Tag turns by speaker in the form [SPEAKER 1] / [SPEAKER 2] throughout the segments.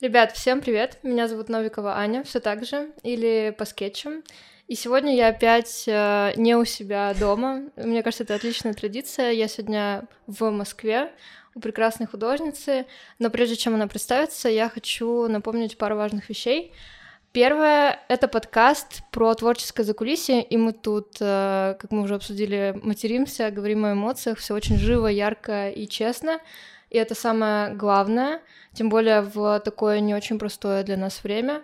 [SPEAKER 1] Ребят, всем привет! Меня зовут Новикова Аня, все так же, или по скетчам. И сегодня я опять э, не у себя дома. Мне кажется, это отличная традиция. Я сегодня в Москве у прекрасной художницы. Но прежде чем она представится, я хочу напомнить пару важных вещей. Первое — это подкаст про творческое закулисье, и мы тут, э, как мы уже обсудили, материмся, говорим о эмоциях, все очень живо, ярко и честно и это самое главное, тем более в такое не очень простое для нас время.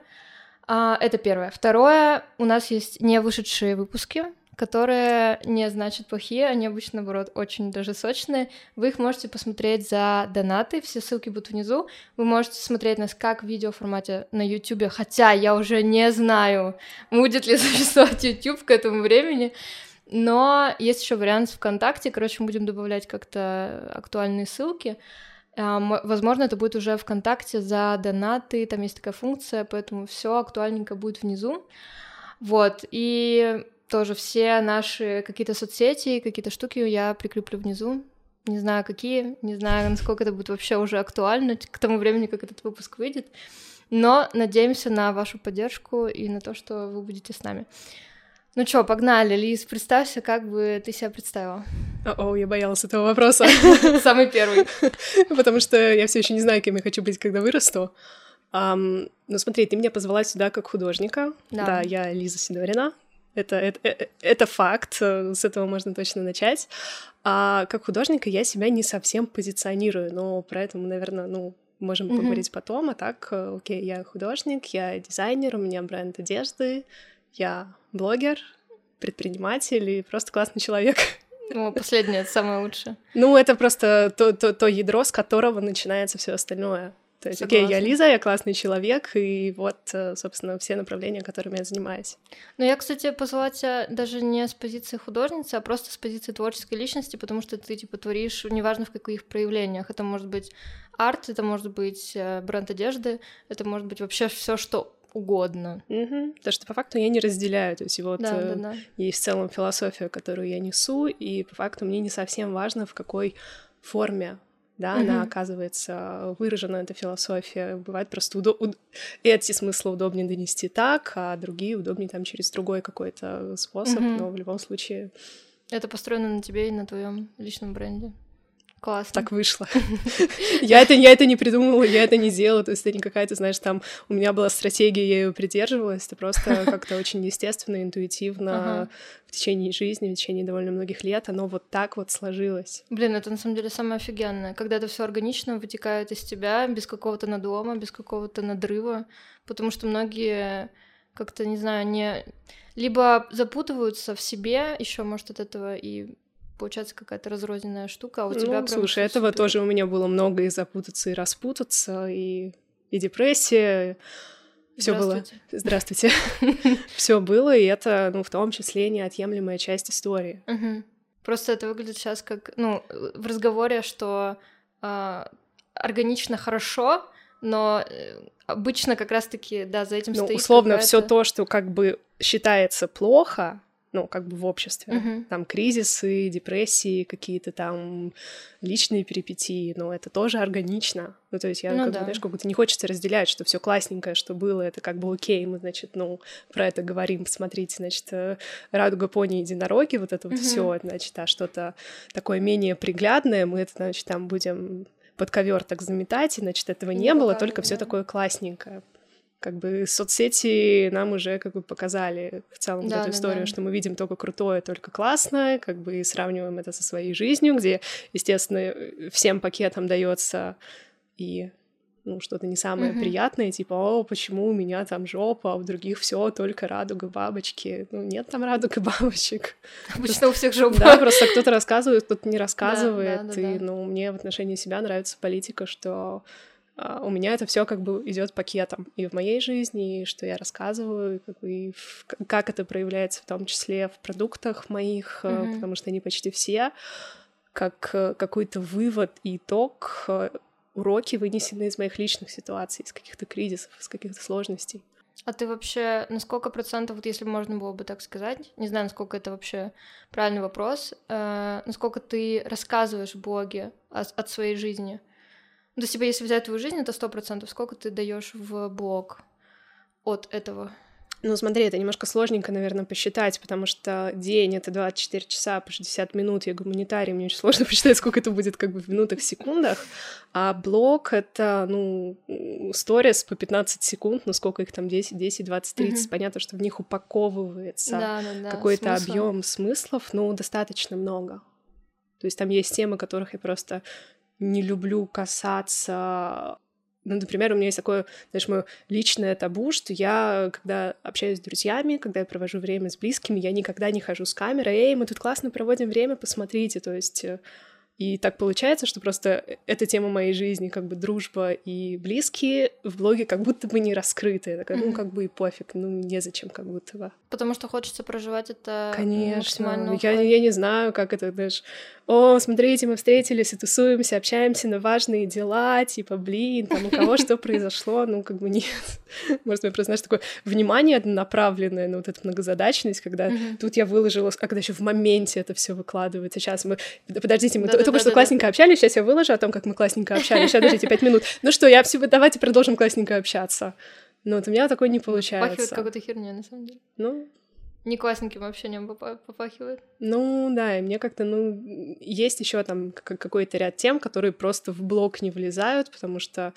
[SPEAKER 1] А, это первое. Второе, у нас есть не вышедшие выпуски, которые не значат плохие, они обычно, наоборот, очень даже сочные. Вы их можете посмотреть за донаты, все ссылки будут внизу. Вы можете смотреть нас как в видеоформате на YouTube, хотя я уже не знаю, будет ли существовать YouTube к этому времени. Но есть еще вариант ВКонтакте. Короче, мы будем добавлять как-то актуальные ссылки. Возможно, это будет уже ВКонтакте за донаты, там есть такая функция, поэтому все актуальненько будет внизу. Вот, и тоже все наши какие-то соцсети, какие-то штуки я прикреплю внизу. Не знаю, какие, не знаю, насколько это будет вообще уже актуально к тому времени, как этот выпуск выйдет. Но надеемся на вашу поддержку и на то, что вы будете с нами. Ну что, погнали, Лиз, представься, как бы ты себя представила.
[SPEAKER 2] О, я боялась этого вопроса.
[SPEAKER 1] Самый первый.
[SPEAKER 2] Потому что я все еще не знаю, кем я хочу быть, когда вырасту. Um, ну смотри, ты меня позвала сюда как художника. Да, да я Лиза Сидорина. Это, это, это, это факт, с этого можно точно начать. А как художника я себя не совсем позиционирую, но про это мы, наверное, ну, можем mm-hmm. поговорить потом. А так, э, окей, я художник, я дизайнер, у меня бренд одежды, я блогер, предприниматель и просто классный человек.
[SPEAKER 1] О, последнее, это самое лучшее.
[SPEAKER 2] Ну, это просто то, то, то ядро, с которого начинается все остальное. То есть, окей, я Лиза, я классный человек, и вот, э, собственно, все направления, которыми я занимаюсь.
[SPEAKER 1] Ну, я, кстати, позвала тебя даже не с позиции художницы, а просто с позиции творческой личности, потому что ты, типа, творишь, неважно в каких проявлениях. Это может быть арт, это может быть э, бренд одежды, это может быть вообще все, что угодно.
[SPEAKER 2] Угу. Потому что по факту я не разделяю. То есть вот да, э, да, да. есть в целом философия, которую я несу, и по факту мне не совсем важно, в какой форме да, угу. она оказывается выражена, эта философия. Бывает просто удо... уд... эти смыслы удобнее донести так, а другие удобнее там через другой какой-то способ, угу. но в любом случае...
[SPEAKER 1] Это построено на тебе и на твоем личном бренде. Классно.
[SPEAKER 2] Так вышло. я, это, я это не придумала, я это не сделала, то есть это не какая-то, знаешь, там у меня была стратегия, я ее придерживалась, это просто как-то очень естественно, интуитивно в течение жизни, в течение довольно многих лет оно вот так вот сложилось.
[SPEAKER 1] Блин, это на самом деле самое офигенное, когда это все органично вытекает из тебя, без какого-то надлома, без какого-то надрыва, потому что многие как-то, не знаю, не либо запутываются в себе, еще может от этого и получается какая-то разрозненная штука, а у тебя
[SPEAKER 2] ну, слушай, этого супер... тоже у меня было много и запутаться, и распутаться, и, и депрессия. Все было. Здравствуйте. Все было, и это, ну, в том числе неотъемлемая часть истории.
[SPEAKER 1] Просто это выглядит сейчас как, ну, в разговоре, что э, органично хорошо, но э, обычно как раз-таки, да, за этим ну, стоит.
[SPEAKER 2] Условно, все то, что как бы считается плохо, ну, как бы в обществе. Uh-huh. Там кризисы, депрессии, какие-то там личные перипетии, но это тоже органично. Ну, то есть я, ну, как да. бы, знаешь, как будто не хочется разделять, что все классненькое, что было, это как бы окей, мы, значит, ну, про это говорим, посмотрите, значит, э, радуга, пони, единороги, вот это вот uh-huh. все, значит, а что-то такое менее приглядное, мы это, значит, там будем под ковер так заметать, и, значит, этого не, не было, только да. все такое классненькое как бы соцсети нам уже как бы показали в целом да, вот эту да, историю, да. что мы видим только крутое, только классное, как бы и сравниваем это со своей жизнью, где, естественно, всем пакетом дается и ну, что-то не самое mm-hmm. приятное, типа, о, почему у меня там жопа, а у других все только радуга бабочки. Ну, нет там радуга бабочек.
[SPEAKER 1] Обычно у всех жопа.
[SPEAKER 2] Да, просто кто-то рассказывает, кто-то не рассказывает. Да, да, да, и, ну, мне в отношении себя нравится политика, что у меня это все как бы идет пакетом и в моей жизни, и что я рассказываю, и как, и в, как это проявляется в том числе в продуктах моих, mm-hmm. потому что они почти все как э, какой-то вывод и итог э, уроки, вынесенные из моих личных ситуаций, из каких-то кризисов, из каких-то сложностей.
[SPEAKER 1] А ты вообще на сколько процентов, вот если можно было бы так сказать, не знаю, насколько это вообще правильный вопрос, э, насколько ты рассказываешь в блоге о, от своей жизни? Ну, то есть, типа, если взять твою жизнь, это сто процентов. Сколько ты даешь в блог от этого?
[SPEAKER 2] Ну, смотри, это немножко сложненько, наверное, посчитать, потому что день — это 24 часа по 60 минут. Я гуманитарий, мне очень сложно посчитать, сколько это будет как бы в минутах, секундах. А блог — это, ну, сторис по 15 секунд, ну, сколько их там, 10, 10, 20, 30. Mm-hmm. Понятно, что в них упаковывается да, да, да. какой-то объем смыслов, но достаточно много. То есть там есть темы, которых я просто не люблю касаться ну, например, у меня есть такое, знаешь, мое личное табу, что я, когда общаюсь с друзьями, когда я провожу время с близкими, я никогда не хожу с камерой, эй, мы тут классно проводим время, посмотрите, то есть э, и так получается, что просто эта тема моей жизни, как бы дружба и близкие в блоге как будто бы не раскрыты. Я такая, ну, как бы и пофиг, ну, незачем как будто бы.
[SPEAKER 1] Потому что хочется проживать это
[SPEAKER 2] Конечно. Я, я не знаю, как это, знаешь, о, смотрите, мы встретились и тусуемся, общаемся на важные дела, типа, блин, там у кого что произошло, ну, как бы нет. Может, я просто, знаешь, такое внимание направленное на вот эту многозадачность, когда тут я выложила, а когда еще в моменте это все выкладывается. Сейчас мы, подождите, мы только что классненько общались, сейчас я выложу о том, как мы классненько общались. Сейчас, подождите, пять минут. Ну что, я все, давайте продолжим классненько общаться. Но вот у меня такое не получается.
[SPEAKER 1] Пахивает какой-то херней, на самом деле.
[SPEAKER 2] Ну,
[SPEAKER 1] не классненьким общением попахивает.
[SPEAKER 2] Ну да, и мне как-то, ну, есть еще там какой-то ряд тем, которые просто в блог не влезают, потому что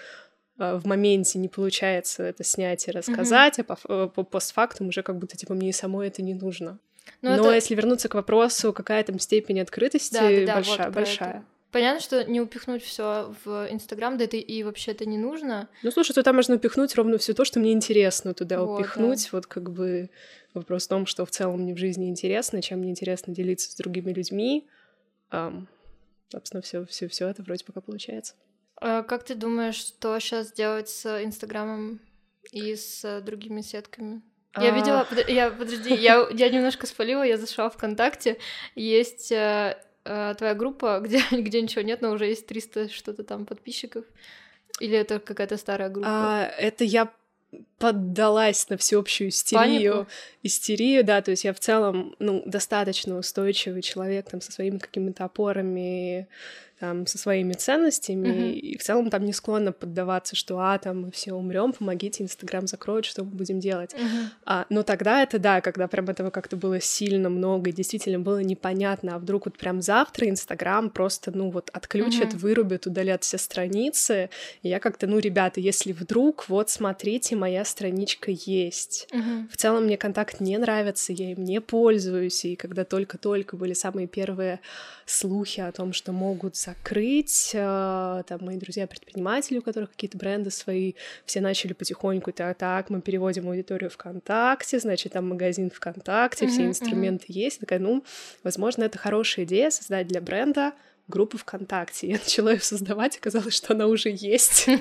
[SPEAKER 2] э, в моменте не получается это снять и рассказать, mm-hmm. а по, э, по постфактум уже как будто типа мне самой это не нужно. Но, Но это... если вернуться к вопросу, какая там степень открытости, да, да, да, большая, вот большая. Это.
[SPEAKER 1] Понятно, что не упихнуть все в Инстаграм, да это и вообще это не нужно.
[SPEAKER 2] Ну, слушай, туда можно упихнуть ровно все то, что мне интересно туда вот, упихнуть. Да. Вот как бы вопрос в том, что в целом мне в жизни интересно, чем мне интересно делиться с другими людьми. Um, собственно, все, все, все это вроде пока получается.
[SPEAKER 1] А как ты думаешь, что сейчас делать с Инстаграмом и с другими сетками? Я видела, я, подожди, я, я немножко спалила, я зашла ВКонтакте, есть э, э, твоя группа, где, где ничего нет, но уже есть 300 что-то там подписчиков. Или это какая-то старая группа?
[SPEAKER 2] А, это я поддалась на всеобщую истерию. Панику? Истерию, да, то есть я в целом, ну, достаточно устойчивый человек там со своими какими-то опорами, там, со своими ценностями, mm-hmm. и в целом там не склонна поддаваться, что, а, там, мы все умрем, помогите, Инстаграм закроют, что мы будем делать. Mm-hmm. А, но тогда это, да, когда прям этого как-то было сильно много, и действительно было непонятно, а вдруг вот прям завтра Инстаграм просто, ну, вот отключат, mm-hmm. вырубят, удалят все страницы, и я как-то, ну, ребята, если вдруг, вот, смотрите, моя страничка есть. Mm-hmm. В целом мне контакт не нравится, я им не пользуюсь, и когда только-только были самые первые слухи о том, что могут закрыть. Э, там мои друзья-предприниматели, у которых какие-то бренды свои, все начали потихоньку, так, так, мы переводим аудиторию ВКонтакте, значит, там магазин ВКонтакте, mm-hmm, все инструменты mm-hmm. есть. Такая, ну, возможно, это хорошая идея создать для бренда группу ВКонтакте. Я начала ее создавать, оказалось, что она уже есть.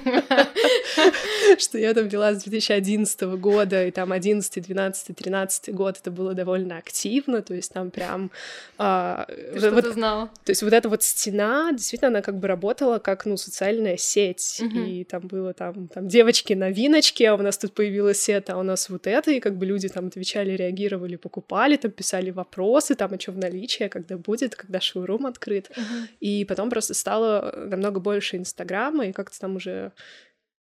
[SPEAKER 2] Что я там вела с 2011 года, и там 11, 12, 13 год это было довольно активно, то есть там прям...
[SPEAKER 1] А, Ты что-то знала.
[SPEAKER 2] То есть вот эта вот стена, действительно, она как бы работала как, ну, социальная сеть, и там было там, там девочки новиночки, а у нас тут появилась это, а у нас вот это, и как бы люди там отвечали, реагировали, покупали, там писали вопросы, там, а что в наличии, а когда будет, когда шоурум открыт. И потом просто стало намного больше Инстаграма, и как-то там уже,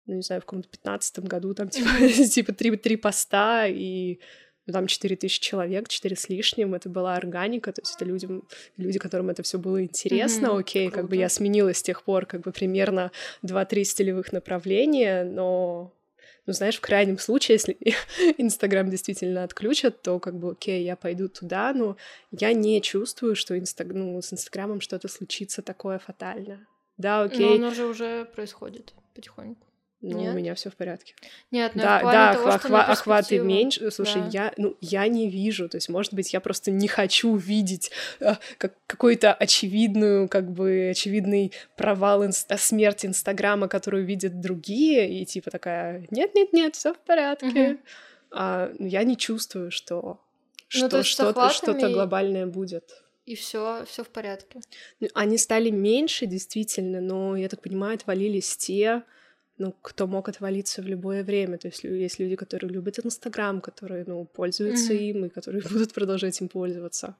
[SPEAKER 2] ну, не знаю, в каком-то пятнадцатом году там типа, типа три, три поста, и ну, там четыре тысячи человек, четыре с лишним, это была органика, то есть это людям, люди, которым это все было интересно, mm-hmm, окей, круто. как бы я сменила с тех пор как бы примерно два-три стилевых направления, но ну, знаешь, в крайнем случае, если Инстаграм действительно отключат, то как бы, окей, я пойду туда, но я не чувствую, что Инстаг... ну, с Инстаграмом что-то случится такое фатальное. Да, окей. Но
[SPEAKER 1] оно же уже происходит потихоньку.
[SPEAKER 2] Ну, Нет? у меня все в порядке.
[SPEAKER 1] Нет,
[SPEAKER 2] ну да, да, того, охва- охваты меньше. Слушай, да. я, ну, я не вижу. То есть, может быть, я просто не хочу видеть э, как какой-то очевидную, как бы очевидный провал инст- смерти Инстаграма, которую видят другие, и типа такая: нет, нет, нет, все в порядке. Угу. А, я не чувствую, что ну, что что-то, что-то глобальное будет
[SPEAKER 1] и все, все в порядке.
[SPEAKER 2] Ну, они стали меньше, действительно, но я так понимаю, отвалились те, ну, кто мог отвалиться в любое время. То есть есть люди, которые любят Инстаграм, которые, ну, пользуются mm-hmm. им и которые будут продолжать им пользоваться.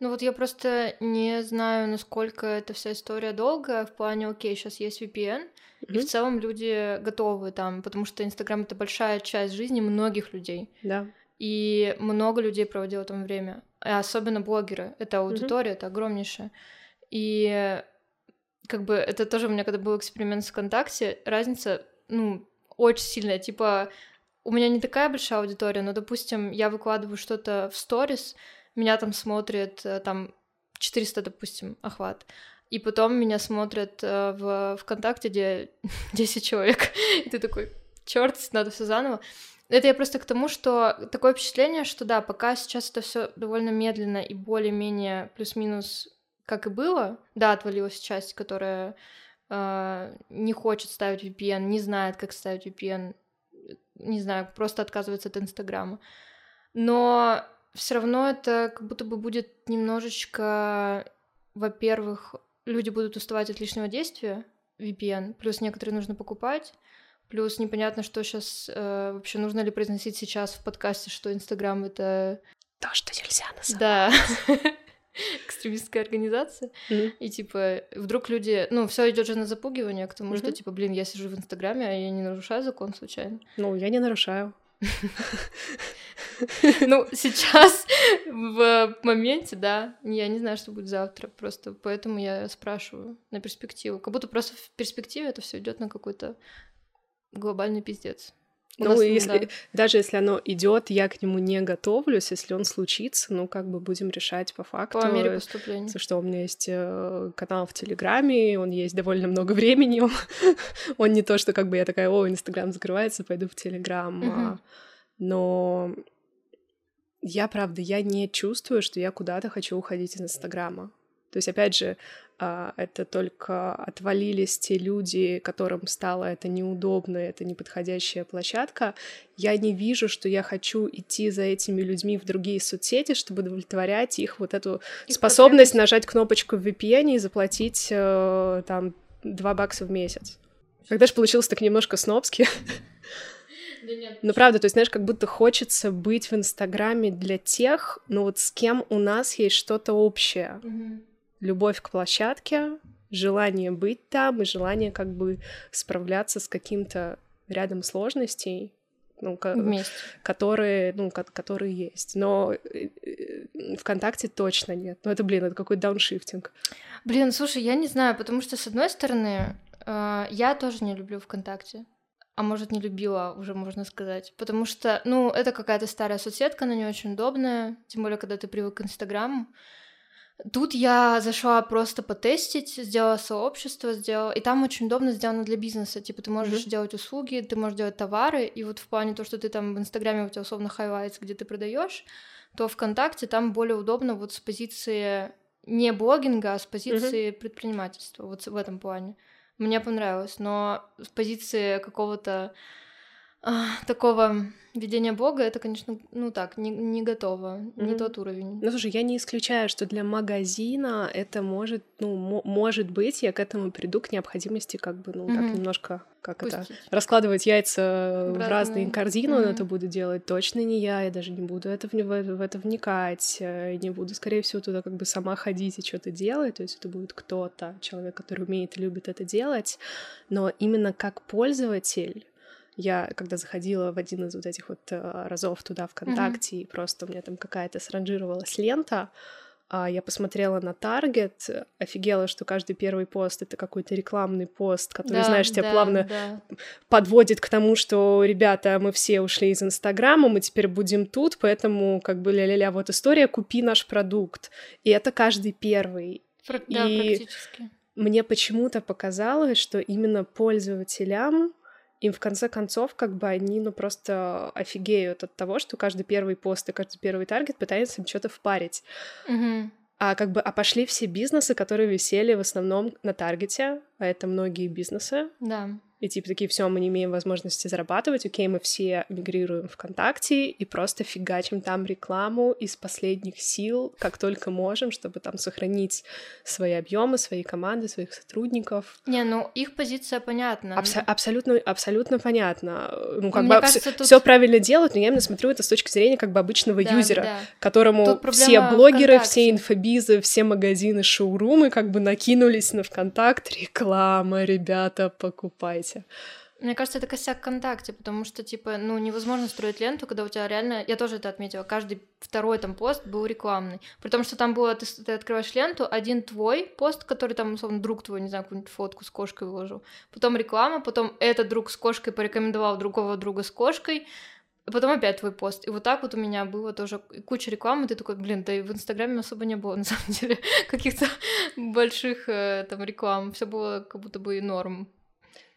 [SPEAKER 1] Ну вот я просто не знаю, насколько эта вся история долгая, в плане, окей, сейчас есть VPN, mm-hmm. и в целом люди готовы там, потому что Инстаграм — это большая часть жизни многих людей.
[SPEAKER 2] Да.
[SPEAKER 1] И много людей проводило там время, и особенно блогеры. Это аудитория, mm-hmm. это огромнейшая. И как бы это тоже у меня, когда был эксперимент в ВКонтакте, разница, ну, очень сильная. Типа, у меня не такая большая аудитория, но, допустим, я выкладываю что-то в сторис, меня там смотрит э, там 400, допустим, охват. И потом меня смотрят э, в ВКонтакте, где 10 человек. И ты такой, черт, надо все заново. Это я просто к тому, что такое впечатление, что да, пока сейчас это все довольно медленно и более-менее плюс-минус как и было. Да, отвалилась часть, которая э, не хочет ставить VPN, не знает, как ставить VPN, не знаю, просто отказывается от Инстаграма. Но все равно это как будто бы будет немножечко, во-первых, люди будут уставать от лишнего действия VPN, плюс некоторые нужно покупать, плюс непонятно, что сейчас э, вообще нужно ли произносить сейчас в подкасте, что Инстаграм это
[SPEAKER 2] то, что нельзя называть.
[SPEAKER 1] Да. экстремистская организация. Mm-hmm. И типа, вдруг люди, ну, все идет же на запугивание к тому, mm-hmm. что типа, блин, я сижу в Инстаграме, а я не нарушаю закон случайно.
[SPEAKER 2] Ну, я не нарушаю.
[SPEAKER 1] Ну, сейчас, в моменте, да, я не знаю, что будет завтра, просто поэтому я спрашиваю на перспективу. Как будто просто в перспективе это все идет на какой-то глобальный пиздец.
[SPEAKER 2] Ну, нас, если, да. даже если оно идет, я к нему не готовлюсь. Если он случится, ну, как бы будем решать по факту.
[SPEAKER 1] По мере поступления.
[SPEAKER 2] Что у меня есть э, канал в Телеграме, он есть довольно много времени. Он, он не то, что как бы я такая, о, Инстаграм закрывается, пойду в Телеграм. Угу. Но я, правда, я не чувствую, что я куда-то хочу уходить из Инстаграма. То есть, опять же, а, это только отвалились те люди, которым стало это неудобно, это неподходящая площадка. Я не вижу, что я хочу идти за этими людьми в другие соцсети, чтобы удовлетворять их вот эту их способность нажать кнопочку в VPN и заплатить э, там 2 бакса в месяц. Когда же получилось так немножко снобски. Да нет. Ну, правда, то есть, знаешь, как будто хочется быть в Инстаграме для тех, ну вот с кем у нас есть что-то общее. Угу любовь к площадке, желание быть там и желание как бы справляться с каким-то рядом сложностей, ну, которые, ну, которые есть. Но э, э, ВКонтакте точно нет. Ну, это, блин, это какой-то дауншифтинг.
[SPEAKER 1] Блин, слушай, я не знаю, потому что, с одной стороны, э, я тоже не люблю ВКонтакте. А может, не любила, уже можно сказать. Потому что, ну, это какая-то старая соцсетка, она не очень удобная. Тем более, когда ты привык к Инстаграму. Тут я зашла просто потестить, сделала сообщество, сделала... И там очень удобно сделано для бизнеса. Типа ты можешь mm-hmm. делать услуги, ты можешь делать товары, и вот в плане то, что ты там в Инстаграме у тебя условно highlights, где ты продаешь, то ВКонтакте там более удобно вот с позиции не блогинга, а с позиции mm-hmm. предпринимательства. Вот в этом плане. Мне понравилось. Но с позиции какого-то такого ведения блога, это, конечно, ну так, не, не готово, mm-hmm. не тот уровень.
[SPEAKER 2] Ну, слушай, я не исключаю, что для магазина это может, ну, может быть, я к этому приду, к необходимости как бы, ну, mm-hmm. так немножко, как Пустить. это, раскладывать яйца в, в разные корзины, mm-hmm. но это буду делать точно не я, я даже не буду это в, в, в это вникать, э, не буду, скорее всего, туда как бы сама ходить и что-то делать, то есть это будет кто-то, человек, который умеет и любит это делать, но именно как пользователь я, когда заходила в один из вот этих вот э, разов туда ВКонтакте, mm-hmm. и просто у меня там какая-то сранжировалась лента, а я посмотрела на таргет, офигела, что каждый первый пост это какой-то рекламный пост, который, да, знаешь, тебя да, плавно да. подводит к тому, что ребята, мы все ушли из Инстаграма, мы теперь будем тут, поэтому как бы ля-ля-ля, вот история, купи наш продукт. И это каждый первый.
[SPEAKER 1] Про- и да, практически.
[SPEAKER 2] Мне почему-то показалось, что именно пользователям им в конце концов, как бы они, ну, просто офигеют от того, что каждый первый пост и каждый первый таргет пытается им что-то впарить.
[SPEAKER 1] Mm-hmm.
[SPEAKER 2] А как бы, а пошли все бизнесы, которые висели в основном на таргете, а это многие бизнесы.
[SPEAKER 1] Да.
[SPEAKER 2] И типа такие, все, мы не имеем возможности зарабатывать, окей, мы все мигрируем ВКонтакте и просто фигачим там рекламу из последних сил, как только можем, чтобы там сохранить свои объемы, свои команды, своих сотрудников.
[SPEAKER 1] Не, ну их позиция понятна.
[SPEAKER 2] Абс- абсолютно, абсолютно понятно. Ну, как Мне бы кажется, тут... все правильно делают, но я именно смотрю это с точки зрения как бы обычного да, юзера, да. которому все блогеры, все инфобизы, все магазины, шоурумы как бы накинулись на ВКонтакт, реклама, ребята, покупайте ВКонтакте.
[SPEAKER 1] Мне кажется, это косяк ВКонтакте, потому что, типа, ну, невозможно строить ленту, когда у тебя реально... Я тоже это отметила. Каждый второй там пост был рекламный. При том, что там было... Ты, ты открываешь ленту, один твой пост, который там, условно, друг твой, не знаю, какую-нибудь фотку с кошкой выложил. Потом реклама, потом этот друг с кошкой порекомендовал другого друга с кошкой, потом опять твой пост. И вот так вот у меня было тоже куча рекламы, ты такой, блин, да и в Инстаграме особо не было, на самом деле, каких-то больших э, там реклам. Все было как будто бы норм.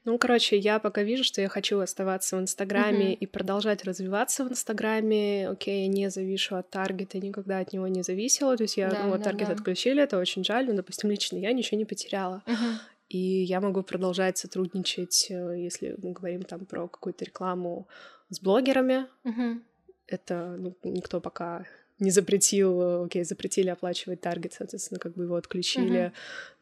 [SPEAKER 2] Ну, короче, я пока вижу, что я хочу оставаться в Инстаграме mm-hmm. и продолжать развиваться в Инстаграме. Окей, я не завишу от таргета, никогда от него не зависела. То есть я, да, ну, вот да, таргет да. отключили, это очень жаль, но, допустим, лично я ничего не потеряла. Mm-hmm. И я могу продолжать сотрудничать, э, если мы говорим там про какую-то рекламу с блогерами. Mm-hmm. Это ну, никто пока не запретил, э, окей, запретили оплачивать таргет, соответственно, как бы его отключили,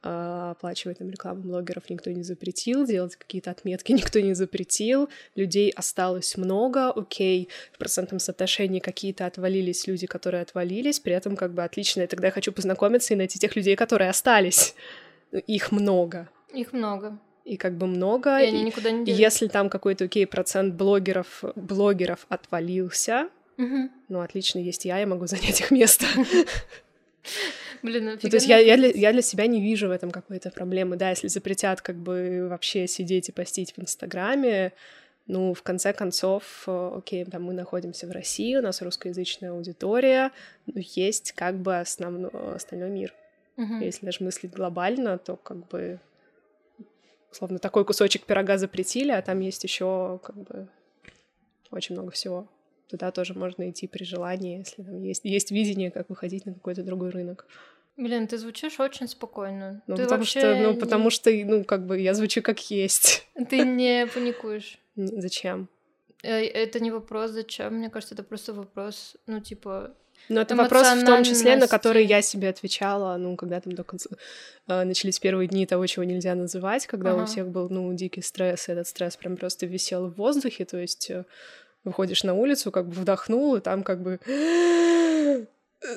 [SPEAKER 2] uh-huh. оплачивать там рекламу блогеров никто не запретил, делать какие-то отметки никто не запретил, людей осталось много, окей, в процентном соотношении какие-то отвалились люди, которые отвалились, при этом как бы отлично, и тогда я хочу познакомиться и найти тех людей, которые остались. Их много.
[SPEAKER 1] Их много
[SPEAKER 2] и как бы много.
[SPEAKER 1] И они никуда не делись.
[SPEAKER 2] Если там какой-то, окей, процент блогеров, блогеров отвалился, Угу. Ну, отлично, есть я, я могу занять их место.
[SPEAKER 1] Блин, ну,
[SPEAKER 2] ну, то есть я, я, для, я для себя не вижу в этом какой-то проблемы. Да, если запретят как бы вообще сидеть и постить в Инстаграме, ну, в конце концов, э, окей, там мы находимся в России, у нас русскоязычная аудитория, но есть как бы основной, остальной мир. Угу. Если даже мыслить глобально, то как бы условно такой кусочек пирога запретили, а там есть еще как бы очень много всего. Туда тоже можно идти при желании, если там есть, есть видение, как выходить на какой-то другой рынок.
[SPEAKER 1] Блин, ты звучишь очень спокойно.
[SPEAKER 2] Ну,
[SPEAKER 1] ты
[SPEAKER 2] потому что, ну, не... потому что, ну, как бы я звучу как есть.
[SPEAKER 1] Ты не паникуешь.
[SPEAKER 2] Зачем?
[SPEAKER 1] Э, это не вопрос, зачем. Мне кажется, это просто вопрос, ну, типа,
[SPEAKER 2] но это вопрос в том числе, на который я себе отвечала, ну, когда там только э, начались первые дни того, чего нельзя называть, когда ага. у всех был, ну, дикий стресс, и этот стресс прям просто висел в воздухе, то есть э, выходишь на улицу, как бы вдохнул, и там как бы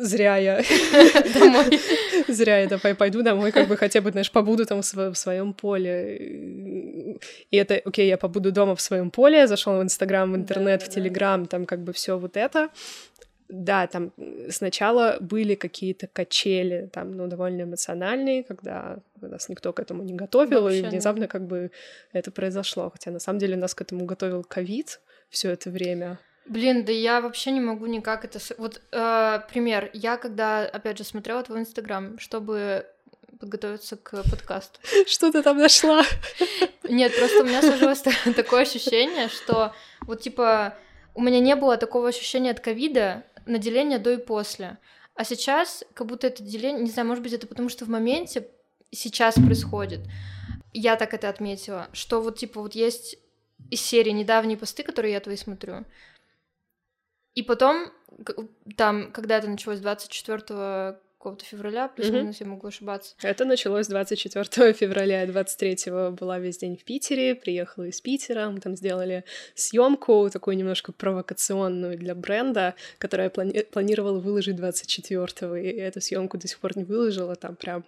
[SPEAKER 2] зря я домой. зря я давай пойду домой, как бы хотя бы, знаешь, побуду там в своем поле. И это, окей, я побуду дома в своем поле, зашел в Инстаграм, в интернет, да, в Телеграм, там как бы все вот это. Да, там сначала были какие-то качели, там, ну, довольно эмоциональные, когда нас никто к этому не готовил, Вообще, и внезапно да. как бы это произошло. Хотя на самом деле нас к этому готовил ковид, все это время.
[SPEAKER 1] Блин, да я вообще не могу никак это... Вот э, пример. Я когда, опять же, смотрела твой Инстаграм, чтобы подготовиться к подкасту.
[SPEAKER 2] Что ты там нашла?
[SPEAKER 1] Нет, просто у меня сложилось такое ощущение, что вот типа у меня не было такого ощущения от ковида на деление до и после. А сейчас как будто это деление, не знаю, может быть, это потому что в моменте сейчас происходит. Я так это отметила, что вот типа вот есть из серии недавние посты, которые я твои смотрю. И потом, там, когда это началось 24 какого-то февраля, плюс-минус, mm-hmm. я могу ошибаться.
[SPEAKER 2] Это началось 24 февраля, 23 была весь день в Питере, приехала из Питера, мы там сделали съемку такую немножко провокационную для бренда, которую я плани- планировала выложить 24-го, и эту съемку до сих пор не выложила, там прям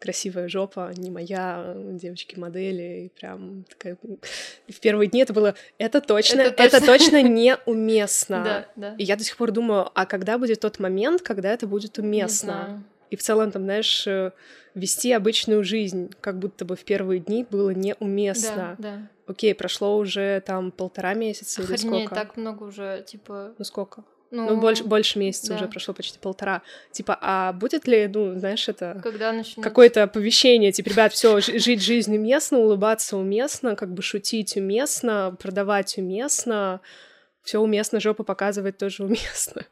[SPEAKER 2] красивая жопа, не моя, девочки-модели, и прям такая... В первые дни это было, это точно, это это точно неуместно.
[SPEAKER 1] Да, да.
[SPEAKER 2] И я до сих пор думаю, а когда будет тот момент, когда это будет уместно? И в целом, там, знаешь, э, вести обычную жизнь, как будто бы в первые дни было неуместно.
[SPEAKER 1] Да, да.
[SPEAKER 2] Окей, прошло уже там полтора месяца Охренеть, или сколько?
[SPEAKER 1] так много уже, типа...
[SPEAKER 2] Ну сколько? Ну, ну больше, больше месяца
[SPEAKER 1] да.
[SPEAKER 2] уже прошло, почти полтора. Типа, а будет ли, ну, знаешь, это
[SPEAKER 1] Когда
[SPEAKER 2] какое-то оповещение, типа, ребят, все, жить жизнь уместно, улыбаться уместно, как бы шутить уместно, продавать уместно, все уместно, жопу показывать тоже уместно.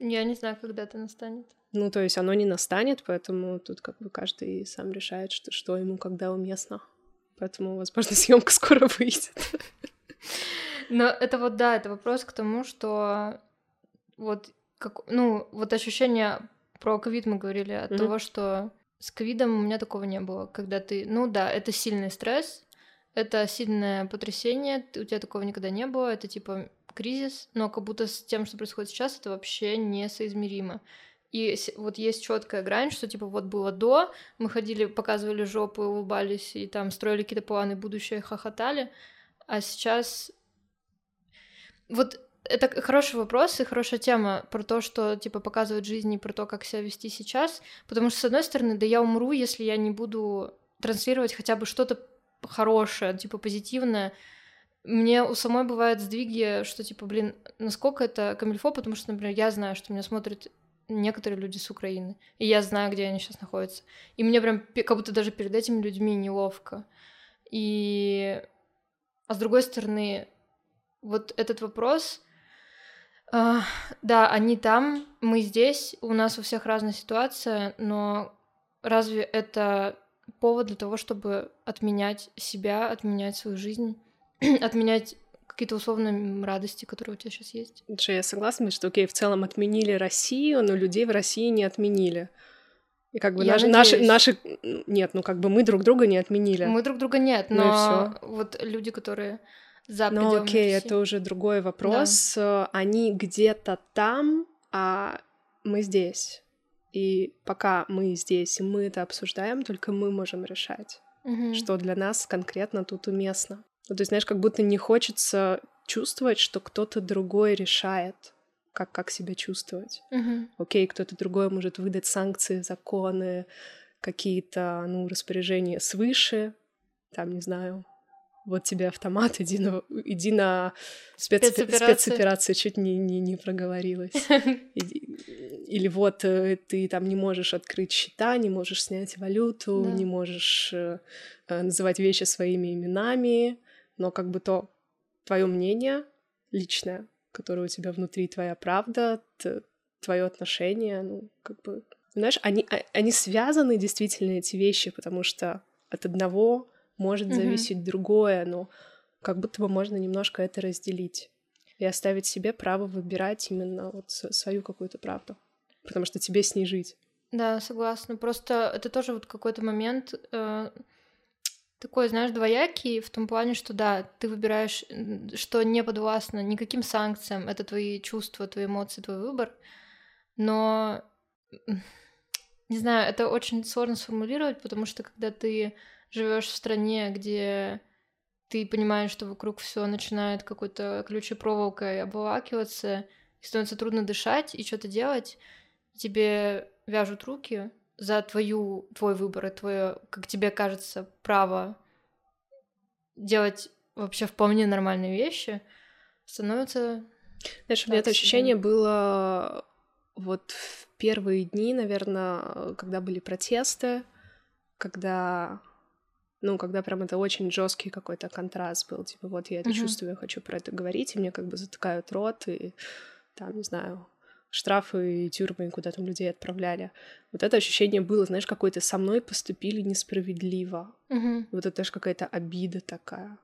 [SPEAKER 1] Я не знаю, когда это настанет.
[SPEAKER 2] Ну, то есть оно не настанет, поэтому тут как бы каждый сам решает, что, что ему когда уместно. Поэтому, возможно, съемка скоро выйдет.
[SPEAKER 1] Но это вот, да, это вопрос к тому, что вот, как, ну, вот ощущение про ковид мы говорили, от mm-hmm. того, что с ковидом у меня такого не было, когда ты, ну да, это сильный стресс, это сильное потрясение, у тебя такого никогда не было, это типа кризис, но как будто с тем, что происходит сейчас, это вообще несоизмеримо. И вот есть четкая грань, что типа вот было до, мы ходили, показывали жопы, улыбались и там строили какие-то планы будущее, хохотали, а сейчас вот это хороший вопрос и хорошая тема про то, что типа показывать жизнь и про то, как себя вести сейчас, потому что с одной стороны, да я умру, если я не буду транслировать хотя бы что-то хорошее, типа позитивное. Мне у самой бывают сдвиги, что типа, блин, насколько это камильфо, потому что, например, я знаю, что меня смотрят некоторые люди с Украины, и я знаю, где они сейчас находятся. И мне прям как будто даже перед этими людьми неловко. И... А с другой стороны, вот этот вопрос, э, да, они там, мы здесь, у нас у всех разная ситуация, но разве это повод для того, чтобы отменять себя, отменять свою жизнь, отменять какие-то условные радости, которые у тебя сейчас есть.
[SPEAKER 2] Же я согласна, что, окей, в целом отменили Россию, но людей в России не отменили. И как бы наши, наши, наши... Нет, ну как бы мы друг друга не отменили.
[SPEAKER 1] Мы друг друга нет, ну но ну вот люди, которые за
[SPEAKER 2] Ну окей, России. это уже другой вопрос. Да. Они где-то там, а мы здесь. И пока мы здесь, и мы это обсуждаем, только мы можем решать, угу. что для нас конкретно тут уместно. Ну, то есть, знаешь, как будто не хочется чувствовать, что кто-то другой решает, как, как себя чувствовать.
[SPEAKER 1] Uh-huh.
[SPEAKER 2] Окей, кто-то другой может выдать санкции, законы, какие-то, ну, распоряжения свыше, там, не знаю, вот тебе автомат, иди на, иди на спец, спецоперацию. спецоперацию, чуть не, не, не проговорилась. Или вот э, ты там не можешь открыть счета, не можешь снять валюту, не можешь э, э, называть вещи своими именами, но как бы то твое мнение личное, которое у тебя внутри, твоя правда, твое отношение, ну, как бы, знаешь, они, а, они связаны действительно, эти вещи, потому что от одного может зависеть mm-hmm. другое, но как будто бы можно немножко это разделить и оставить себе право выбирать именно вот свою какую-то правду, потому что тебе с ней жить.
[SPEAKER 1] Да, согласна. Просто это тоже вот какой-то момент, э, такой, знаешь, двоякий в том плане, что да, ты выбираешь, что не подвластно никаким санкциям, это твои чувства, твои эмоции, твой выбор, но не знаю, это очень сложно сформулировать, потому что когда ты живешь в стране, где ты понимаешь, что вокруг все начинает какой-то ключей проволокой обволакиваться, и становится трудно дышать и что-то делать, тебе вяжут руки, за твою, твой выбор и твое, как тебе кажется, право делать вообще вполне нормальные вещи, становится...
[SPEAKER 2] Знаешь, у меня это ощущение было вот в первые дни, наверное, когда были протесты, когда ну, когда прям это очень жесткий какой-то контраст был, типа, вот я это uh-huh. чувствую, я хочу про это говорить, и мне как бы затыкают рот, и там, не знаю, штрафы и тюрьмы, куда там людей отправляли. Вот это ощущение было, знаешь, какое-то со мной поступили несправедливо.
[SPEAKER 1] Угу.
[SPEAKER 2] Вот это даже какая-то обида такая.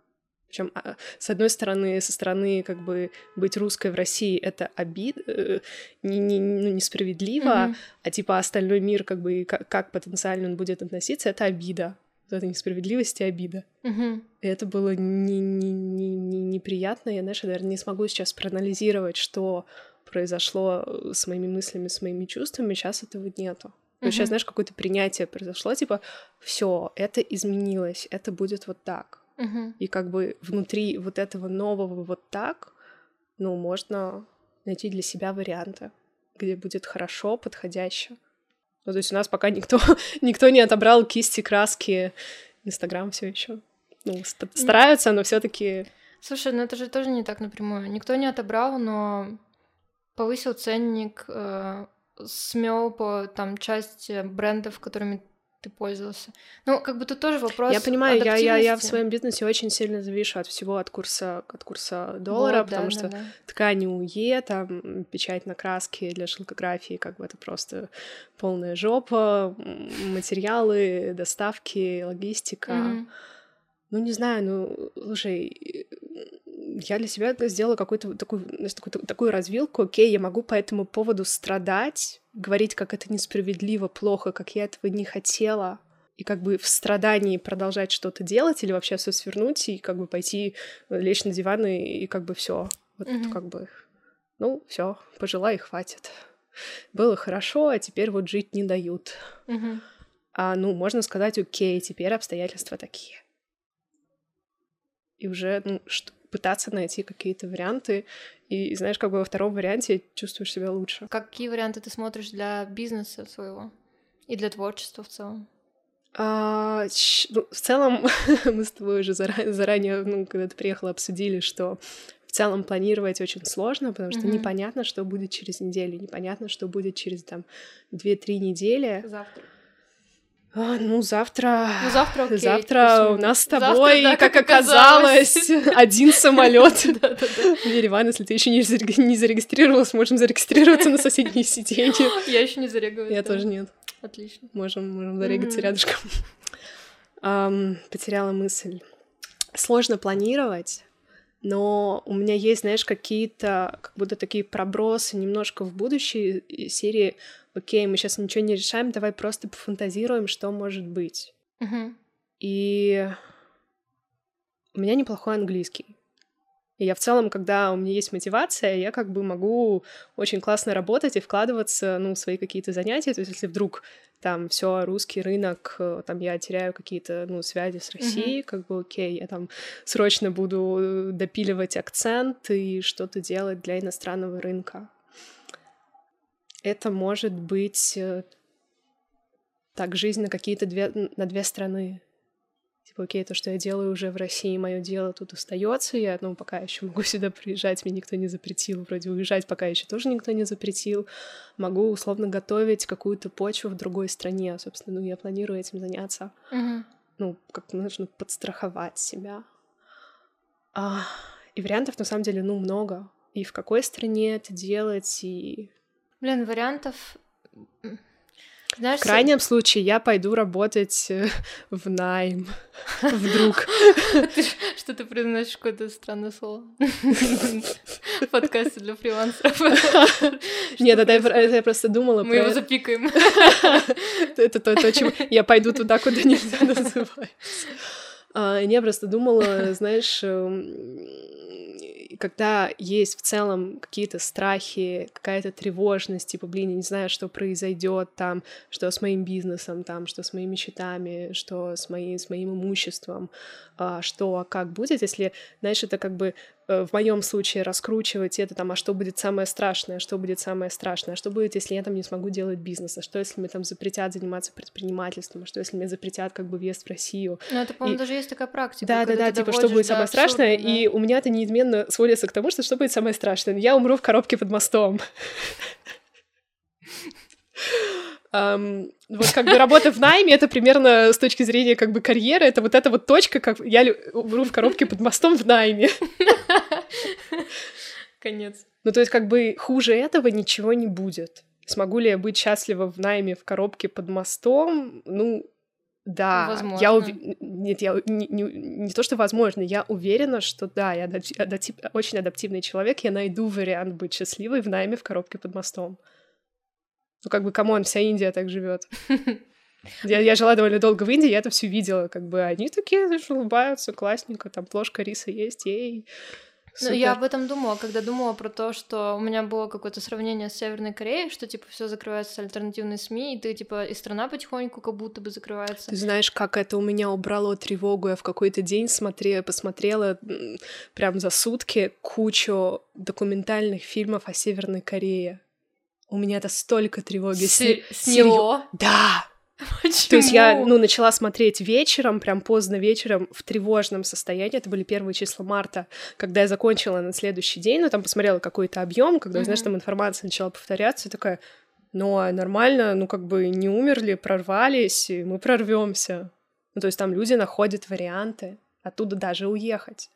[SPEAKER 2] Причем, а, с одной стороны, со стороны, как бы быть русской в России это обид, э, не, не, ну, несправедливо, угу. а типа остальной мир, как бы как, как потенциально он будет относиться, это обида. Вот это несправедливость и обида.
[SPEAKER 1] Угу.
[SPEAKER 2] И это было не, не, не, не, неприятно. Я, знаешь, я, наверное, не смогу сейчас проанализировать, что произошло э, с моими мыслями, с моими чувствами, сейчас этого нету. Но сейчас, знаешь, какое-то принятие произошло, типа, все, это изменилось, это будет вот так.
[SPEAKER 1] Mm-hmm.
[SPEAKER 2] И как бы внутри вот этого нового вот так, ну, можно найти для себя варианты, где будет хорошо, подходяще. Ну, то есть у нас пока никто, никто не отобрал кисти, краски, Инстаграм все еще. Ну, стараются, но все-таки.
[SPEAKER 1] Слушай, ну это же тоже не так напрямую. Никто не отобрал, но повысил ценник, э, смел по там часть брендов, которыми ты пользовался. Ну, как бы тут тоже вопрос.
[SPEAKER 2] Я понимаю, я, я, я в своем бизнесе очень сильно завишу от всего, от курса, от курса доллара, вот, потому да, что да, да. ткань УЕ, там печать на краске для шелкографии, как бы это просто полная жопа, материалы, доставки, логистика.
[SPEAKER 1] Mm-hmm.
[SPEAKER 2] Ну, не знаю, ну, слушай, я для себя сделала какую-то такую, такую, такую развилку. Окей, я могу по этому поводу страдать, говорить, как это несправедливо, плохо, как я этого не хотела, и как бы в страдании продолжать что-то делать или вообще все свернуть и как бы пойти лечь на диван и, и как бы все. Вот mm-hmm. как бы, ну, все, пожила и хватит. Было хорошо, а теперь вот жить не дают.
[SPEAKER 1] Mm-hmm.
[SPEAKER 2] А, ну, можно сказать, окей, теперь обстоятельства такие. И уже, ну, что, пытаться найти какие-то варианты. И, знаешь, как бы во втором варианте чувствуешь себя лучше.
[SPEAKER 1] Какие варианты ты смотришь для бизнеса своего и для творчества в целом?
[SPEAKER 2] А, ну, в целом, мы с тобой уже заранее, заранее, ну, когда ты приехала, обсудили, что в целом планировать очень сложно, потому что mm-hmm. непонятно, что будет через неделю, непонятно, что будет через там 2-3 недели.
[SPEAKER 1] Завтра.
[SPEAKER 2] А, ну, завтра...
[SPEAKER 1] Ну, завтра окей.
[SPEAKER 2] Завтра у нас с тобой, завтра, да, как, как оказалось, один самолет Ереван. Если ты еще не зарегистрировалась, можем зарегистрироваться на соседнее сиденье.
[SPEAKER 1] Я еще не зарегалась.
[SPEAKER 2] Я тоже нет.
[SPEAKER 1] Отлично.
[SPEAKER 2] Можем, можем зарегаться рядышком. Потеряла мысль. Сложно планировать, но у меня есть, знаешь, какие-то как будто такие пробросы немножко в будущее серии окей, мы сейчас ничего не решаем, давай просто пофантазируем, что может быть.
[SPEAKER 1] Uh-huh.
[SPEAKER 2] И у меня неплохой английский. И я в целом, когда у меня есть мотивация, я как бы могу очень классно работать и вкладываться, ну, в свои какие-то занятия. То есть, если вдруг там все русский рынок, э, там я теряю какие-то, ну, связи с Россией, mm-hmm. как бы окей, я там срочно буду допиливать акцент и что-то делать для иностранного рынка это может быть э, так жизнь на какие-то две, на две страны. Типа, окей, то, что я делаю уже в России, мое дело тут остается. Я, ну, пока еще могу сюда приезжать, мне никто не запретил. Вроде уезжать пока еще тоже никто не запретил. Могу условно готовить какую-то почву в другой стране. Собственно, ну, я планирую этим заняться.
[SPEAKER 1] Uh-huh.
[SPEAKER 2] Ну, как нужно подстраховать себя. А, и вариантов на самом деле, ну, много. И в какой стране это делать, и
[SPEAKER 1] Блин, вариантов...
[SPEAKER 2] Знаешь, в крайнем случае я пойду работать э, в найм. Вдруг.
[SPEAKER 1] Что ты произносишь какое-то странное слово? В подкасте для фрилансеров.
[SPEAKER 2] Нет, это я просто думала
[SPEAKER 1] Мы его запикаем.
[SPEAKER 2] Это то, чем я пойду туда, куда нельзя называть. А, я просто думала, знаешь, эм, когда есть в целом какие-то страхи, какая-то тревожность, типа, блин, я не знаю, что произойдет там, что с моим бизнесом, там, что с моими счетами, что с, моим с моим имуществом, а, что, а как будет, если, знаешь, это как бы в моем случае раскручивать это там, а что будет самое страшное, что будет самое страшное, а что будет, если я там не смогу делать бизнес, а что, если мне там запретят заниматься предпринимательством, а что, если мне запретят как бы въезд в Россию.
[SPEAKER 1] Ну, это, по-моему, и... даже есть такая практика.
[SPEAKER 2] Да, да, да, типа, что будет самое страшное, да. и у меня это неизменно сводится к тому, что что будет самое страшное. Я умру в коробке под мостом. Um, вот как бы работа в найме, это примерно с точки зрения как бы карьеры, это вот эта вот точка, как я умру в коробке под мостом в найме.
[SPEAKER 1] Конец.
[SPEAKER 2] Ну, то есть как бы хуже этого ничего не будет. Смогу ли я быть счастлива в найме в коробке под мостом? Ну, да.
[SPEAKER 1] Возможно.
[SPEAKER 2] Я ув... Нет, я не, не, не то, что возможно, я уверена, что да, я адаптив... очень адаптивный человек, я найду вариант быть счастливой в найме в коробке под мостом. Ну, как бы, come on, вся Индия так живет. Я, я жила довольно долго в Индии, я это все видела, как бы они такие знаешь, улыбаются, классненько, там плошка риса есть, yay.
[SPEAKER 1] Ну, я об этом думала, когда думала про то, что у меня было какое-то сравнение с Северной Кореей, что типа все закрывается альтернативные СМИ, и ты типа и страна потихоньку как будто бы закрывается.
[SPEAKER 2] Ты знаешь, как это у меня убрало тревогу? Я в какой-то день смотрела, посмотрела прям за сутки кучу документальных фильмов о Северной Корее. У меня это столько тревоги
[SPEAKER 1] Сер- сняло.
[SPEAKER 2] Да.
[SPEAKER 1] Почему?
[SPEAKER 2] То есть я, ну, начала смотреть вечером, прям поздно вечером, в тревожном состоянии. Это были первые числа марта, когда я закончила на следующий день, ну, там посмотрела какой-то объем, когда, mm-hmm. знаешь, там информация начала повторяться, и такая, ну, а нормально, ну, как бы не умерли, прорвались, и мы прорвемся. Ну, то есть там люди находят варианты оттуда даже уехать.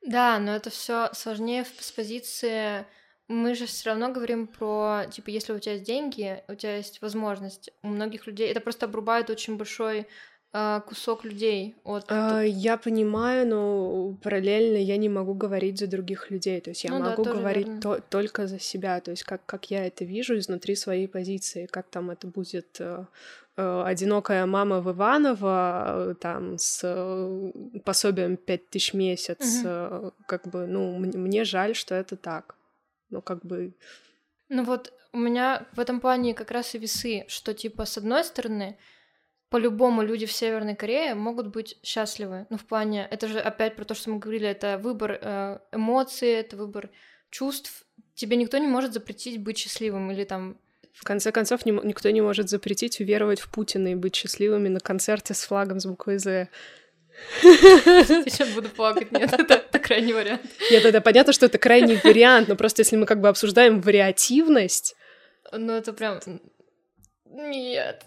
[SPEAKER 1] Да, но это все сложнее с позиции мы же все равно говорим про, типа, если у тебя есть деньги, у тебя есть возможность. У многих людей это просто обрубает очень большой а, кусок людей от...
[SPEAKER 2] А, я понимаю, но параллельно я не могу говорить за других людей. То есть я ну, могу да, говорить то, только за себя. То есть как, как я это вижу изнутри своей позиции, как там это будет э, э, одинокая мама в Иваново там с э, пособием 5000 в месяц. Угу. Как бы, ну, мне жаль, что это так. Ну, как бы...
[SPEAKER 1] Ну вот у меня в этом плане как раз и весы, что типа с одной стороны по-любому люди в Северной Корее могут быть счастливы. Ну, в плане, это же опять про то, что мы говорили, это выбор э, эмоций, это выбор чувств. Тебе никто не может запретить быть счастливым или там...
[SPEAKER 2] В конце концов, ни, никто не может запретить уверовать в Путина и быть счастливыми на концерте с флагом с буквой «З».
[SPEAKER 1] Сейчас буду плакать. Нет, это, это крайний вариант.
[SPEAKER 2] Нет, это понятно, что это крайний вариант, но просто если мы как бы обсуждаем вариативность...
[SPEAKER 1] Ну, это прям... Нет.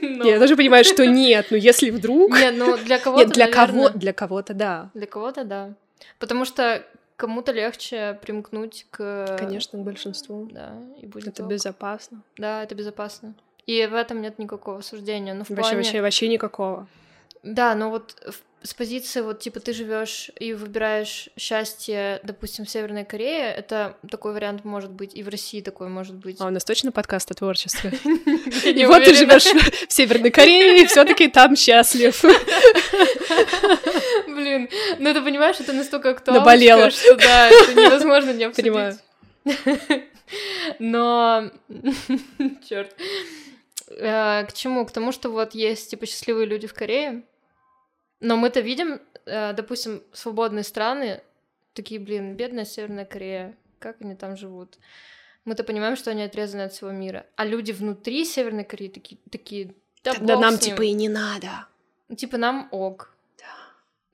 [SPEAKER 2] Но... Я тоже понимаю, что нет, но если вдруг...
[SPEAKER 1] Нет, ну для кого-то,
[SPEAKER 2] Нет, для кого для кого-то да.
[SPEAKER 1] Для кого-то да. Потому что кому-то легче примкнуть к...
[SPEAKER 2] Конечно, к большинству.
[SPEAKER 1] Да, и будет
[SPEAKER 2] Это ок. безопасно.
[SPEAKER 1] Да, это безопасно. И в этом нет никакого суждения. Но в
[SPEAKER 2] вообще,
[SPEAKER 1] плане...
[SPEAKER 2] вообще, вообще никакого.
[SPEAKER 1] Да, но вот с позиции вот типа ты живешь и выбираешь счастье, допустим, в Северной Корее, это такой вариант может быть, и в России такой может быть.
[SPEAKER 2] А у нас точно подкаст о творчестве? И вот ты живешь в Северной Корее, и все-таки там счастлив.
[SPEAKER 1] Блин, ну ты понимаешь, это настолько актуально, что да, это невозможно не обсудить. Понимаю. Но, черт, э, к чему? К тому, что вот есть типа счастливые люди в Корее, но мы-то видим, э, допустим, свободные страны, такие, блин, бедная Северная Корея, как они там живут? Мы-то понимаем, что они отрезаны от всего мира. А люди внутри Северной Кореи такие, такие
[SPEAKER 2] да Тогда нам типа и не надо.
[SPEAKER 1] Типа нам ок.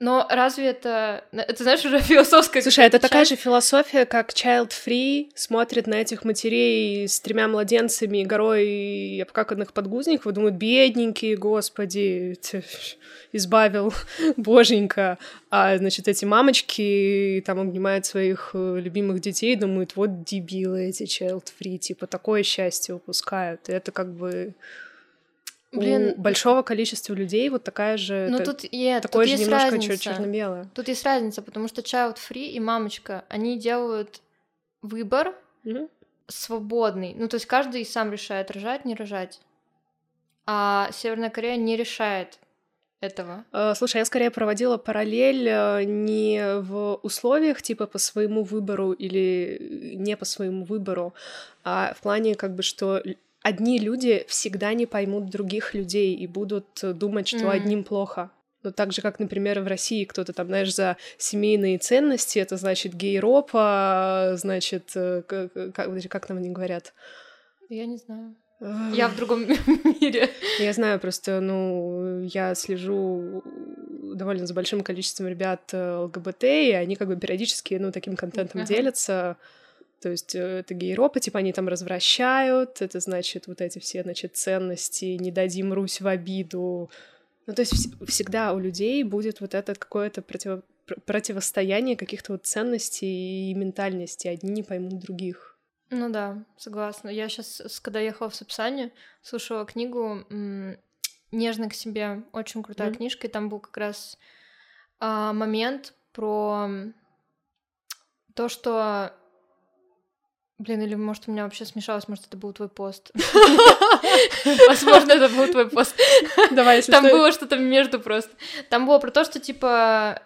[SPEAKER 1] Но разве это... Это, знаешь, уже философская...
[SPEAKER 2] Слушай, это часть? такая же философия, как Child Free смотрит на этих матерей с тремя младенцами, горой обкаканных подгузников, и думают, бедненькие, господи, избавил боженька. А, значит, эти мамочки там обнимают своих э, любимых детей, думают, вот дебилы эти Child Free, типа, такое счастье упускают. И это как бы Блин, у большого количества людей вот такая же,
[SPEAKER 1] ну, тут, yeah,
[SPEAKER 2] такое
[SPEAKER 1] тут
[SPEAKER 2] же есть немножко разница. черно-белое.
[SPEAKER 1] Тут есть разница, потому что child free и мамочка, они делают выбор mm-hmm. свободный. Ну, то есть каждый сам решает, рожать, не рожать. А Северная Корея не решает этого.
[SPEAKER 2] Uh, слушай, я скорее проводила параллель uh, не в условиях типа по своему выбору или не по своему выбору, а в плане как бы что одни люди всегда не поймут других людей и будут думать, что mm. одним плохо. Ну, так же, как, например, в России кто-то там, знаешь, за семейные ценности, это значит гейропа, значит, э, как, как, там они говорят?
[SPEAKER 1] Я не знаю. Я в другом мире.
[SPEAKER 2] Я знаю, просто, ну, я слежу довольно за большим количеством ребят э, ЛГБТ, и они как бы периодически, ну, таким контентом делятся. То есть э, это гейропа, типа они там развращают, это значит вот эти все, значит, ценности, не дадим Русь в обиду. Ну, то есть вс- всегда у людей будет вот это какое-то против... противостояние каких-то вот ценностей и ментальности. Одни не поймут других.
[SPEAKER 1] Ну да, согласна. Я сейчас, когда ехала в Сапсане, слушала книгу «Нежно к себе». Очень крутая mm-hmm. книжка, и там был как раз а, момент про то, что Блин, или может у меня вообще смешалось, может это был твой пост. Возможно, это был твой пост.
[SPEAKER 2] Давай, если
[SPEAKER 1] Там было что-то между просто. Там было про то, что типа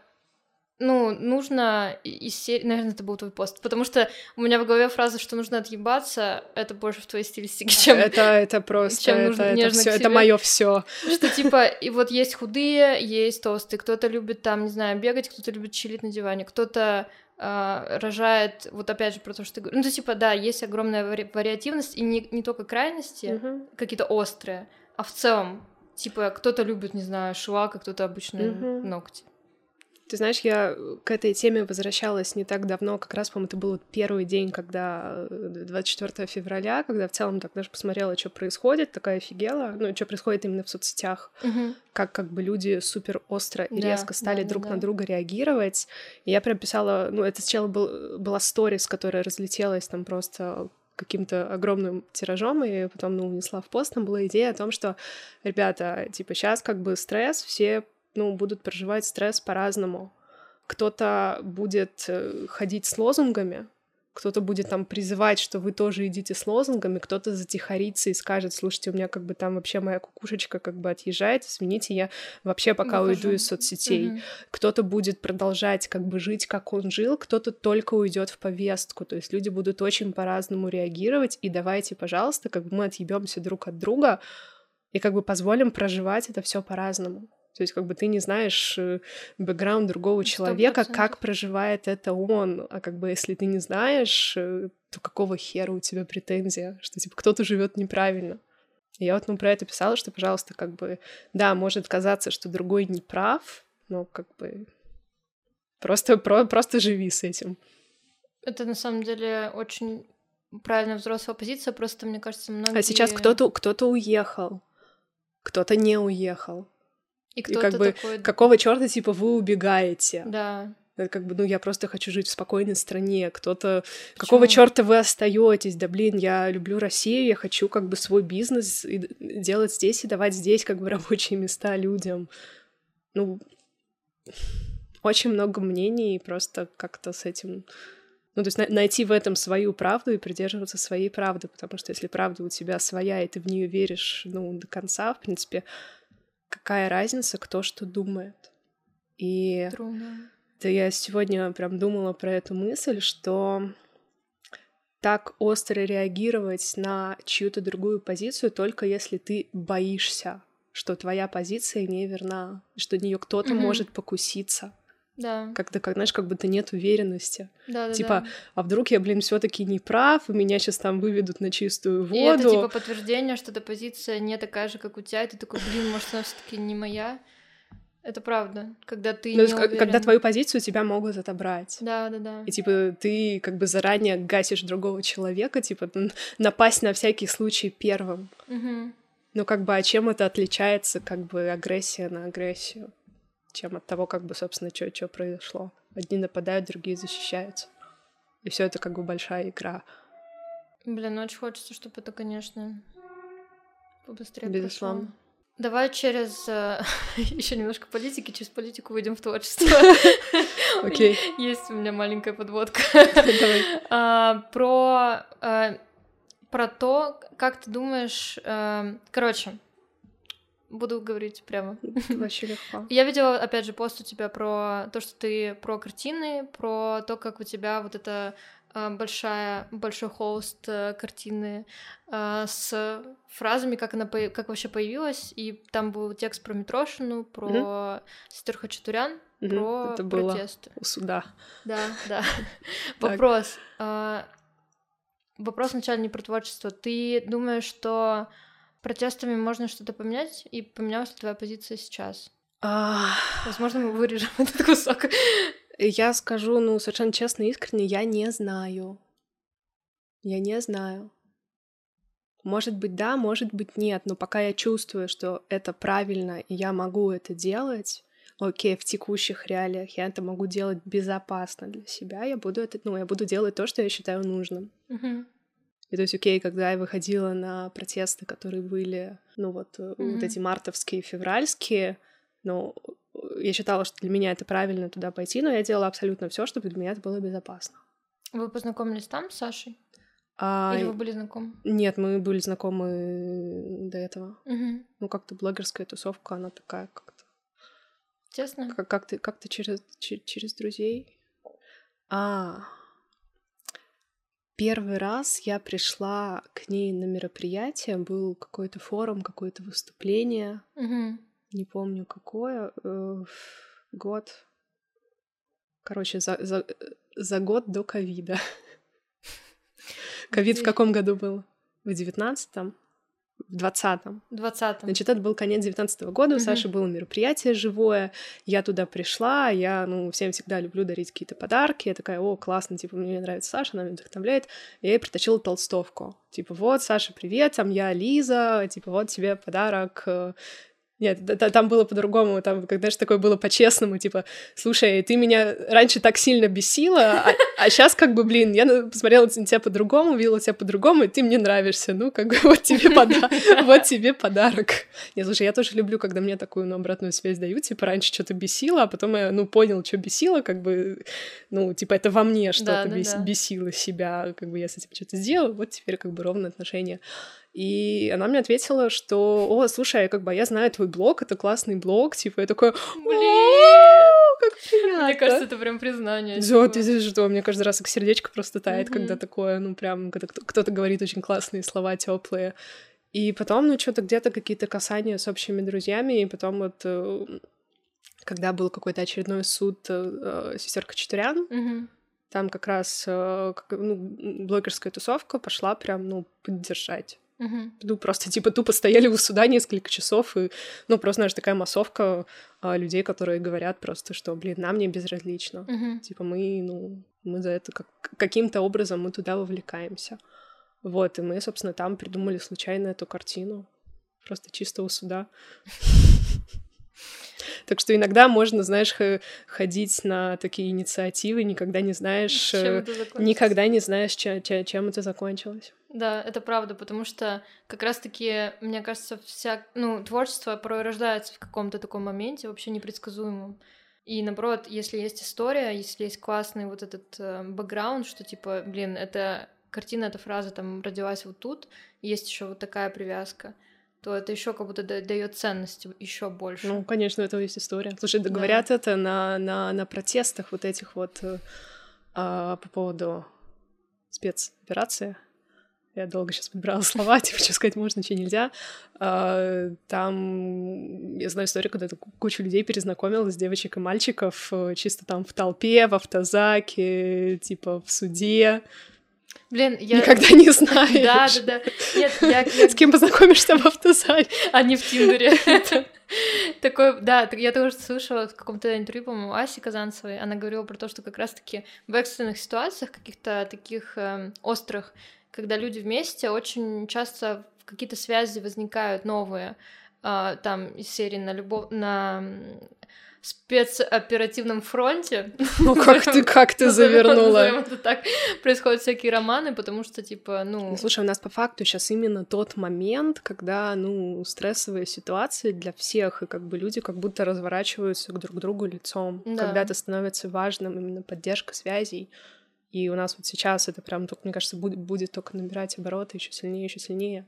[SPEAKER 1] ну, нужно из серии... Наверное, это был твой пост. Потому что у меня в голове фраза, что нужно отъебаться, это больше в твоей стилистике, чем...
[SPEAKER 2] Это, это просто... Чем это, нужно это, все, это мое все.
[SPEAKER 1] Что, типа, и вот есть худые, есть толстые. Кто-то любит там, не знаю, бегать, кто-то любит чилить на диване, кто-то Uh, рожает, вот опять же про то, что ты говоришь, ну, то, типа, да, есть огромная вари- вариативность, и не, не только крайности uh-huh. какие-то острые, а в целом, типа, кто-то любит, не знаю, шлак, а кто-то обычные uh-huh. ногти.
[SPEAKER 2] Ты знаешь, я к этой теме возвращалась не так давно, как раз, по-моему, это был первый день, когда 24 э, февраля, когда в целом так даже посмотрела, что происходит, такая офигела, ну, что происходит именно в соцсетях,
[SPEAKER 1] угу.
[SPEAKER 2] как как бы люди супер остро и да, резко стали да, друг да. на друга реагировать. И я прям писала, ну, это сначала был, была сторис, которая разлетелась там просто каким-то огромным тиражом, и потом, ну, унесла в пост, там была идея о том, что, ребята, типа, сейчас как бы стресс, все, ну, будут проживать стресс по-разному. Кто-то будет э, ходить с лозунгами, кто-то будет там призывать, что вы тоже идите с лозунгами, кто-то затихарится и скажет, слушайте, у меня как бы там вообще моя кукушечка как бы отъезжает, извините, я вообще пока Выхожу. уйду из соцсетей. Угу. Кто-то будет продолжать как бы жить, как он жил, кто-то только уйдет в повестку, то есть люди будут очень по-разному реагировать, и давайте, пожалуйста, как бы мы отъебемся друг от друга и как бы позволим проживать это все по-разному. То есть как бы ты не знаешь э, бэкграунд другого человека, 100%. как проживает это он. А как бы если ты не знаешь, э, то какого хера у тебя претензия, что типа кто-то живет неправильно. И я вот ну, про это писала, что, пожалуйста, как бы, да, может казаться, что другой не прав, но как бы просто, про, просто живи с этим.
[SPEAKER 1] Это на самом деле очень правильная взрослая позиция, просто, мне кажется, многие...
[SPEAKER 2] А сейчас кто-то кто уехал, кто-то не уехал. И, и как бы такой... какого черта типа вы убегаете?
[SPEAKER 1] Да.
[SPEAKER 2] Это как бы, ну, я просто хочу жить в спокойной стране. Кто-то, какого черта вы остаетесь? Да, блин, я люблю Россию, я хочу как бы свой бизнес делать здесь и давать здесь как бы рабочие места людям. Ну, очень много мнений, и просто как-то с этим... Ну, то есть найти в этом свою правду и придерживаться своей правды, потому что если правда у тебя своя, и ты в нее веришь, ну, до конца, в принципе, какая разница, кто что думает. И
[SPEAKER 1] Трудно.
[SPEAKER 2] да, я сегодня прям думала про эту мысль, что так остро реагировать на чью-то другую позицию только если ты боишься, что твоя позиция неверна, что нее кто-то mm-hmm. может покуситься.
[SPEAKER 1] Да.
[SPEAKER 2] Когда, как, знаешь, как будто нет уверенности.
[SPEAKER 1] Да, да,
[SPEAKER 2] типа,
[SPEAKER 1] да.
[SPEAKER 2] а вдруг я, блин, все таки не прав, и меня сейчас там выведут на чистую воду. И
[SPEAKER 1] это, типа, подтверждение, что эта позиция не такая же, как у тебя, и ты такой, блин, может, она все таки не моя. Это правда, когда ты ну, не уверен.
[SPEAKER 2] Когда твою позицию тебя могут отобрать.
[SPEAKER 1] Да, да, да.
[SPEAKER 2] И, типа, ты как бы заранее гасишь другого человека, типа, напасть на всякий случай первым.
[SPEAKER 1] Угу.
[SPEAKER 2] Ну, как бы, а чем это отличается, как бы, агрессия на агрессию? Чем от того, как бы, собственно, что произошло. Одни нападают, другие защищаются. И все это как бы большая игра.
[SPEAKER 1] Блин, ну очень хочется, чтобы это, конечно, побыстрее
[SPEAKER 2] Безусловно.
[SPEAKER 1] прошло. Давай через э, еще немножко политики, через политику выйдем в творчество.
[SPEAKER 2] Окей.
[SPEAKER 1] Есть у меня маленькая подводка. А, про э, про то, как ты думаешь, э, короче, буду говорить прямо.
[SPEAKER 2] Вообще легко.
[SPEAKER 1] Я видела, опять же, пост у тебя про то, что ты про картины, про то, как у тебя вот это а, большая, большой холст э, картины а, с фразами, как она как вообще появилась, и там был текст про Митрошину, про mm-hmm. сестер Хачатурян, mm-hmm. про
[SPEAKER 2] Это
[SPEAKER 1] протесты.
[SPEAKER 2] у суда.
[SPEAKER 1] Да, да. Вопрос. А, вопрос вначале не про творчество. Ты думаешь, что протестами можно что-то поменять, и поменялась ли твоя позиция сейчас? Возможно, мы вырежем этот кусок.
[SPEAKER 2] Я скажу, ну, совершенно честно и искренне, я не знаю. Я не знаю. Может быть, да, может быть, нет, но пока я чувствую, что это правильно, и я могу это делать, окей, в текущих реалиях я это могу делать безопасно для себя, я буду это, ну, я буду делать то, что я считаю нужным.
[SPEAKER 1] Uh-huh.
[SPEAKER 2] И то есть, окей, когда я выходила на протесты, которые были, ну вот, mm-hmm. вот эти мартовские, февральские, ну, я считала, что для меня это правильно туда пойти, но я делала абсолютно все, чтобы для меня это было безопасно.
[SPEAKER 1] Вы познакомились там с Сашей?
[SPEAKER 2] А...
[SPEAKER 1] Или вы были знакомы?
[SPEAKER 2] Нет, мы были знакомы до этого.
[SPEAKER 1] Угу.
[SPEAKER 2] Ну, как-то блогерская тусовка, она такая как-то...
[SPEAKER 1] Честно?
[SPEAKER 2] Как- как-то, как-то через, через друзей. А, Первый раз я пришла к ней на мероприятие, был какой-то форум, какое-то выступление,
[SPEAKER 1] угу.
[SPEAKER 2] не помню какое, э, год, короче, за, за, за год до ковида. Ковид в каком году был? В девятнадцатом? В двадцатом.
[SPEAKER 1] Двадцатом.
[SPEAKER 2] Значит, это был конец девятнадцатого года, у Саши было мероприятие живое, я туда пришла, я, ну, всем всегда люблю дарить какие-то подарки, я такая, о, классно, типа, мне нравится Саша, она меня вдохновляет, я ей притащила толстовку, типа, вот, Саша, привет, там я Лиза, типа, вот тебе подарок, Нет, там было по-другому, там, когда же такое было по-честному, типа, слушай, ты меня раньше так сильно бесила, а, а сейчас как бы, блин, я посмотрела на тебя по-другому, видела тебя по-другому, и ты мне нравишься, ну, как бы, вот тебе подарок, вот тебе подарок. Нет, слушай, я тоже люблю, когда мне такую, ну, обратную связь дают, типа, раньше что-то бесило, а потом я, ну, понял, что бесило, как бы, ну, типа, это во мне что-то да, да, да. бесило себя, как бы я с этим что-то сделала, вот теперь как бы ровное отношение. И она мне ответила, что, о, слушай, как бы я знаю твой блог, это классный блог, типа, я такой, блин, как приятно.
[SPEAKER 1] Мне кажется, это прям признание.
[SPEAKER 2] Да, ты что, мне каждый раз как сердечко просто тает, когда такое, ну, прям, когда кто-то говорит очень классные слова, теплые. И потом, ну, что-то где-то какие-то касания с общими друзьями, и потом вот э, когда был какой-то очередной суд э, сестер Кочетурян, mm-hmm. там как раз э, ну, блогерская тусовка пошла прям, ну, поддержать. Угу. Ну, просто, типа, тупо стояли у суда несколько часов, и, ну, просто, знаешь, такая массовка а, людей, которые говорят просто, что, блин, нам не безразлично. Угу. Типа, мы, ну, мы за это как, каким-то образом мы туда вовлекаемся. Вот, и мы, собственно, там придумали случайно эту картину. Просто чисто у суда. Так что иногда можно, знаешь, ходить на такие инициативы, никогда не знаешь, э, никогда не знаешь, чем, чем это закончилось.
[SPEAKER 1] Да, это правда, потому что как раз-таки, мне кажется, вся, ну, творчество порой рождается в каком-то таком моменте вообще непредсказуемом. И наоборот, если есть история, если есть классный вот этот э, бэкграунд, что типа, блин, эта картина, эта фраза там родилась вот тут, есть еще вот такая привязка, то это еще как будто дает ценности еще больше.
[SPEAKER 2] Ну, конечно, это есть история. Слушай, да, говорят это на, на, на протестах вот этих вот э, а, по поводу спецоперации. Я долго сейчас подбирала слова, типа, что сказать можно, что нельзя. А, там, я знаю историю, когда куча людей перезнакомилась, девочек и мальчиков, э, чисто там в толпе, в автозаке, типа в суде.
[SPEAKER 1] Блин, я...
[SPEAKER 2] Никогда не знаешь.
[SPEAKER 1] Да, да, да. Нет, я.
[SPEAKER 2] С кем познакомишься в автозале?
[SPEAKER 1] А не в Тиндере. Такой, да, я тоже слышала в каком-то интервью, по-моему, Аси Казанцевой, она говорила про то, что как раз-таки в экстренных ситуациях, каких-то таких э, острых, когда люди вместе, очень часто какие-то связи возникают новые, э, там, из серии на любовь, на спецоперативном фронте.
[SPEAKER 2] Ну как ты, как ты завернула? это
[SPEAKER 1] так. Происходят всякие романы, потому что, типа, ну...
[SPEAKER 2] Слушай, у нас по факту сейчас именно тот момент, когда, ну, стрессовые ситуации для всех, и как бы люди как будто разворачиваются к друг другу лицом. Да. Когда это становится важным, именно поддержка связей. И у нас вот сейчас это прям, только, мне кажется, будет, будет только набирать обороты еще сильнее, еще сильнее.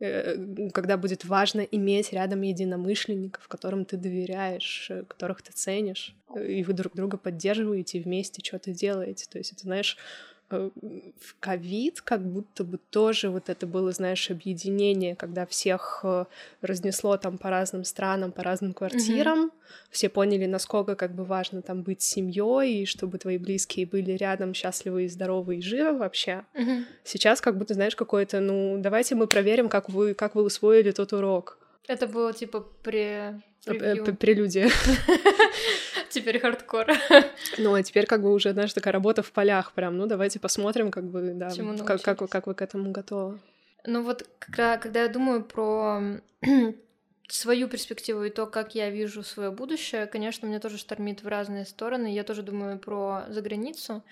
[SPEAKER 2] Э, когда будет важно иметь рядом единомышленников, которым ты доверяешь, э, которых ты ценишь, и вы друг друга поддерживаете вместе что-то делаете. То есть это, знаешь, Э, в ковид как будто бы тоже вот это было, знаешь, объединение, когда всех э, разнесло там по разным странам, по разным квартирам, mm-hmm. все поняли, насколько как бы важно там быть семьей, и чтобы твои близкие были рядом, счастливы и здоровы и живы вообще. Mm-hmm. Сейчас как будто, знаешь, какое-то, ну, давайте мы проверим, как вы, как вы усвоили тот урок.
[SPEAKER 1] Это было типа при...
[SPEAKER 2] Прелюдия.
[SPEAKER 1] Теперь хардкор.
[SPEAKER 2] Ну, а теперь как бы уже, знаешь, такая работа в полях прям. Ну, давайте посмотрим, как бы, да, как, как, как вы к этому готовы.
[SPEAKER 1] Ну вот, когда, когда я думаю про свою перспективу и то, как я вижу свое будущее, конечно, меня тоже штормит в разные стороны. Я тоже думаю про заграницу.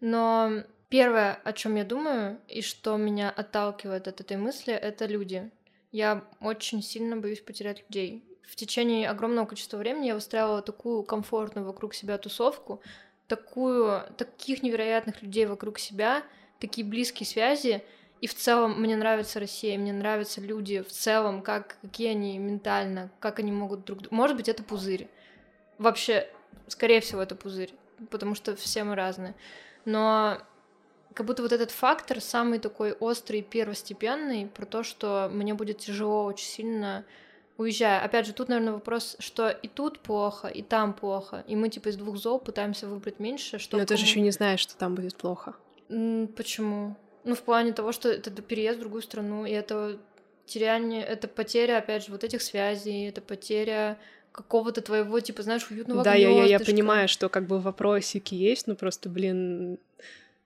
[SPEAKER 1] Но первое, о чем я думаю, и что меня отталкивает от этой мысли, это люди. Я очень сильно боюсь потерять людей в течение огромного количества времени я выстраивала такую комфортную вокруг себя тусовку, такую, таких невероятных людей вокруг себя, такие близкие связи, и в целом мне нравится Россия, мне нравятся люди в целом, как, какие они ментально, как они могут друг друга... Может быть, это пузырь. Вообще, скорее всего, это пузырь, потому что все мы разные. Но как будто вот этот фактор самый такой острый, первостепенный, про то, что мне будет тяжело очень сильно уезжая. Опять же, тут, наверное, вопрос, что и тут плохо, и там плохо. И мы, типа, из двух зол пытаемся выбрать меньше, что...
[SPEAKER 2] Но ты же еще не знаешь, что там будет плохо.
[SPEAKER 1] Почему? Ну, в плане того, что это переезд в другую страну, и это теряние, это потеря, опять же, вот этих связей, это потеря какого-то твоего, типа, знаешь, уютного
[SPEAKER 2] Да, я, я, я понимаю, что как бы вопросики есть, но просто, блин,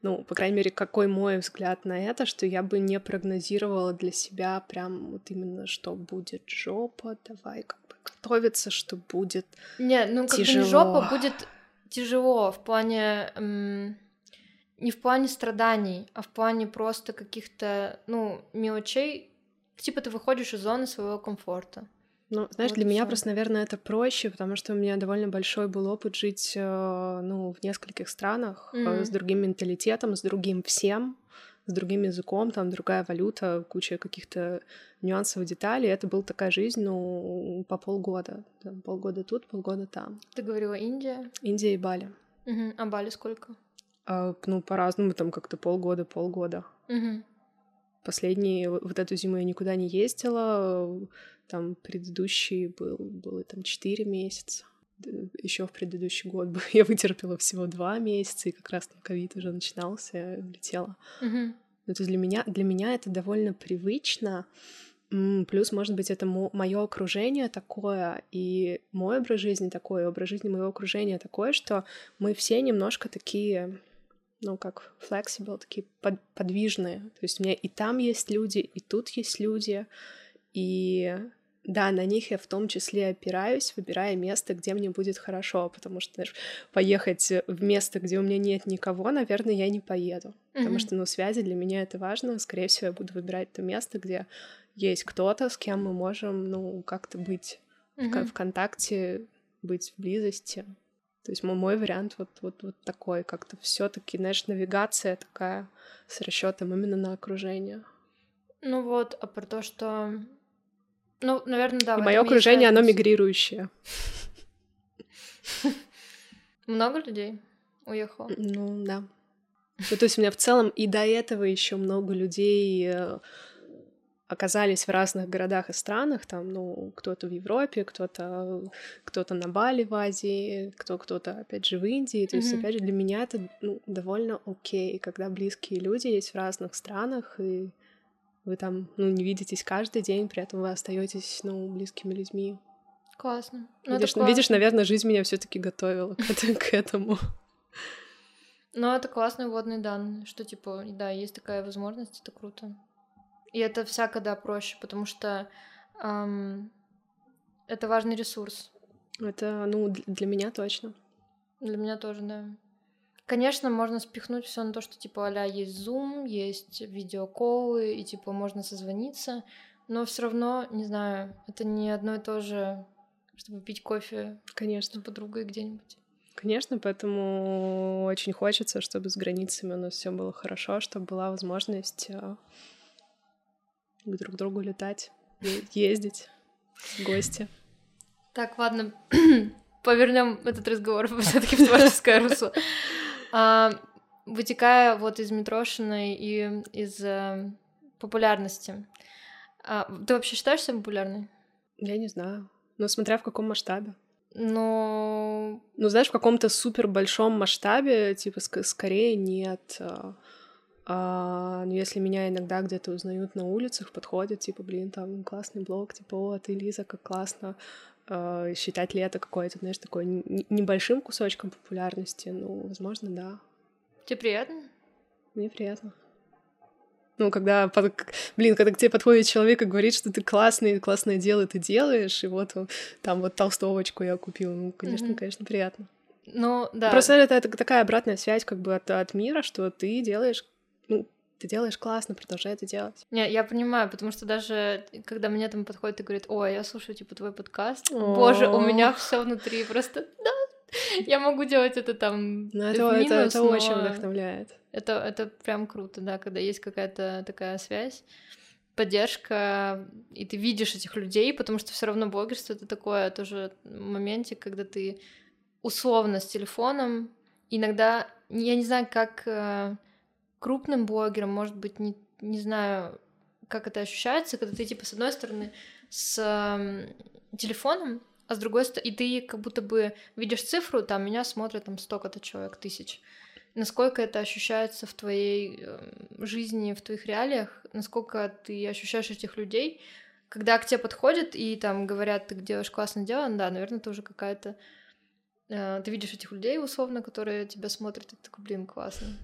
[SPEAKER 2] ну, по крайней мере, какой мой взгляд на это, что я бы не прогнозировала для себя прям вот именно, что будет жопа, давай как бы готовиться, что будет
[SPEAKER 1] Не, ну как
[SPEAKER 2] тяжело.
[SPEAKER 1] бы не жопа, будет тяжело в плане... М- не в плане страданий, а в плане просто каких-то, ну, мелочей. Типа ты выходишь из зоны своего комфорта.
[SPEAKER 2] Ну, знаешь, вот для меня всё. просто, наверное, это проще, потому что у меня довольно большой был опыт жить, э, ну, в нескольких странах mm-hmm. с другим менталитетом, с другим всем, с другим языком, там другая валюта, куча каких-то нюансов, деталей. Это была такая жизнь, ну, по полгода. Там, полгода тут, полгода там.
[SPEAKER 1] Ты говорила Индия?
[SPEAKER 2] Индия и Бали.
[SPEAKER 1] Угу. А Бали сколько?
[SPEAKER 2] А, ну, по-разному, там как-то полгода, полгода.
[SPEAKER 1] Угу.
[SPEAKER 2] Последние, вот эту зиму я никуда не ездила, там предыдущий был, было там 4 месяца. Еще в предыдущий год я вытерпела всего два месяца, и как раз там ковид уже начинался, я улетела.
[SPEAKER 1] Mm-hmm.
[SPEAKER 2] Ну, то есть для меня, для меня это довольно привычно. Плюс, может быть, это мое окружение такое, и мой образ жизни такой, и образ жизни моего окружения такое, что мы все немножко такие, ну, как flexible, такие под, подвижные. То есть у меня и там есть люди, и тут есть люди, и да, на них я в том числе опираюсь, выбирая место, где мне будет хорошо, потому что, знаешь, поехать в место, где у меня нет никого, наверное, я не поеду, mm-hmm. потому что, ну, связи для меня это важно. Скорее всего, я буду выбирать то место, где есть кто-то, с кем мы можем, ну, как-то быть mm-hmm. в, контакте, быть в близости. То есть мой, мой вариант вот, вот, вот такой, как-то все таки знаешь, навигация такая с расчетом именно на окружение.
[SPEAKER 1] Ну вот, а про то, что ну, наверное, да.
[SPEAKER 2] И мое окружение, оно мигрирующее.
[SPEAKER 1] Много людей уехало?
[SPEAKER 2] Ну, да. Ну, то есть у меня в целом и до этого еще много людей э, оказались в разных городах и странах, там, ну, кто-то в Европе, кто-то кто-то на Бали в Азии, кто кто-то опять же в Индии, то есть опять же для меня это ну, довольно окей, когда близкие люди есть в разных странах и вы там, ну, не видитесь каждый день, при этом вы остаетесь, ну, близкими людьми.
[SPEAKER 1] Классно.
[SPEAKER 2] Ну, видишь, классно. видишь, наверное, жизнь меня все-таки готовила к этому.
[SPEAKER 1] Ну, это классные вводные данные, что, типа, да, есть такая возможность, это круто. И это всяко, да, проще, потому что эм, это важный ресурс.
[SPEAKER 2] Это, ну, для меня точно.
[SPEAKER 1] Для меня тоже, да. Конечно, можно спихнуть все на то, что типа а есть Zoom, есть видеоколы, и типа можно созвониться, но все равно, не знаю, это не одно и то же, чтобы пить кофе
[SPEAKER 2] Конечно.
[SPEAKER 1] с подругой где-нибудь.
[SPEAKER 2] Конечно, поэтому очень хочется, чтобы с границами у нас все было хорошо, чтобы была возможность к друг другу летать, ездить в гости.
[SPEAKER 1] Так, ладно, повернем этот разговор все-таки в творческое русло. А, вытекая вот из Митрошиной и из э, популярности, а, ты вообще считаешь себя популярной?
[SPEAKER 2] Я не знаю. Но смотря в каком масштабе.
[SPEAKER 1] Но...
[SPEAKER 2] Ну, знаешь, в каком-то супер большом масштабе, типа, ск- скорее нет. А, а, ну, если меня иногда где-то узнают на улицах, подходят, типа, блин, там классный блог, типа, о, ты Лиза, как классно. А, считать ли это какой-то, знаешь, такой небольшим кусочком популярности? Ну, возможно, да.
[SPEAKER 1] Тебе приятно?
[SPEAKER 2] Мне приятно. Ну, когда, блин, когда к тебе подходит человек и говорит, что ты классный, классное дело ты делаешь, и вот там вот толстовочку я купила, ну, конечно, mm-hmm. конечно, приятно.
[SPEAKER 1] Ну, да.
[SPEAKER 2] Просто это, это такая обратная связь как бы от, от мира, что ты делаешь, ну, ты делаешь классно, продолжай это делать.
[SPEAKER 1] Не, я понимаю, потому что даже когда мне там подходит и говорит, ой, я слушаю, типа, твой подкаст, боже, у меня все внутри просто, да, я могу делать это там
[SPEAKER 2] ну, это, минус, это, это очень вдохновляет.
[SPEAKER 1] Это, это прям круто, да, когда есть какая-то такая связь, поддержка, и ты видишь этих людей, потому что все равно блогерство — это такое тоже моментик, когда ты условно с телефоном, иногда, я не знаю, как э, крупным блогером, может быть, не, не знаю, как это ощущается, когда ты, типа, с одной стороны, с э, телефоном, а с другой стороны, и ты как будто бы видишь цифру, там меня смотрят там столько-то человек, тысяч. Насколько это ощущается в твоей э, жизни, в твоих реалиях, насколько ты ощущаешь этих людей, когда к тебе подходят и там говорят, ты делаешь классное дело, да, наверное, это уже какая-то... Э, ты видишь этих людей, условно, которые тебя смотрят, и ты такой, блин, классно.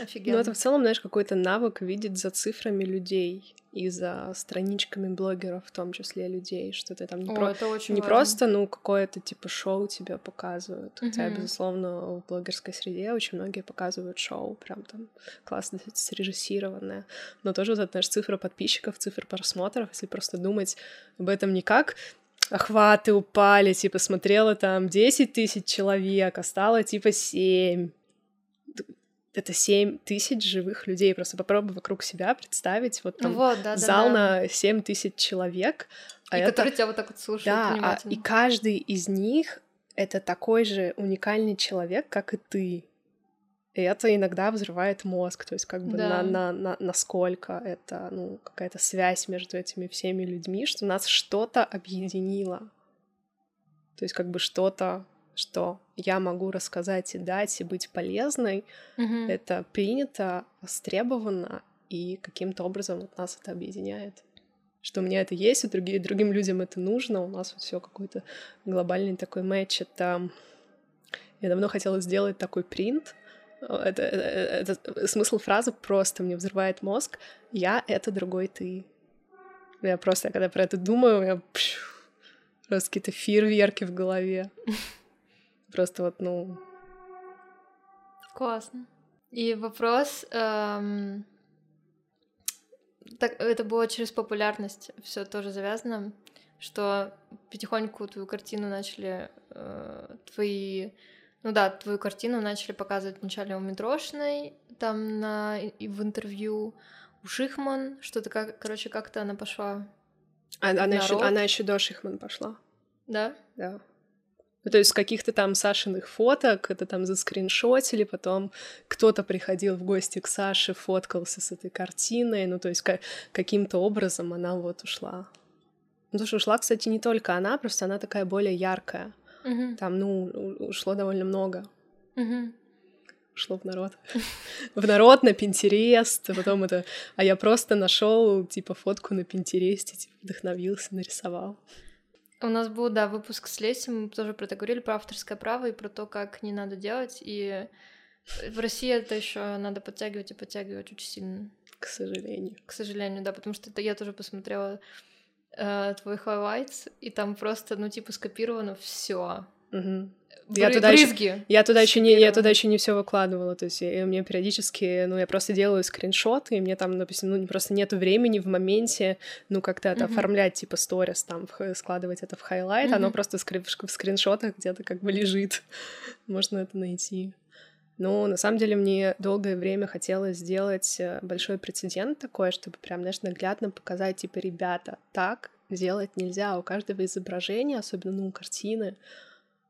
[SPEAKER 1] Офигенно.
[SPEAKER 2] Ну, это в целом, знаешь, какой-то навык видеть за цифрами людей и за страничками блогеров, в том числе людей, что ты там не,
[SPEAKER 1] О,
[SPEAKER 2] про...
[SPEAKER 1] это очень
[SPEAKER 2] не
[SPEAKER 1] важно.
[SPEAKER 2] просто, ну, какое-то типа шоу тебя показывают. Хотя,
[SPEAKER 1] Мгм.
[SPEAKER 2] безусловно, в блогерской среде очень многие показывают шоу, прям там классно срежиссированное. Но тоже вот эта, знаешь, цифра подписчиков, цифра просмотров, если просто думать об этом не как охваты упали, типа смотрело там 10 тысяч человек, а стало типа 7 это 7 тысяч живых людей. Просто попробуй вокруг себя представить вот там
[SPEAKER 1] вот, да, да,
[SPEAKER 2] зал
[SPEAKER 1] да.
[SPEAKER 2] на 7 тысяч человек.
[SPEAKER 1] И
[SPEAKER 2] это...
[SPEAKER 1] которые тебя вот так вот слушают
[SPEAKER 2] Да, а- и каждый из них — это такой же уникальный человек, как и ты. И это иногда взрывает мозг, то есть как бы
[SPEAKER 1] Да.
[SPEAKER 2] на, на, на, насколько это, ну, какая-то связь между этими всеми людьми, что нас что-то объединило. То есть как бы что-то, что я могу рассказать и дать, и быть полезной,
[SPEAKER 1] Мгм.
[SPEAKER 2] это принято, востребовано, и каким-то образом вот нас это объединяет. Что у меня это есть, и другие, другим людям это нужно, у нас вот все какой-то глобальный такой матч. Это... Я давно хотела сделать такой принт. Это, это- это- смысл фразы просто мне взрывает мозг. Я — это другой ты. Я просто, когда про это думаю, я пшу, просто какие-то фейерверки в голове. Просто вот, ну,
[SPEAKER 1] Классно. И вопрос... эм, Так, это было через популярность все тоже завязано, что потихоньку твою картину начали... э, твои... Ну да, твою картину начали показывать вначале у Митрошиной, там на... и в интервью, у Шихман, что-то как... Короче, как-то она пошла,
[SPEAKER 2] а- она, еще, она еще до Шихман пошла.
[SPEAKER 1] да?
[SPEAKER 2] Да. Ну, то есть каких-то там Сашиных фоток, это там заскриншотили, потом кто-то приходил в гости к Саше, фоткался с этой картиной, ну, то есть ка- каким-то образом она вот ушла. Ну, потому что ушла, кстати, не только она, просто она такая более яркая.
[SPEAKER 1] Мгм.
[SPEAKER 2] Там, ну, ушло довольно много.
[SPEAKER 1] Мгм.
[SPEAKER 2] Ушло в народ. В народ, на Пинтерест, а потом это... А я просто нашел типа, фотку на Пинтересте, типа, вдохновился, нарисовал.
[SPEAKER 1] У нас был, да, выпуск с Лесей, мы тоже про это говорили, про авторское право и про то, как не надо делать. И в России это еще надо подтягивать и подтягивать очень сильно,
[SPEAKER 2] К сожалению.
[SPEAKER 1] к сожалению, да, потому что это я тоже посмотрела э, твой highlights, и там просто, ну, типа, скопировано все.
[SPEAKER 2] Мгм. Я туда
[SPEAKER 1] брызги.
[SPEAKER 2] Я туда еще не, я туда еще не все выкладывала, то есть я, мне периодически, ну я просто делаю скриншоты, и мне там, допустим, ну просто нету времени в моменте, ну как-то это
[SPEAKER 1] Мгм.
[SPEAKER 2] оформлять типа сторис, там в складывать это в highlight, оно
[SPEAKER 1] Мгм.
[SPEAKER 2] просто в, скри- в скриншотах где-то как бы лежит, можно это найти. Ну, на самом деле, мне долгое время хотелось сделать э, большой прецедент такой, чтобы прям, знаешь, наглядно показать, типа, ребята, так делать нельзя. У каждого изображения, особенно, ну, картины,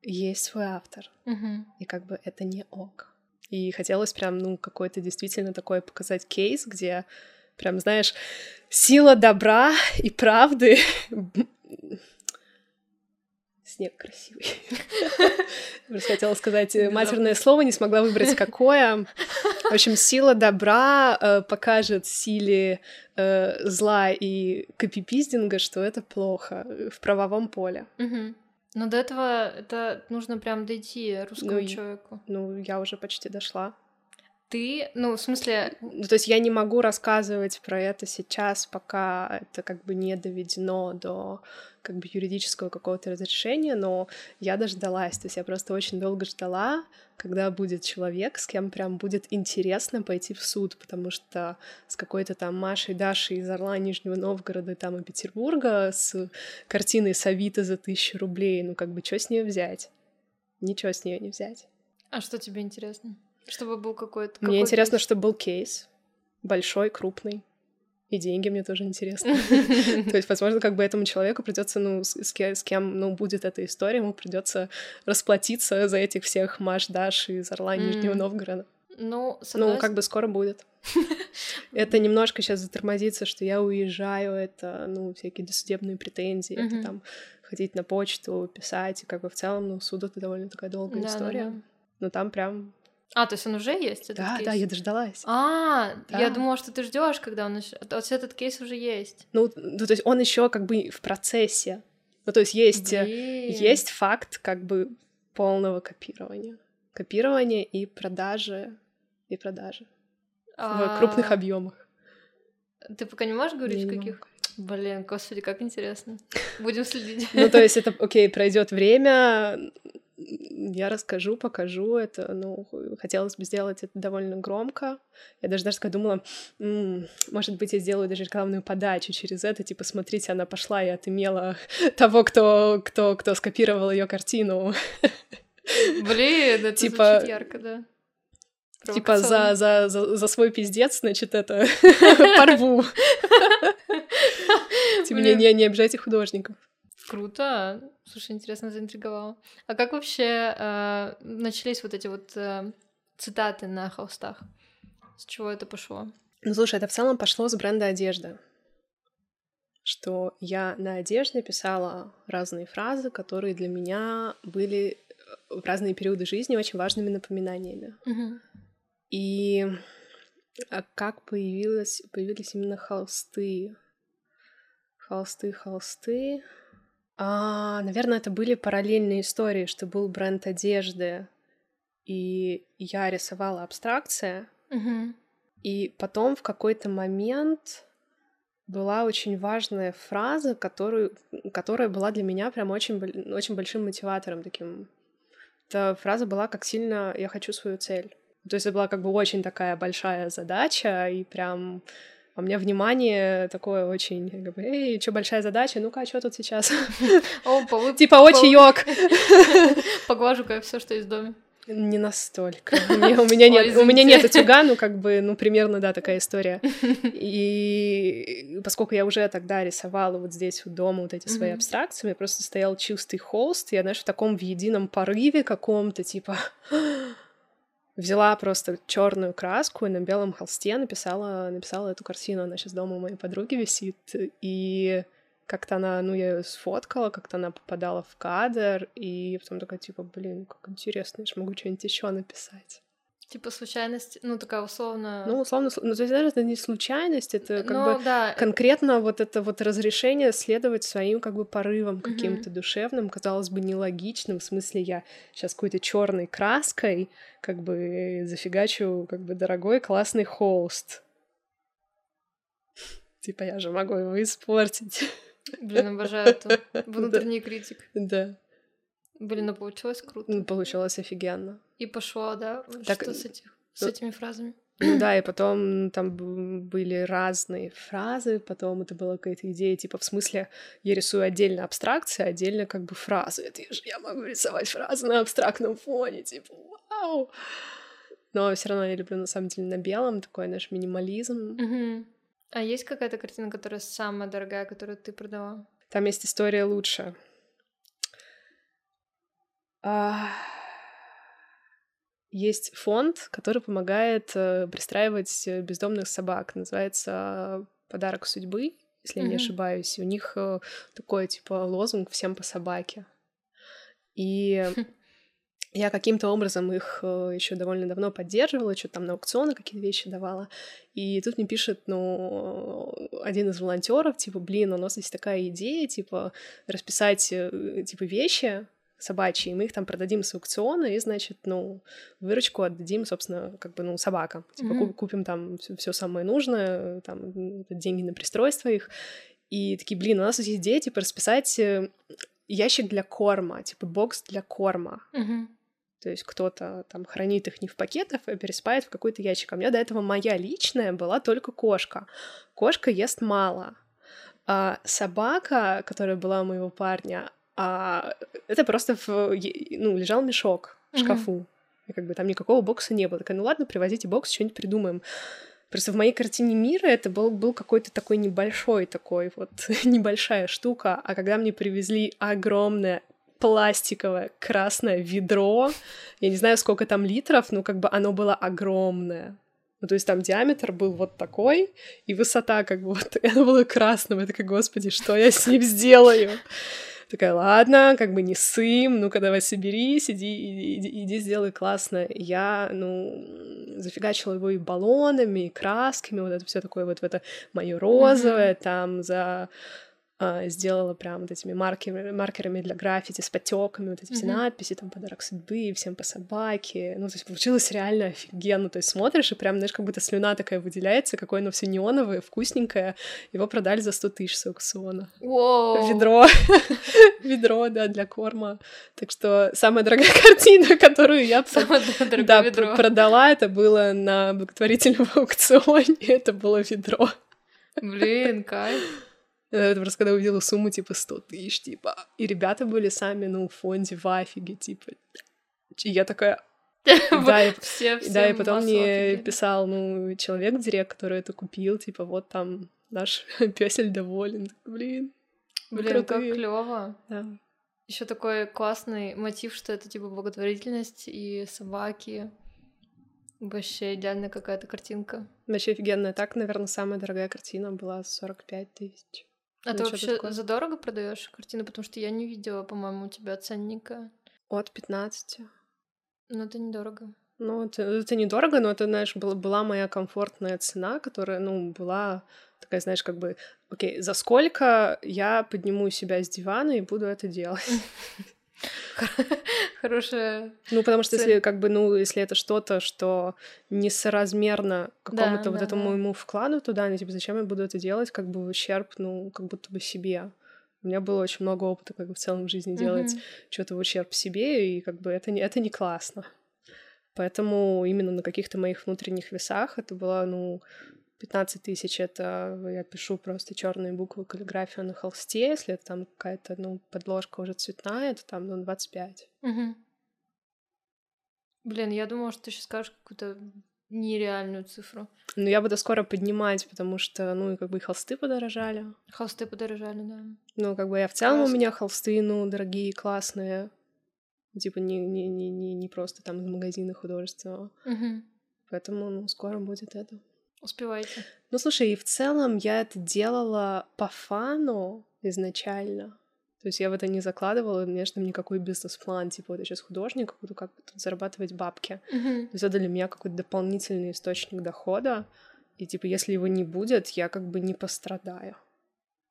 [SPEAKER 2] есть свой автор
[SPEAKER 1] Мгм.
[SPEAKER 2] и как бы это не ок. И хотелось прям, ну, какой-то действительно такой показать кейс, где прям, знаешь, сила добра и правды. Снег красивый. Просто хотела сказать э, матерное слово, не смогла выбрать какое. В общем, сила добра э, покажет силе э, зла и копипиздинга, что это плохо в правовом поле.
[SPEAKER 1] Но до этого это нужно прям дойти русскому
[SPEAKER 2] Ну
[SPEAKER 1] человеку.
[SPEAKER 2] Ну, я уже почти дошла.
[SPEAKER 1] Ты, ну, в смысле,
[SPEAKER 2] Ну, то есть я не могу рассказывать про это сейчас, пока это как бы не доведено до как бы юридического какого-то разрешения, но я дождалась. То есть я просто очень долго ждала, когда будет человек, с кем прям будет интересно пойти в суд, потому что с какой-то там Машей, Дашей из Орла, Нижнего Новгорода там и Петербурга с картиной с Авито за тысячу рублей, ну как бы что с нее взять? Ничего с нее не взять.
[SPEAKER 1] а что тебе интересно? Чтобы был какой-то...
[SPEAKER 2] Мне
[SPEAKER 1] какой
[SPEAKER 2] интересно,
[SPEAKER 1] кейс?
[SPEAKER 2] чтобы был кейс большой, крупный. И деньги мне тоже интересны. То есть, возможно, как бы этому человеку придется, ну, с, с ке- с кем, ну, будет эта история, ему придется расплатиться за этих всех Маш, Даш из Орла, Нижнего. Новгорода.
[SPEAKER 1] Ну,
[SPEAKER 2] Ну, как бы скоро будет. Это немножко сейчас затормозится, что я уезжаю, это, ну, всякие досудебные претензии, это там ходить на почту, писать, и как бы в целом, ну, суд — это довольно такая долгая история. Но там прям...
[SPEAKER 1] А, то есть он уже есть? этот
[SPEAKER 2] Да,
[SPEAKER 1] кейс?
[SPEAKER 2] да, я дождалась.
[SPEAKER 1] А, я
[SPEAKER 2] Да.
[SPEAKER 1] думала, что ты ждешь, когда он еще... Вот этот кейс уже есть.
[SPEAKER 2] Ну, ну, то есть он еще как бы в процессе. Ну, то есть есть, э,
[SPEAKER 1] Блин.
[SPEAKER 2] есть факт как бы полного копирования. Копирования и продажи, и продажи. в крупных объемах.
[SPEAKER 1] Ты пока не можешь говорить, в каких? Блин, господи, как интересно. Будем следить.
[SPEAKER 2] Ну, то есть это, окей, пройдет время, я расскажу, покажу это. Ну, хотелось бы сделать это довольно громко. Я даже даже думала, м-м, может быть, я сделаю даже рекламную подачу через это, типа, смотрите, она пошла и отымела того, кто, кто, кто скопировал ее картину.
[SPEAKER 1] Блин, это типа, звучит ярко, да.
[SPEAKER 2] Типа за, за, за, за свой пиздец, значит, это порву. Типа не, не, не обижайте художников.
[SPEAKER 1] Круто. Слушай, интересно, заинтриговало. А как вообще э, начались вот эти вот э, цитаты на холстах? С чего это пошло?
[SPEAKER 2] Ну, слушай, это в целом пошло с бренда одежды. Что я на одежде писала разные фразы, которые для меня были в разные периоды жизни очень важными напоминаниями.
[SPEAKER 1] Угу.
[SPEAKER 2] И а как появилось, появились именно холсты? Холсты, холсты. А, наверное, это были параллельные истории, что был бренд одежды, и я рисовала абстракция.
[SPEAKER 1] Угу.
[SPEAKER 2] И потом в какой-то момент была очень важная фраза, которую, которая была для меня прям очень, очень большим мотиватором таким. Эта фраза была «Как сильно я хочу свою цель». То есть это была как бы очень такая большая задача, и прям а у меня внимание такое очень, как бы, эй, что большая задача, ну-ка, а что тут сейчас? Типа, о, чаек.
[SPEAKER 1] Поглажу-ка все, что есть в доме.
[SPEAKER 2] Не настолько. У меня, у меня нет, у меня нет утюга, ну как бы, ну примерно, да, такая история. И поскольку я уже тогда рисовала вот здесь у дома вот эти свои абстракции, у меня просто стоял чистый холст, я, знаешь, в таком в едином порыве каком-то, типа, взяла просто черную краску и на белом холсте написала, написала эту картину. Она сейчас дома у моей подруги висит. И как-то она, ну, я ее сфоткала, как-то она попадала в кадр, и потом такая, типа, блин, как интересно, я же могу что-нибудь еще написать.
[SPEAKER 1] Типа случайность, ну такая условно.
[SPEAKER 2] Ну, условно, ну, то есть даже это не случайность, это как ну, бы да. конкретно вот это вот разрешение следовать своим как бы порывам каким-то душевным, казалось бы, нелогичным. В смысле, я сейчас какой-то черной краской как бы зафигачу как бы дорогой классный холст. Типа я же могу его испортить.
[SPEAKER 1] Блин, обожаю это. Внутренний критик.
[SPEAKER 2] Да.
[SPEAKER 1] Блин, ну получилось круто.
[SPEAKER 2] Получилось офигенно.
[SPEAKER 1] И пошло, да? Так, что с, этих, с ну, этими фразами?
[SPEAKER 2] Ну да, и потом там были разные фразы, потом это была какая-то идея, типа, в смысле, я рисую отдельно абстракции, отдельно как бы фразы. Это же я могу рисовать фразы на абстрактном фоне, типа, вау! Но все равно я люблю, на самом деле, на белом, такой наш минимализм.
[SPEAKER 1] Угу. А есть какая-то картина, которая самая дорогая, которую ты продала?
[SPEAKER 2] Там есть история лучше. А, есть фонд, который помогает э, пристраивать э, бездомных собак. Называется «Подарок судьбы», если mm-hmm. я не ошибаюсь. И у них э, такой, типа, лозунг «Всем по собаке». И я каким-то образом их еще довольно давно поддерживала, что там на аукционы какие-то вещи давала. И тут мне пишет, ну, один из волонтеров, типа, блин, у нас есть такая идея, типа, расписать, типа, вещи, собачьи, и мы их там продадим с аукциона, и, значит, ну, выручку отдадим, собственно, как бы, ну, собакам. Типа, mm-hmm. купим там все самое нужное, там, деньги на пристройство их. И такие, блин, у нас есть идея, типа, расписать э, ящик для корма, типа, бокс для корма.
[SPEAKER 1] Mm-hmm.
[SPEAKER 2] То есть кто-то там хранит их не в пакетах, а переспает в какой-то ящик. А у меня до этого моя личная была только кошка. Кошка ест мало. А собака, которая была у моего парня, а это просто в, ну, лежал мешок в шкафу. Uh-huh. И как бы там никакого бокса не было. Такая, ну ладно, привозите бокс, что-нибудь придумаем. Просто в моей картине мира это был, был какой-то такой небольшой такой вот, небольшая штука. А когда мне привезли огромное пластиковое красное ведро, я не знаю, сколько там литров, но как бы оно было огромное. Ну, то есть там диаметр был вот такой, и высота как бы вот, оно было красным. Я такая, господи, что я с ним сделаю? Такая, ладно, как бы не сым, ну-ка давай соберись, иди, иди, иди сделай классно. Я, ну, зафигачила его и баллонами, и красками, вот это все такое вот в это мое розовое, mm-hmm. там за сделала прям вот этими маркерами, маркерами для граффити с подтеками, вот эти все mm-hmm. надписи, там, подарок судьбы, всем по собаке. Ну, то есть получилось реально офигенно. То есть смотришь, и прям, знаешь, как будто слюна такая выделяется, какое оно все неоновое, вкусненькое. Его продали за 100 тысяч с аукциона.
[SPEAKER 1] Wow.
[SPEAKER 2] Ведро. Ведро, да, для корма. Так что самая дорогая картина, которую я да, продала, это было на благотворительном аукционе. Это было ведро.
[SPEAKER 1] Блин, кайф.
[SPEAKER 2] Это просто когда увидела сумму, типа, 100 тысяч, типа. И ребята были сами, ну, в фонде в афиге, типа. И я такая... Да, и, все, да, и потом мне писал, ну, человек, директ, который это купил, типа, вот там наш песель доволен. Блин,
[SPEAKER 1] Блин, как клево. Да. Еще такой классный мотив, что это типа благотворительность и собаки. Вообще идеальная какая-то картинка.
[SPEAKER 2] Вообще офигенная. Так, наверное, самая дорогая картина была 45 тысяч.
[SPEAKER 1] А ты вообще такое. задорого продаешь картины? Потому что я не видела, по-моему, у тебя ценника.
[SPEAKER 2] От 15.
[SPEAKER 1] Ну, это недорого.
[SPEAKER 2] Ну, это, это недорого, но это, знаешь, была, была моя комфортная цена, которая, ну, была такая, знаешь, как бы, окей, за сколько я подниму себя с дивана и буду это делать?
[SPEAKER 1] Хорошая.
[SPEAKER 2] Ну, потому что если как бы, ну, если это что-то, что несоразмерно какому-то да, вот да, этому да. моему вкладу туда, ну, типа, зачем я буду это делать, как бы в ущерб, ну, как будто бы себе. У меня было очень много опыта, как бы в целом в жизни делать mm-hmm. что-то в ущерб себе, и как бы это не, это не классно. Поэтому именно на каких-то моих внутренних весах это было, ну, 15 тысяч это я пишу просто черные буквы каллиграфию на холсте, если это там какая-то, ну, подложка уже цветная, это там, ну, 25.
[SPEAKER 1] Угу. Блин, я думала, что ты сейчас скажешь какую-то нереальную цифру.
[SPEAKER 2] Ну, я буду скоро поднимать, потому что, ну, как бы и холсты подорожали.
[SPEAKER 1] Холсты подорожали, да.
[SPEAKER 2] Ну, как бы я в целом Классно. у меня холсты, ну, дорогие, классные. Типа не, не, не, не, не просто там из магазина художественного.
[SPEAKER 1] Угу.
[SPEAKER 2] Поэтому, ну, скоро будет это.
[SPEAKER 1] Успеваете.
[SPEAKER 2] Ну, слушай, и в целом я это делала по фану изначально. То есть я в это не закладывала, конечно, никакой бизнес-план, типа, вот я сейчас художник, буду как бы тут зарабатывать бабки.
[SPEAKER 1] Mm-hmm.
[SPEAKER 2] То есть это для меня какой-то дополнительный источник дохода. И, типа, если его не будет, я как бы не пострадаю.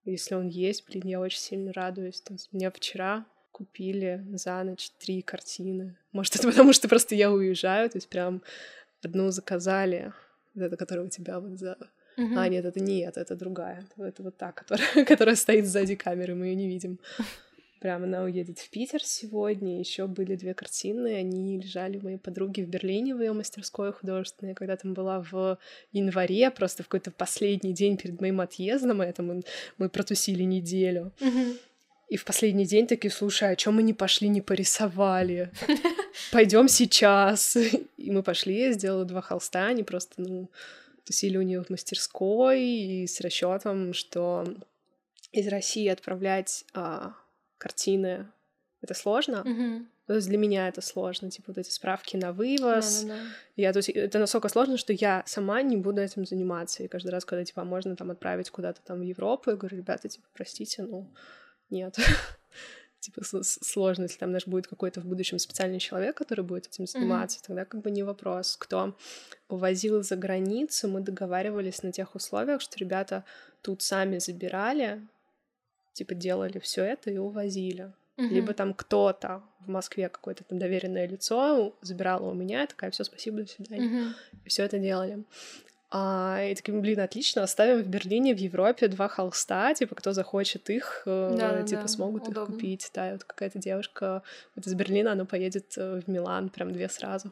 [SPEAKER 2] Если он есть, блин, я очень сильно радуюсь. Есть меня вчера купили за ночь три картины. Может, это потому, что просто я уезжаю, то есть прям одну заказали, вот эта, которая у тебя вот за... Uh-huh. А, нет, это не это, это другая. Это вот та, которая, которая стоит сзади камеры, мы ее не видим. Прям она уедет в Питер сегодня. Еще были две картины, они лежали у моей подруги в Берлине в ее мастерской художественной. Когда там была в январе, просто в какой-то последний день перед моим отъездом, это мы, мы протусили неделю.
[SPEAKER 1] Uh-huh.
[SPEAKER 2] И в последний день такие, слушай, а чем мы не пошли, не порисовали? Пойдем сейчас. И мы пошли, я сделала два холста, они просто, ну, тусили у нее в мастерской и с расчетом, что из России отправлять а, картины это сложно. То есть для меня это сложно, типа вот эти справки на вывоз.
[SPEAKER 1] Да, да, да.
[SPEAKER 2] Я, то есть это настолько сложно, что я сама не буду этим заниматься. И каждый раз, когда типа можно там отправить куда-то там в Европу, я говорю, ребята, типа, простите, ну, нет. типа сложно, если там даже будет какой-то в будущем специальный человек, который будет этим заниматься, mm-hmm. тогда как бы не вопрос. Кто увозил за границу, мы договаривались на тех условиях, что ребята тут сами забирали, типа делали все это и увозили. Mm-hmm. Либо там кто-то в Москве какое-то там доверенное лицо забирало у меня, такая, все, спасибо, до свидания.
[SPEAKER 1] Mm-hmm.
[SPEAKER 2] И все это делали. А, и таким, блин, отлично, оставим в Берлине, в Европе два холста, типа, кто захочет их, э, да, типа, да, смогут удобно. их купить. Да, и вот какая-то девушка вот из Берлина, она поедет э, в Милан, прям две сразу.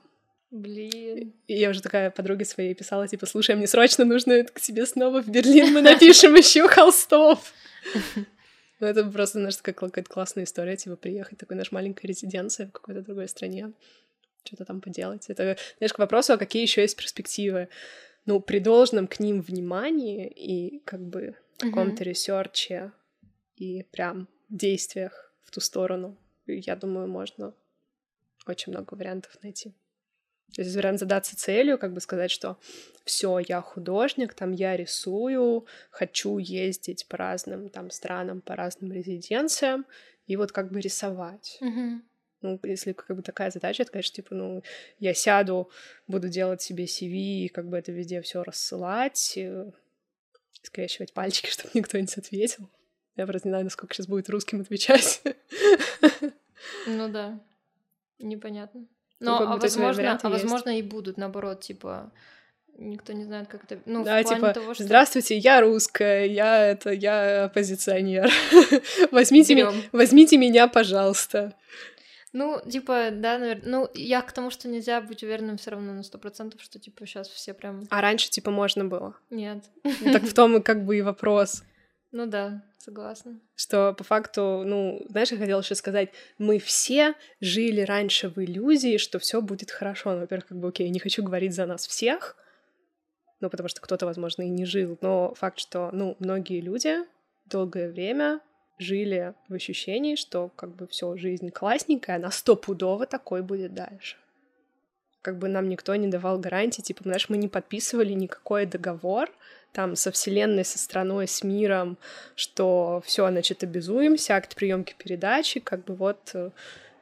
[SPEAKER 1] Блин.
[SPEAKER 2] И я уже такая подруге своей писала, типа, слушай, мне срочно нужно к тебе снова в Берлин, мы напишем еще холстов. Ну, это просто, знаешь, какая-то классная история, типа, приехать, такой наш маленькая резиденция в какой-то другой стране, что-то там поделать. Это, знаешь, к вопросу, а какие еще есть перспективы ну, при должном к ним внимании и как бы каком-то research е и прям действиях в ту сторону, я думаю, можно очень много вариантов найти. То есть вариант задаться целью, как бы сказать, что все, я художник, там я рисую, хочу ездить по разным там странам, по разным резиденциям, и вот как бы рисовать.
[SPEAKER 1] Mm-hmm.
[SPEAKER 2] Ну, если как бы такая задача, это, конечно, типа, ну, я сяду, буду делать себе CV и как бы это везде все рассылать, э, скрещивать пальчики, чтобы никто не ответил. Я просто не знаю, насколько сейчас будет русским отвечать.
[SPEAKER 1] Ну да, непонятно. Но, ну, а возможно, а возможно и будут, наоборот, типа, никто не знает, как это... Ну,
[SPEAKER 2] да, в плане типа, того, что... здравствуйте, я русская, я это, я оппозиционер. возьмите, ми... возьмите меня, пожалуйста.
[SPEAKER 1] Ну, типа, да, наверное. Ну, я к тому, что нельзя быть уверенным все равно на сто процентов, что, типа, сейчас все прям...
[SPEAKER 2] А раньше, типа, можно было?
[SPEAKER 1] Нет.
[SPEAKER 2] Ну, так в том и как бы и вопрос.
[SPEAKER 1] Ну да, согласна.
[SPEAKER 2] Что по факту, ну, знаешь, я хотела еще сказать, мы все жили раньше в иллюзии, что все будет хорошо. Ну, во-первых, как бы, окей, не хочу говорить за нас всех, ну, потому что кто-то, возможно, и не жил, но факт, что, ну, многие люди долгое время жили в ощущении, что как бы все жизнь классненькая, она стопудово такой будет дальше. Как бы нам никто не давал гарантии, типа, знаешь, мы не подписывали никакой договор, там со вселенной, со страной, с миром, что все, значит, обязуемся, акт приемки передачи, как бы вот э,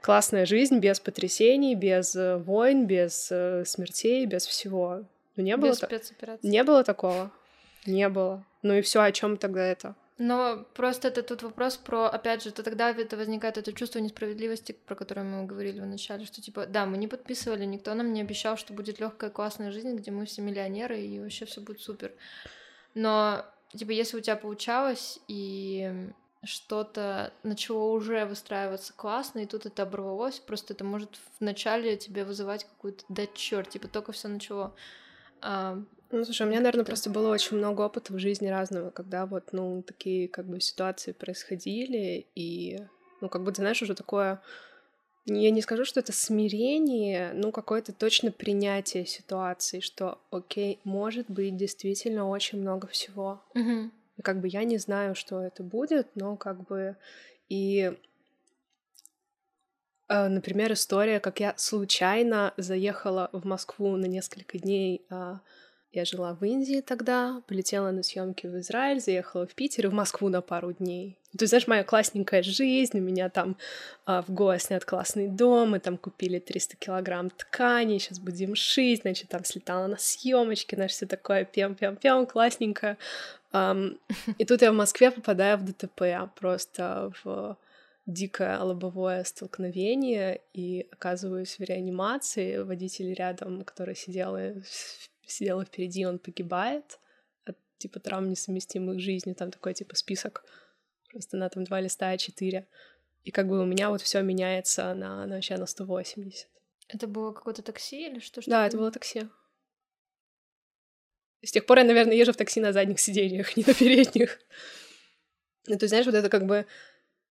[SPEAKER 2] классная жизнь без потрясений, без э, войн, без э, смертей, без всего. Ну, не было, не было такого. Не было. Ну и все, о чем тогда это?
[SPEAKER 1] Но просто это тут вопрос про, опять же, то тогда это возникает это чувство несправедливости, про которое мы говорили в начале, что типа, да, мы не подписывали, никто нам не обещал, что будет легкая классная жизнь, где мы все миллионеры и вообще все будет супер. Но, типа, если у тебя получалось, и что-то начало уже выстраиваться классно, и тут это оборвалось, просто это может вначале тебе вызывать какую-то да черт, типа только все начало.
[SPEAKER 2] Ну, слушай, у меня, наверное, просто было очень много опыта в жизни разного, когда вот, ну, такие как бы ситуации происходили, и, ну, как ты знаешь, уже такое я не скажу, что это смирение, ну, какое-то точно принятие ситуации, что, окей, может быть действительно очень много всего.
[SPEAKER 1] Mm-hmm.
[SPEAKER 2] И как бы я не знаю, что это будет, но как бы и э, Например, история, как я случайно заехала в Москву на несколько дней а, я жила в Индии тогда, полетела на съемки в Израиль, заехала в Питер и в Москву на пару дней. То есть, знаешь, моя классненькая жизнь, у меня там а, в Гоа снят классный дом, мы там купили 300 килограмм ткани, сейчас будем шить, значит, там слетала на съемочки, знаешь, все такое пем-пем-пем, классненько. Um, и тут я в Москве попадаю в ДТП, просто в дикое лобовое столкновение и оказываюсь в реанимации. Водитель рядом, который сидел сидела впереди, он погибает от, типа, травм, несовместимых с жизнью, там такой, типа, список, просто на там два листа А4, и как бы у меня вот все меняется на, на вообще на 180.
[SPEAKER 1] Это было какое-то такси или что? что
[SPEAKER 2] да, это было такси. С тех пор я, наверное, езжу в такси на задних сиденьях, не на передних. Ну, ты знаешь, вот это как бы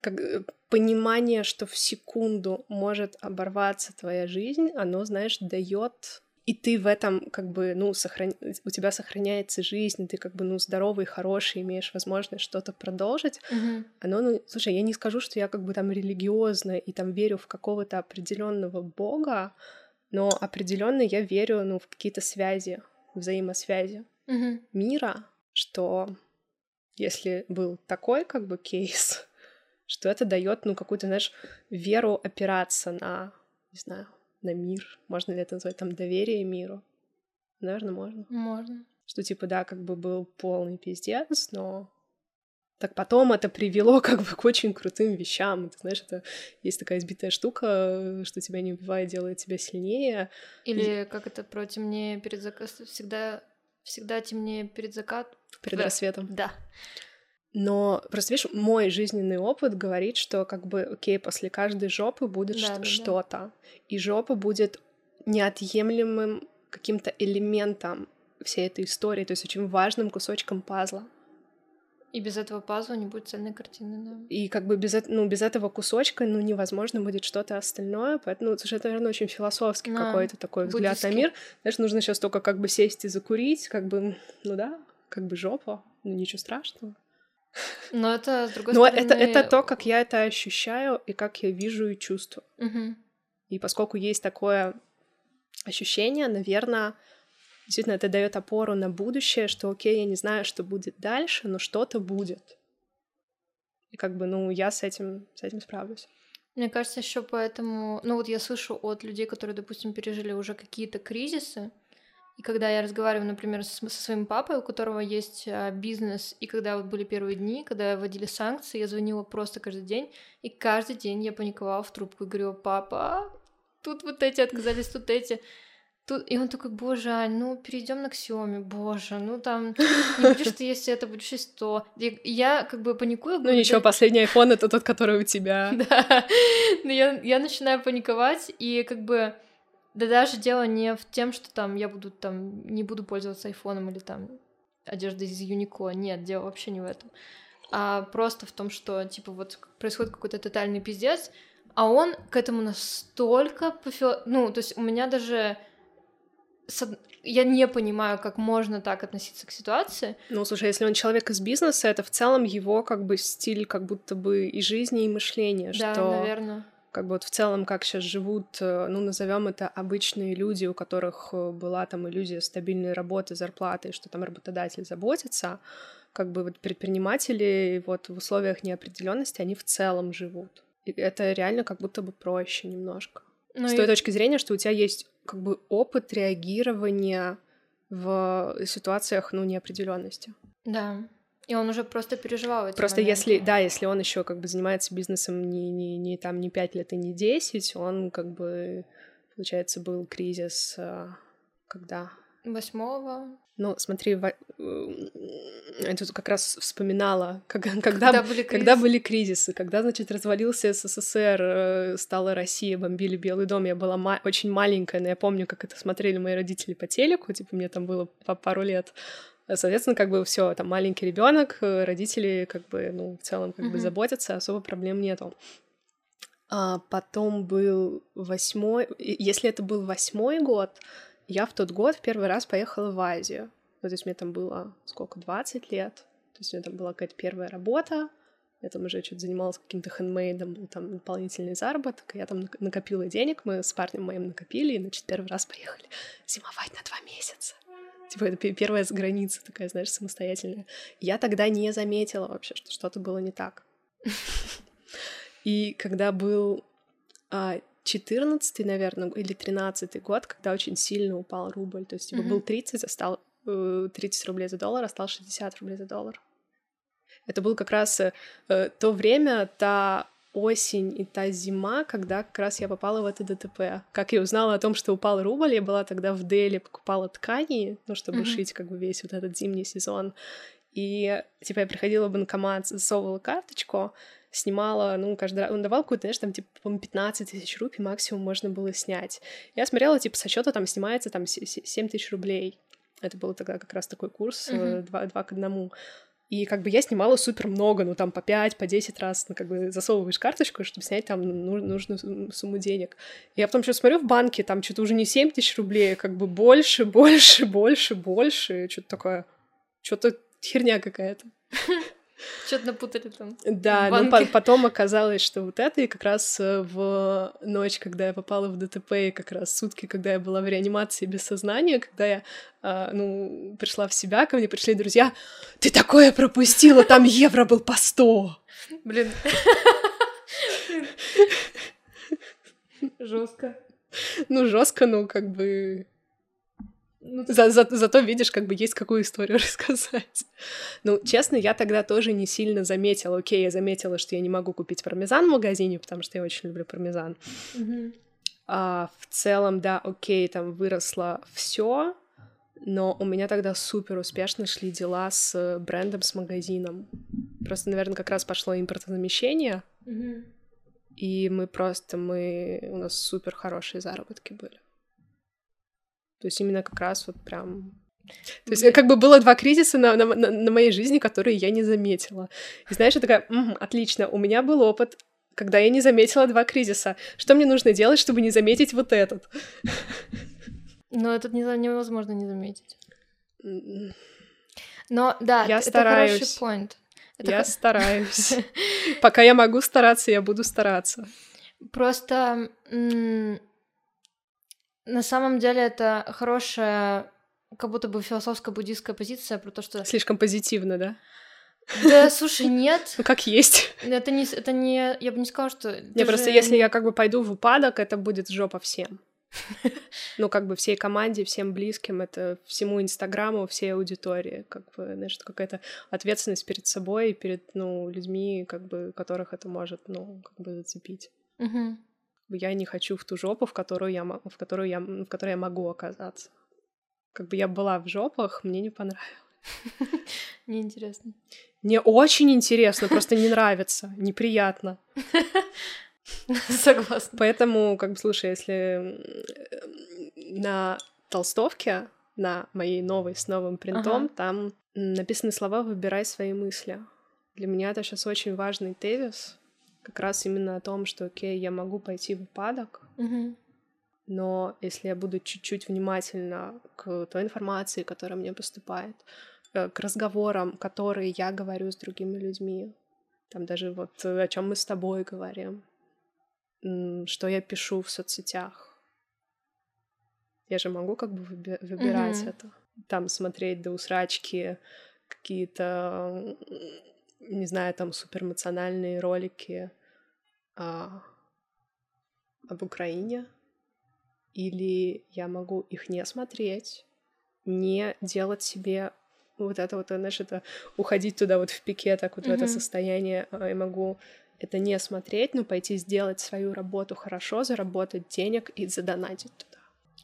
[SPEAKER 2] как э, понимание, что в секунду может оборваться твоя жизнь, оно, знаешь, дает и ты в этом как бы, ну, сохран... у тебя сохраняется жизнь, ты как бы, ну, здоровый, хороший, имеешь возможность что-то продолжить,
[SPEAKER 1] mm-hmm.
[SPEAKER 2] оно, ну, слушай, я не скажу, что я как бы там религиозная и там верю в какого-то определенного бога, но определенно я верю, ну, в какие-то связи, взаимосвязи
[SPEAKER 1] mm-hmm.
[SPEAKER 2] мира, что если был такой как бы кейс, что это дает, ну, какую-то, знаешь, веру опираться на, не знаю, на мир. Можно ли это назвать там доверие миру? Наверное, можно.
[SPEAKER 1] Можно.
[SPEAKER 2] Что типа, да, как бы был полный пиздец, но так потом это привело как бы к очень крутым вещам. Ты знаешь, это есть такая избитая штука, что тебя не убивает, делает тебя сильнее.
[SPEAKER 1] Или И... как это про темнее перед закатом. Всегда, всегда темнее перед закатом.
[SPEAKER 2] Перед рассветом.
[SPEAKER 1] Да.
[SPEAKER 2] Но просто, видишь, мой жизненный опыт говорит, что как бы, окей, после каждой жопы будет да, что-то. Да. И жопа будет неотъемлемым каким-то элементом всей этой истории, то есть очень важным кусочком пазла.
[SPEAKER 1] И без этого пазла не будет цельной картины, да.
[SPEAKER 2] И как бы без, ну, без этого кусочка, ну, невозможно будет что-то остальное, поэтому, слушай, это, наверное, очень философский да. какой-то такой взгляд Буддийский. на мир. Знаешь, нужно сейчас только как бы сесть и закурить, как бы, ну да, как бы жопа, ну ничего страшного.
[SPEAKER 1] Но это, с другой
[SPEAKER 2] Но
[SPEAKER 1] стороны...
[SPEAKER 2] это, это то, как я это ощущаю и как я вижу и чувствую.
[SPEAKER 1] Угу.
[SPEAKER 2] И поскольку есть такое ощущение, наверное, действительно это дает опору на будущее, что окей, я не знаю, что будет дальше, но что-то будет. И как бы, ну, я с этим, с этим справлюсь.
[SPEAKER 1] Мне кажется, еще поэтому, ну вот я слышу от людей, которые, допустим, пережили уже какие-то кризисы, И когда я разговариваю, например, со своим папой, у которого есть а, бизнес, и когда вот были первые дни, когда вводили санкции, я звонила просто каждый день, и каждый день я паниковала в трубку и говорила, папа, тут вот эти отказались, тут эти. Тут... И он такой, боже, Ань, ну перейдем на Xiaomi, боже, ну там не будешь ты есть это, будешь есть то. И я как бы паникую.
[SPEAKER 2] Ну ничего, последний iPhone это тот, который у тебя.
[SPEAKER 1] Да, но я, я начинаю паниковать, и как бы да даже дело не в тем, что там я буду там не буду пользоваться айфоном или там одеждой из Юнико. Нет, дело вообще не в этом. А просто в том, что типа вот происходит какой-то тотальный пиздец, а он к этому настолько пофил... Ну, то есть у меня даже... Я не понимаю, как можно так относиться к ситуации.
[SPEAKER 2] Ну, слушай, если он человек из бизнеса, это в целом его как бы стиль как будто бы и жизни, и мышления.
[SPEAKER 1] Да,
[SPEAKER 2] что...
[SPEAKER 1] наверное
[SPEAKER 2] как бы вот в целом, как сейчас живут, э, ну, назовем это обычные люди, у которых э, была там иллюзия стабильной работы, зарплаты, что там работодатель заботится, как бы вот предприниматели вот в условиях неопределенности, они в целом живут. И это реально как будто бы проще немножко. Ну С и... той точки зрения, что у тебя есть как бы опыт реагирования в ситуациях, ну, неопределенности.
[SPEAKER 1] Да. И он уже просто переживал эти
[SPEAKER 2] Просто моменты. если, да, если он еще как бы занимается бизнесом не, не, не там не пять лет и не десять, он как бы, получается, был кризис, а, когда?
[SPEAKER 1] Восьмого.
[SPEAKER 2] Ну, смотри, в... я тут как раз вспоминала, как, когда, когда, были когда были кризисы, когда, значит, развалился СССР, э, стала Россия, бомбили Белый дом, я была ма- очень маленькая, но я помню, как это смотрели мои родители по телеку, типа мне там было по пару лет, Соответственно, как бы все, там маленький ребенок, э, родители как бы, ну, в целом как mm-hmm. бы заботятся, особо проблем нету. А потом был восьмой, если это был восьмой год, я в тот год в первый раз поехала в Азию. Ну, то есть мне там было сколько, 20 лет. То есть у меня там была какая-то первая работа, я там уже что-то занималась каким-то хендмейдом, был там дополнительный заработок, я там накопила денег, мы с парнем моим накопили, и, значит, первый раз поехали зимовать на два месяца. Типа это первая граница такая, знаешь, самостоятельная. Я тогда не заметила вообще, что что-то было не так. И когда был а, 14 наверное, или 13 год, когда очень сильно упал рубль, то есть типа был 30, а стал 30 э, рублей за доллар, а стал 60 рублей за доллар. Это был как раз э, то время, та осень и та зима, когда как раз я попала в это ДТП. Как я узнала о том, что упал рубль, я была тогда в Дели, покупала ткани, ну, чтобы mm-hmm. шить как бы весь вот этот зимний сезон. И, типа, я приходила в банкомат, засовывала карточку, снимала, ну, каждый раз, он давал какую-то, знаешь, там, типа, по 15 тысяч рупий максимум можно было снять. Я смотрела, типа, со счета там снимается там 7 тысяч рублей. Это был тогда как раз такой курс, mm-hmm. 2, 2 к 1. И как бы я снимала супер много, ну там по 5, по 10 раз, ну как бы засовываешь карточку, чтобы снять там нужную сумму денег. Я потом что смотрю в банке, там что-то уже не 7 тысяч рублей, а как бы больше, больше, больше, больше, что-то такое, что-то херня какая-то.
[SPEAKER 1] Что-то напутали там.
[SPEAKER 2] Да, но по потом оказалось, что вот это, и как раз э, в ночь, когда я попала в ДТП, и как раз сутки, когда я была в реанимации без сознания, когда я, а, ну, пришла в себя, ко мне пришли друзья, ты такое пропустила, там евро был по сто.
[SPEAKER 1] Блин. Жестко.
[SPEAKER 2] Ну, жестко, ну, как бы ну, за, за, зато видишь, как бы есть какую историю рассказать. Ну, честно, я тогда тоже не сильно заметила. Окей, я заметила, что я не могу купить пармезан в магазине, потому что я очень люблю пармезан. Mm-hmm. А, в целом, да, окей, там выросло все, но у меня тогда супер успешно шли дела с брендом, с магазином. Просто, наверное, как раз пошло импортозамещение, mm-hmm. и мы просто, мы, у нас супер хорошие заработки были. То есть именно как раз вот прям то есть как бы было два кризиса на, на, на моей жизни, которые я не заметила. И знаешь, я такая, м-м, отлично, у меня был опыт, когда я не заметила два кризиса. Что мне нужно делать, чтобы не заметить вот этот?
[SPEAKER 1] Но этот не, невозможно не заметить. Но да,
[SPEAKER 2] я
[SPEAKER 1] это
[SPEAKER 2] стараюсь.
[SPEAKER 1] хороший point.
[SPEAKER 2] Это я х... стараюсь. Пока я могу стараться, я буду стараться.
[SPEAKER 1] Просто на самом деле это хорошая, как будто бы философская буддийская позиция про то, что...
[SPEAKER 2] Слишком позитивно, да?
[SPEAKER 1] Да, слушай, нет.
[SPEAKER 2] Ну, как есть.
[SPEAKER 1] Это не, это не, я бы не сказала, что...
[SPEAKER 2] Не, просто если я как бы пойду в упадок, это будет жопа всем. Ну, как бы всей команде, всем близким, это всему Инстаграму, всей аудитории. Как бы, знаешь, какая-то ответственность перед собой и перед, ну, людьми, как бы, которых это может, ну, как бы зацепить.
[SPEAKER 1] Угу.
[SPEAKER 2] Я не хочу в ту жопу, в которую я, в которую я, в которой я могу оказаться. Как бы я была в жопах, мне не понравилось.
[SPEAKER 1] Неинтересно.
[SPEAKER 2] Мне очень интересно, просто не нравится, неприятно.
[SPEAKER 1] Согласна.
[SPEAKER 2] Поэтому, как бы, слушай, если на толстовке, на моей новой с новым принтом, ага. там написаны слова «выбирай свои мысли». Для меня это сейчас очень важный тезис, как раз именно о том, что, окей, я могу пойти в упадок,
[SPEAKER 1] угу.
[SPEAKER 2] но если я буду чуть-чуть внимательна к той информации, которая мне поступает, э, к разговорам, которые я говорю с другими людьми, там даже вот о чем мы с тобой говорим, что я пишу в соцсетях. Я же могу как бы выбирать mm-hmm. это. Там смотреть до усрачки какие-то, не знаю, там суперэмоциональные ролики а, об Украине. Или я могу их не смотреть, не делать себе вот это вот, знаешь, это уходить туда вот в пике, так вот mm-hmm. в это состояние, а, я могу это не смотреть, но пойти сделать свою работу хорошо, заработать денег и задонатить туда.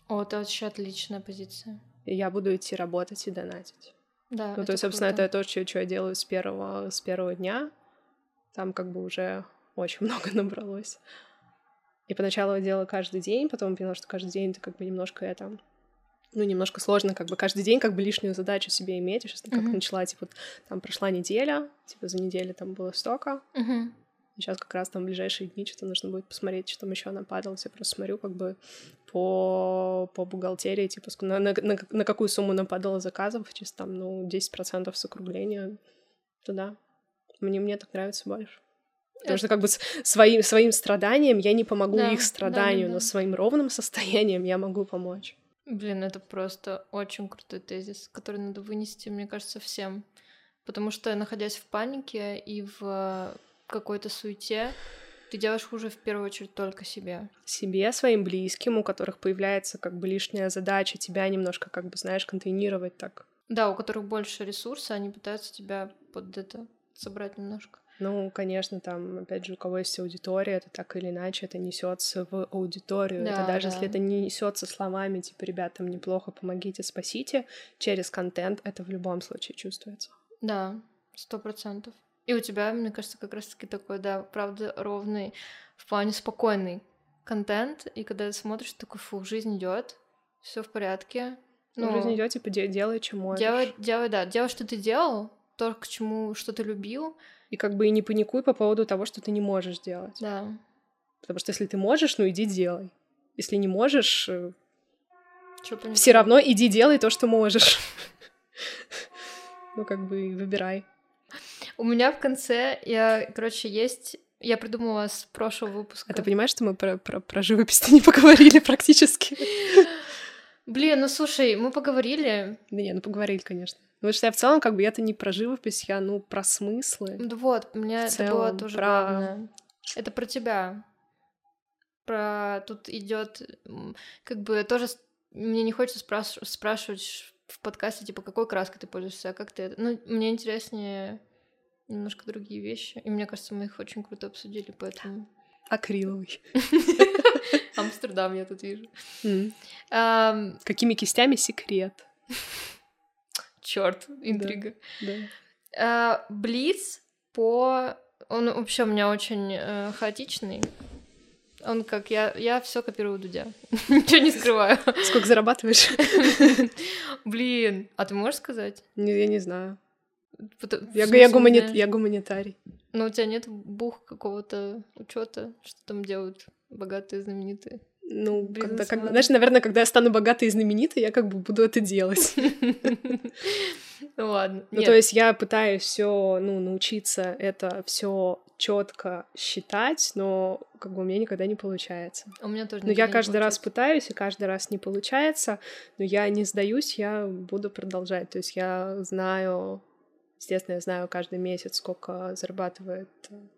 [SPEAKER 1] О, это вообще отличная позиция.
[SPEAKER 2] И я буду идти работать и донатить.
[SPEAKER 1] Да.
[SPEAKER 2] Ну, то есть, собственно, круто. это то, что, что я делаю с первого, с первого дня. Там как бы уже очень много набралось. И поначалу я делала каждый день, потом поняла, что каждый день это как бы немножко это ну, немножко сложно как бы каждый день как бы лишнюю задачу себе иметь. Я сейчас как mm-hmm. начала, типа, там прошла неделя, типа, за неделю там было столько.
[SPEAKER 1] Mm-hmm.
[SPEAKER 2] Сейчас как раз там в ближайшие дни что-то нужно будет посмотреть, что там еще нападалось. Я просто смотрю как бы по, по бухгалтерии, типа, на, на, на, на какую сумму нападало заказов, чисто там, ну, 10% с округления туда. Мне, мне так нравится больше. Потому что как бы своим, своим страданием я не помогу да, их страданию, да, да, да. но своим ровным состоянием я могу помочь.
[SPEAKER 1] Блин, это просто очень крутой тезис, который надо вынести, мне кажется, всем. Потому что, находясь в панике и в какой-то суете, ты делаешь хуже в первую очередь только себе.
[SPEAKER 2] Себе, своим близким, у которых появляется как бы лишняя задача тебя немножко, как бы, знаешь, контейнировать так.
[SPEAKER 1] Да, у которых больше ресурса, они пытаются тебя под это собрать немножко.
[SPEAKER 2] Ну, конечно, там, опять же, у кого есть аудитория, это так или иначе это несется в аудиторию. Да, это даже да. если это не несется словами, типа, ребятам неплохо, помогите, спасите, через контент это в любом случае чувствуется.
[SPEAKER 1] Да, сто процентов. И у тебя, мне кажется, как раз-таки такой, да, правда, ровный, в плане спокойный контент, и когда ты смотришь, такой, фу, жизнь идет, все в порядке.
[SPEAKER 2] Ну, жизнь идет, типа, делай, чем можешь.
[SPEAKER 1] Делай, делай, да, делай, что ты делал, то, к чему, что ты любил.
[SPEAKER 2] И как бы и не паникуй по поводу того, что ты не можешь делать.
[SPEAKER 1] Да.
[SPEAKER 2] Потому что если ты можешь, ну иди делай. Если не можешь, э, все равно иди делай то, что можешь. Ну, как бы выбирай.
[SPEAKER 1] У меня в конце, я, короче, есть... Я придумала с прошлого выпуска.
[SPEAKER 2] А ты понимаешь, что мы про, про, про живопись не поговорили практически?
[SPEAKER 1] Блин, ну слушай, мы поговорили.
[SPEAKER 2] Да не, ну поговорили, конечно. Ну, потому что я в целом, как бы, это не про живопись, я, ну, про смыслы.
[SPEAKER 1] Да вот, у меня это было тоже про... главное. Это про тебя. Про... Тут идет как бы тоже... Мне не хочется спраш... спрашивать в подкасте, типа, какой краской ты пользуешься, а как ты это... Ну, мне интереснее немножко другие вещи. И мне кажется, мы их очень круто обсудили, поэтому...
[SPEAKER 2] Акриловый.
[SPEAKER 1] Амстердам я тут вижу.
[SPEAKER 2] Какими кистями секрет?
[SPEAKER 1] Черт, интрига. А, Блиц по... Он вообще у меня очень э, хаотичный. Он как я, я все копирую Дудя. Ничего не скрываю.
[SPEAKER 2] Сколько зарабатываешь?
[SPEAKER 1] Блин, а ты можешь сказать?
[SPEAKER 2] Не, я не знаю. Я, я, гумани... я гуманитарий.
[SPEAKER 1] Но у тебя нет бух какого-то учета, что там делают богатые знаменитые?
[SPEAKER 2] Ну, когда, как, знаешь, наверное, когда я стану богатой и знаменитой, я как бы буду это делать.
[SPEAKER 1] Ну ладно.
[SPEAKER 2] Ну, то есть я пытаюсь все, ну, научиться это все четко считать, но как бы у меня никогда не получается.
[SPEAKER 1] У меня тоже.
[SPEAKER 2] Но я каждый раз пытаюсь, и каждый раз не получается, но я не сдаюсь, я буду продолжать. То есть я знаю Естественно, я знаю каждый месяц, сколько зарабатывает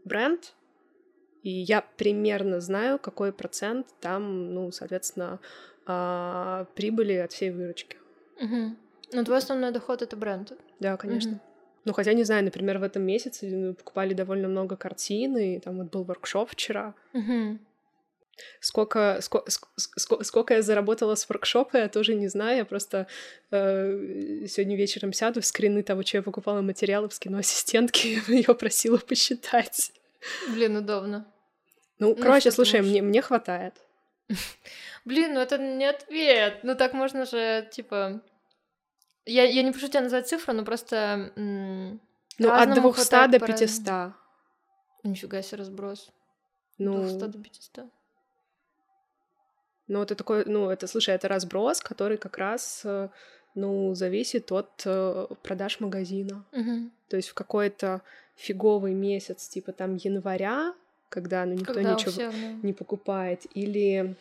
[SPEAKER 2] бренд, И я примерно знаю, какой процент там, ну, соответственно, а, прибыли от всей выручки.
[SPEAKER 1] Угу. Ну, твой основной доход это бренд.
[SPEAKER 2] Да, конечно. Угу. Ну, хотя, не знаю, например, в этом месяце мы покупали довольно много картин, и там вот был воркшоп вчера.
[SPEAKER 1] Угу.
[SPEAKER 2] Сколько, сколько, сколько я заработала с воркшопа, я тоже не знаю. Я просто э, сегодня вечером сяду в скрины того, что я покупала материалы в скину ассистентки, ее просила посчитать.
[SPEAKER 1] Блин, удобно.
[SPEAKER 2] Ну, ну короче, слушай, мне, мне хватает.
[SPEAKER 1] Блин, ну это не ответ. Ну так можно же, типа... Я, я не прошу тебя назвать цифру, но просто...
[SPEAKER 2] ну, от 200 до 500.
[SPEAKER 1] Нифига себе разброс. Ну... 200 до 500.
[SPEAKER 2] Ну, это такой, ну, это, слушай, это разброс, который как раз, э, ну, зависит от э, продаж магазина.
[SPEAKER 1] Угу.
[SPEAKER 2] То есть в какой-то фиговый месяц, типа там января, когда ну, никто когда ничего всех, да. не покупает, или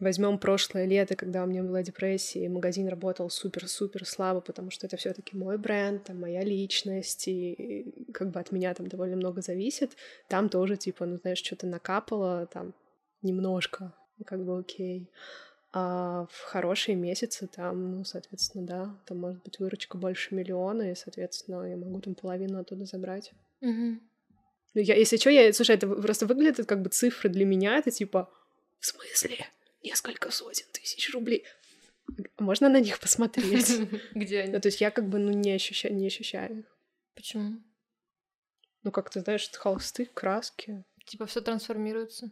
[SPEAKER 2] возьмем прошлое лето, когда у меня была депрессия, и магазин работал супер-супер слабо, потому что это все-таки мой бренд, там моя личность, и как бы от меня там довольно много зависит. Там тоже, типа, ну, знаешь, что-то накапало, там немножко, как бы окей. А в хорошие месяцы там, ну, соответственно, да, там может быть выручка больше миллиона, и, соответственно, я могу там половину оттуда забрать.
[SPEAKER 1] Угу.
[SPEAKER 2] Ну, я, если что, я, слушай, это просто выглядит как бы цифры для меня, это типа, в смысле? Несколько сотен тысяч рублей. Можно на них посмотреть?
[SPEAKER 1] Где они?
[SPEAKER 2] Ну, то есть я как бы, ну, не ощущаю, не ощущаю их.
[SPEAKER 1] Почему?
[SPEAKER 2] Ну, как ты знаешь, холсты, краски.
[SPEAKER 1] Типа все трансформируется?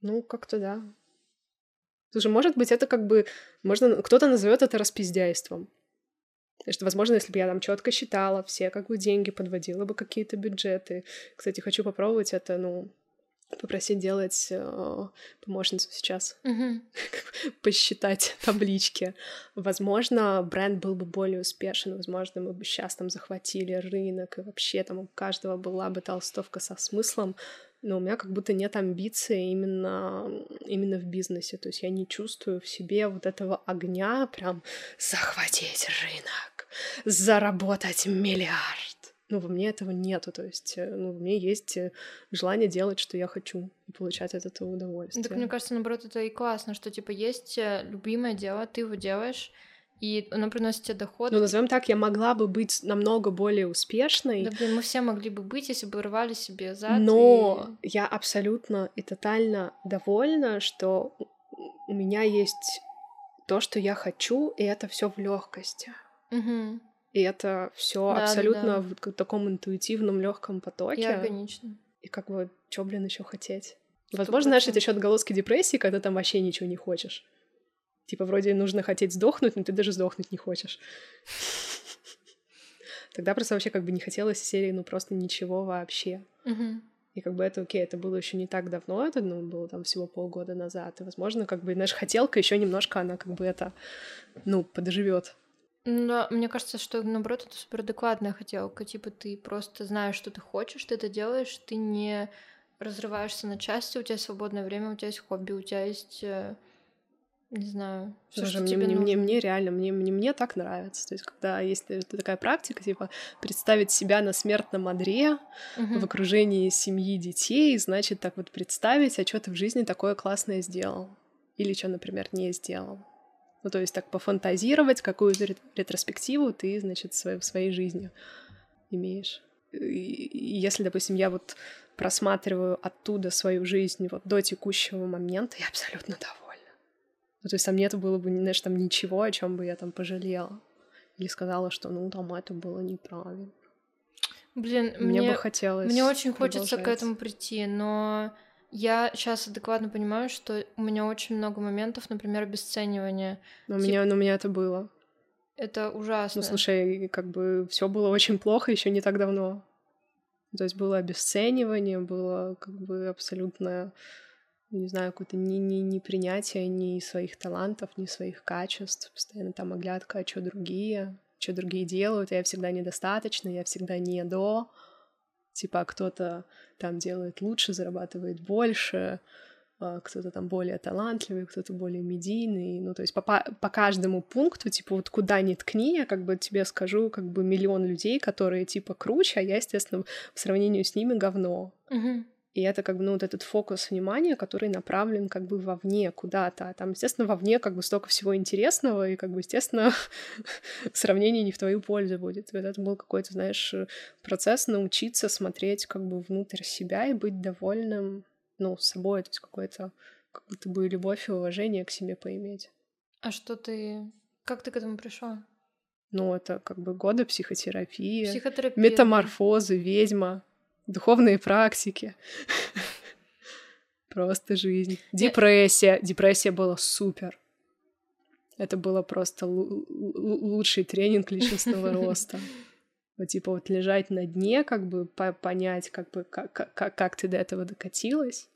[SPEAKER 2] Ну, как-то да. Слушай, может быть, это как бы... Можно... Кто-то назовет это распиздяйством. Потому что, возможно, если бы я там четко считала все как бы деньги, подводила бы какие-то бюджеты. Кстати, хочу попробовать это, ну, попросить делать э, помощницу сейчас,
[SPEAKER 1] mm-hmm.
[SPEAKER 2] посчитать таблички. Возможно, бренд был бы более успешен, возможно, мы бы сейчас там захватили рынок, и вообще там у каждого была бы толстовка со смыслом, но у меня как будто нет амбиции именно, именно в бизнесе. То есть я не чувствую в себе вот этого огня прям захватить рынок, заработать миллиард. Ну, во мне этого нету, то есть, э, ну, в мне есть э, желание делать, что я хочу, и получать от этого удовольствие.
[SPEAKER 1] Так мне кажется, наоборот, это и классно, что, типа, есть э, любимое дело, ты его делаешь, и оно приносит тебе доход.
[SPEAKER 2] Ну, назовем так, я могла бы быть намного более успешной.
[SPEAKER 1] Да, блин, мы все могли бы быть, если бы рвали себе зад.
[SPEAKER 2] Но и... я абсолютно и тотально довольна, что у меня есть то, что я хочу, и это все в легкости.
[SPEAKER 1] Угу.
[SPEAKER 2] И это все да, абсолютно да, в таком интуитивном легком потоке. И
[SPEAKER 1] органично.
[SPEAKER 2] И как бы, что, блин, еще хотеть? 100%. Возможно, знаешь, это еще отголоски депрессии, когда там вообще ничего не хочешь. Типа, вроде нужно хотеть сдохнуть, но ты даже сдохнуть не хочешь. Тогда просто вообще как бы не хотелось серии, ну просто ничего вообще. И как бы это окей, это было еще не так давно, это ну, было там всего полгода назад. И, возможно, как бы наша хотелка еще немножко, она как бы это, ну, подоживет.
[SPEAKER 1] Да, мне кажется, что наоборот это суперадекватная хотелка. Типа ты просто знаешь, что ты хочешь, ты это делаешь, ты не разрываешься на части, у тебя свободное время, у тебя есть хобби, у тебя есть э, не знаю.
[SPEAKER 2] Всё, Слушай, мне, мне, мне, мне реально, мне, мне, мне так нравится. То есть, когда есть такая практика, типа, представить себя на смертном одре
[SPEAKER 1] угу.
[SPEAKER 2] в окружении семьи, детей, значит, так вот представить, а что ты в жизни такое классное сделал. Или что, например, не сделал. Ну, то есть так пофантазировать, какую-то ретроспективу ты, значит, в своей, в своей жизни имеешь. И если, допустим, я вот просматриваю оттуда свою жизнь вот до текущего момента, я абсолютно довольна. Ну, то есть там нет было бы, знаешь, там ничего, о чем бы я там пожалела. Или сказала, что, ну, там это было неправильно.
[SPEAKER 1] Блин,
[SPEAKER 2] мне, мне бы хотелось.
[SPEAKER 1] Мне очень хочется к этому прийти, но я сейчас адекватно понимаю, что у меня очень много моментов, например, обесценивания.
[SPEAKER 2] Но Тип... у меня, но у меня это было.
[SPEAKER 1] Это ужасно.
[SPEAKER 2] Ну, слушай, как бы все было очень плохо еще не так давно. То есть было обесценивание, было как бы абсолютное не знаю, какое-то не, не, непринятие ни своих талантов, ни своих качеств, постоянно там оглядка, а что другие, что другие делают, я всегда недостаточно, я всегда не до, типа кто-то там делает лучше, зарабатывает больше, а кто-то там более талантливый, кто-то более медийный, ну, то есть по, по каждому пункту, типа, вот куда ни ткни, я как бы тебе скажу, как бы миллион людей, которые, типа, круче, а я, естественно, в сравнении с ними говно.
[SPEAKER 1] Угу.
[SPEAKER 2] И это как бы, ну, вот этот фокус внимания, который направлен как бы вовне, куда-то. А там, естественно, вовне как бы столько всего интересного, и как бы, естественно, сравнение не в твою пользу будет. Вот это был какой-то, знаешь, процесс научиться смотреть как бы внутрь себя и быть довольным, ну, собой, то есть какой-то как будто бы любовь и уважение к себе поиметь.
[SPEAKER 1] А что ты... Как ты к этому пришла?
[SPEAKER 2] Ну, это как бы годы психотерапии, Психотерапия, метаморфозы, ведьма духовные практики. Просто жизнь. Депрессия. Депрессия была супер. Это было просто лучший тренинг личностного роста. Вот типа вот лежать на дне, как бы понять, как бы как, как, как ты до этого докатилась,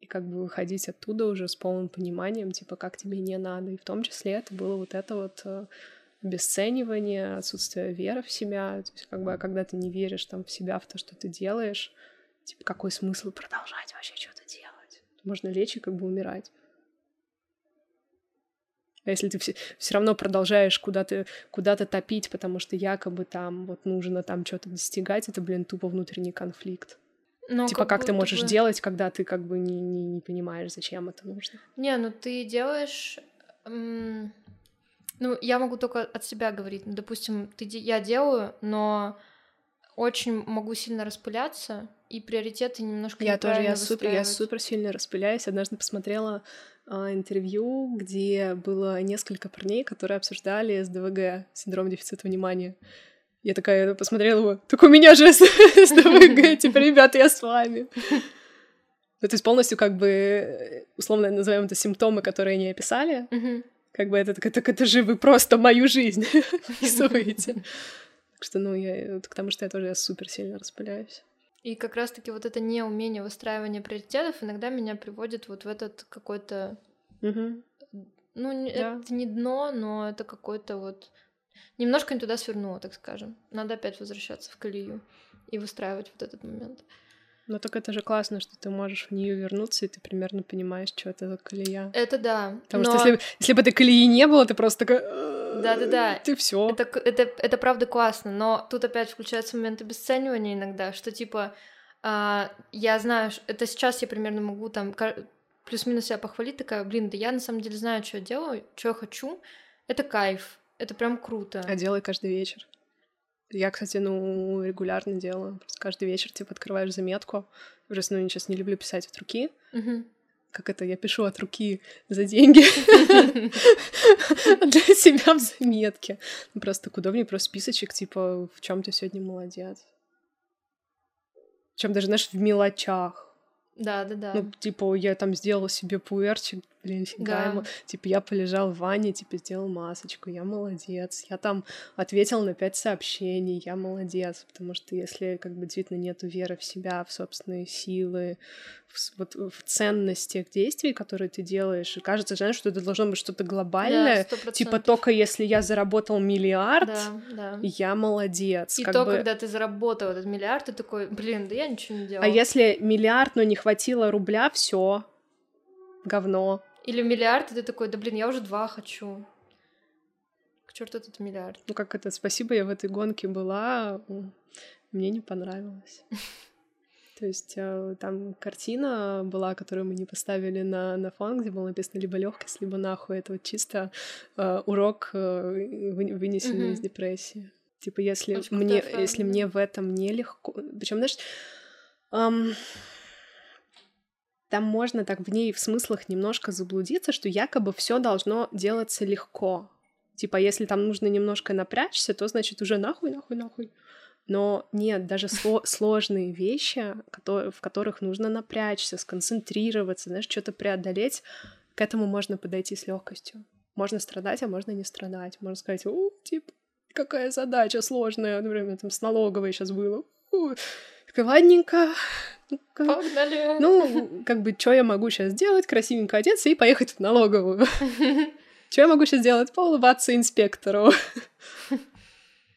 [SPEAKER 2] и как бы выходить оттуда уже с полным пониманием, типа как тебе не надо. И в том числе это было вот это вот э, обесценивание, отсутствие веры в себя. То есть, как бы, когда ты не веришь там в себя, в то, что ты делаешь, типа, какой смысл продолжать вообще что-то делать? Можно лечь и как бы умирать. А если ты все, все равно продолжаешь куда-то куда топить, потому что якобы там вот нужно там что-то достигать, это, блин, тупо внутренний конфликт. Но типа, как, как ты можешь бы... делать, когда ты как бы не, не, не понимаешь, зачем это нужно?
[SPEAKER 1] Не, ну ты делаешь ну, я могу только от себя говорить. Ну, допустим, ты, я делаю, но очень могу сильно распыляться, и приоритеты немножко
[SPEAKER 2] Я тоже, я супер, я супер сильно распыляюсь. Однажды посмотрела а, интервью, где было несколько парней, которые обсуждали СДВГ, синдром дефицита внимания. Я такая посмотрела его, так у меня же СДВГ, типа, ребята, я с вами. Ну, то есть полностью как бы, условно назовем это симптомы, которые они описали, как бы это, так это же вы просто мою жизнь описываете. Так что, ну, я, потому что я тоже я супер сильно распыляюсь.
[SPEAKER 1] И как раз-таки вот это неумение выстраивания приоритетов иногда меня приводит вот в этот какой-то... Ну, да. это не дно, но это какой-то вот... Немножко не туда свернуло, так скажем. Надо опять возвращаться в колею и выстраивать вот этот момент.
[SPEAKER 2] Но только это же классно, что ты можешь в нее вернуться, и ты примерно понимаешь, что это за колея.
[SPEAKER 1] Это да.
[SPEAKER 2] Потому но... что если, если бы этой колеи не было, ты просто такая...
[SPEAKER 1] Да-да-да.
[SPEAKER 2] Ты все.
[SPEAKER 1] Это, это, это правда классно, но тут опять включается момент обесценивания иногда, что типа а, я знаю, это сейчас я примерно могу там плюс-минус себя похвалить, такая, блин, да я на самом деле знаю, что я делаю, что я хочу, это кайф, это прям круто.
[SPEAKER 2] А делай каждый вечер. Я, кстати, ну, регулярно делаю. Просто каждый вечер, типа, открываешь заметку. Просто, ну, я сейчас не люблю писать от руки. Как это? Я пишу от руки за деньги для себя в заметке. Ну, просто так удобнее, просто списочек, типа, в чем ты сегодня молодец. В чем даже, знаешь, в мелочах.
[SPEAKER 1] Да, да, да.
[SPEAKER 2] Ну, типа, я там сделала себе пуэрчик, блин, фига да. ему. Типа, я полежал в ванне, типа, сделал масочку, я молодец. Я там ответил на пять сообщений, я молодец. Потому что если, как бы, действительно нету веры в себя, в собственные силы, в, вот, в ценность тех действий, которые ты делаешь, и кажется, знаешь, что это должно быть что-то глобальное. Да, типа, только если я заработал миллиард, да, да. я молодец.
[SPEAKER 1] И то, бы... когда ты заработал этот миллиард, ты такой, блин, да я ничего не делал.
[SPEAKER 2] А если миллиард, но не хватило рубля, все говно.
[SPEAKER 1] Или миллиард, и ты такой, да блин, я уже два хочу. К черту этот миллиард.
[SPEAKER 2] Ну как это, спасибо, я в этой гонке была, мне не понравилось. То есть э, там картина была, которую мы не поставили на, на фон, где было написано либо легкость, либо нахуй. Это вот чисто э, урок, э, вынесенный mm-hmm. из депрессии. Типа, если Очень мне, если мне в этом нелегко. Причем, знаешь, эм, там можно так в ней в смыслах немножко заблудиться, что якобы все должно делаться легко. Типа, если там нужно немножко напрячься, то значит уже нахуй, нахуй, нахуй. Но нет, даже сло- сложные вещи, которые, в которых нужно напрячься, сконцентрироваться, знаешь, что-то преодолеть, к этому можно подойти с легкостью. Можно страдать, а можно не страдать. Можно сказать, у, типа, какая задача сложная, например, там с налоговой сейчас было. У, ладненько,
[SPEAKER 1] Погнали.
[SPEAKER 2] Ну, как бы, что я могу сейчас сделать? Красивенько одеться и поехать в налоговую. Что я могу сейчас сделать? Поулыбаться инспектору.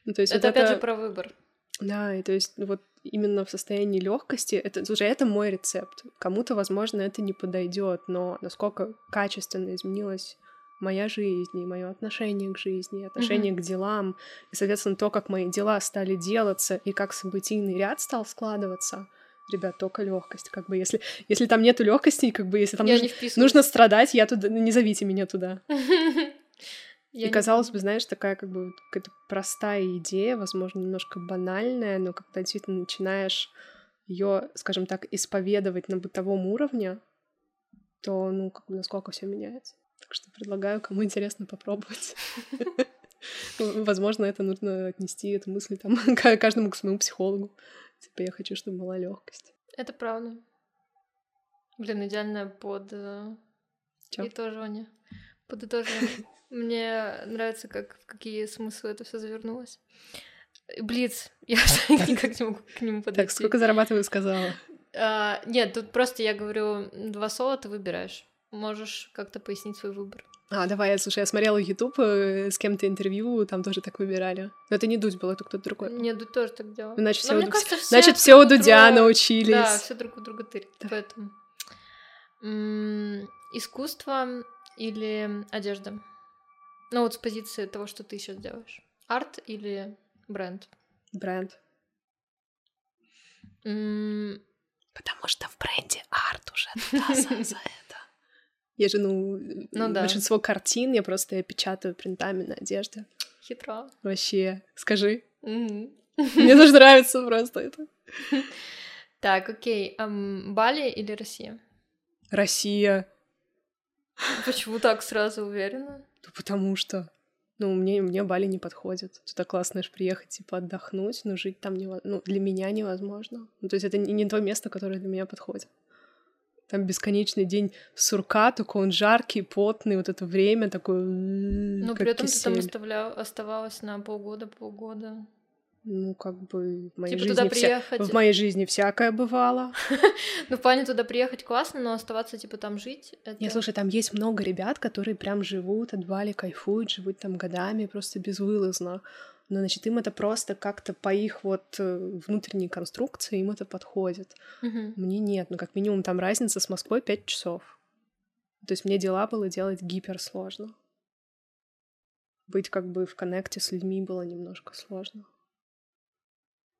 [SPEAKER 1] Ну, то есть это вот опять это... же про выбор.
[SPEAKER 2] Да, и то есть вот именно в состоянии легкости, это уже это мой рецепт. Кому-то, возможно, это не подойдет, но насколько качественно изменилась моя жизнь и мое отношение к жизни, отношение mm-hmm. к делам, и, соответственно, то, как мои дела стали делаться и как событийный ряд стал складываться — Ребят, только легкость. Как бы если, если там нету легкости, как бы если там
[SPEAKER 1] Я
[SPEAKER 2] нужно, нужно страдать, я туда не зовите меня туда.
[SPEAKER 1] Я
[SPEAKER 2] И казалось бы, знаешь, такая как бы какая-то простая идея, возможно, немножко банальная, но когда действительно начинаешь ее, скажем так, исповедовать на бытовом уровне, то, ну, как бы насколько все меняется. Так что предлагаю, кому интересно попробовать. Возможно, это нужно отнести эту мысль там ка- каждому к своему психологу. Типа, я хочу, чтобы была легкость.
[SPEAKER 1] Это правда. Блин, идеально под э,
[SPEAKER 2] Чё?
[SPEAKER 1] итоживание. Подытоживание. Мне нравится, как в какие смыслы это все завернулось. Блиц. Я никак не могу к нему подойти.
[SPEAKER 2] Так, сколько зарабатываю, сказала.
[SPEAKER 1] А, нет, тут просто я говорю два слова, ты выбираешь. Можешь как-то пояснить свой выбор.
[SPEAKER 2] А, давай, слушай, я смотрела YouTube с кем-то интервью, там тоже так выбирали. Но это не Дудь был, это кто-то другой.
[SPEAKER 1] Нет, Дудь тоже так делал.
[SPEAKER 2] Значит, все, у Ду-
[SPEAKER 1] кажется, все
[SPEAKER 2] Значит, все у Дудя
[SPEAKER 1] друга-
[SPEAKER 2] научились.
[SPEAKER 1] Да, все друг у друга тырят. Поэтому. М, Искусство или одежда? Ну вот с позиции того, что ты сейчас делаешь. Арт или бренд?
[SPEAKER 2] Бренд.
[SPEAKER 1] М,
[SPEAKER 2] Потому что в бренде арт уже туда за это. Я же, ну,
[SPEAKER 1] Ну да.
[SPEAKER 2] большинство картин я просто печатаю принтами на одежде.
[SPEAKER 1] Хитро.
[SPEAKER 2] Вообще, скажи.
[SPEAKER 1] Мгм.
[SPEAKER 2] Мне тоже нравится просто это.
[SPEAKER 1] Так, окей. Бали или Россия?
[SPEAKER 2] Россия.
[SPEAKER 1] Почему так сразу уверена?
[SPEAKER 2] Ну, потому что... Ну, мне, мне Бали не подходит. Туда классно ж приехать, типа, отдохнуть, но жить там невозможно. Ну, для меня невозможно. Ну, то есть это не, не то место, которое для меня подходит. Там бесконечный день сурка, только он жаркий, потный, вот это время такое... м,
[SPEAKER 1] Но при этом ты там
[SPEAKER 2] кисель.
[SPEAKER 1] оставлял, оставалась на полгода, полгода.
[SPEAKER 2] Ну, как бы в моей,
[SPEAKER 1] Типа
[SPEAKER 2] жизни, вся- в моей жизни всякое бывало.
[SPEAKER 1] Ну, в плане туда приехать классно, но оставаться, типа, там жить, это...
[SPEAKER 2] Слушай, там есть много ребят, которые прям живут от Бали, кайфуют, живут там годами, просто безвылазно. Но, значит, им это просто как-то по их вот э, внутренней конструкции, им это подходит.
[SPEAKER 1] Мгм.
[SPEAKER 2] Мне нет, ну, как минимум, там разница с Москвой 5 часов. То есть мне дела было делать гиперсложно. Быть как бы в коннекте с людьми было немножко сложно.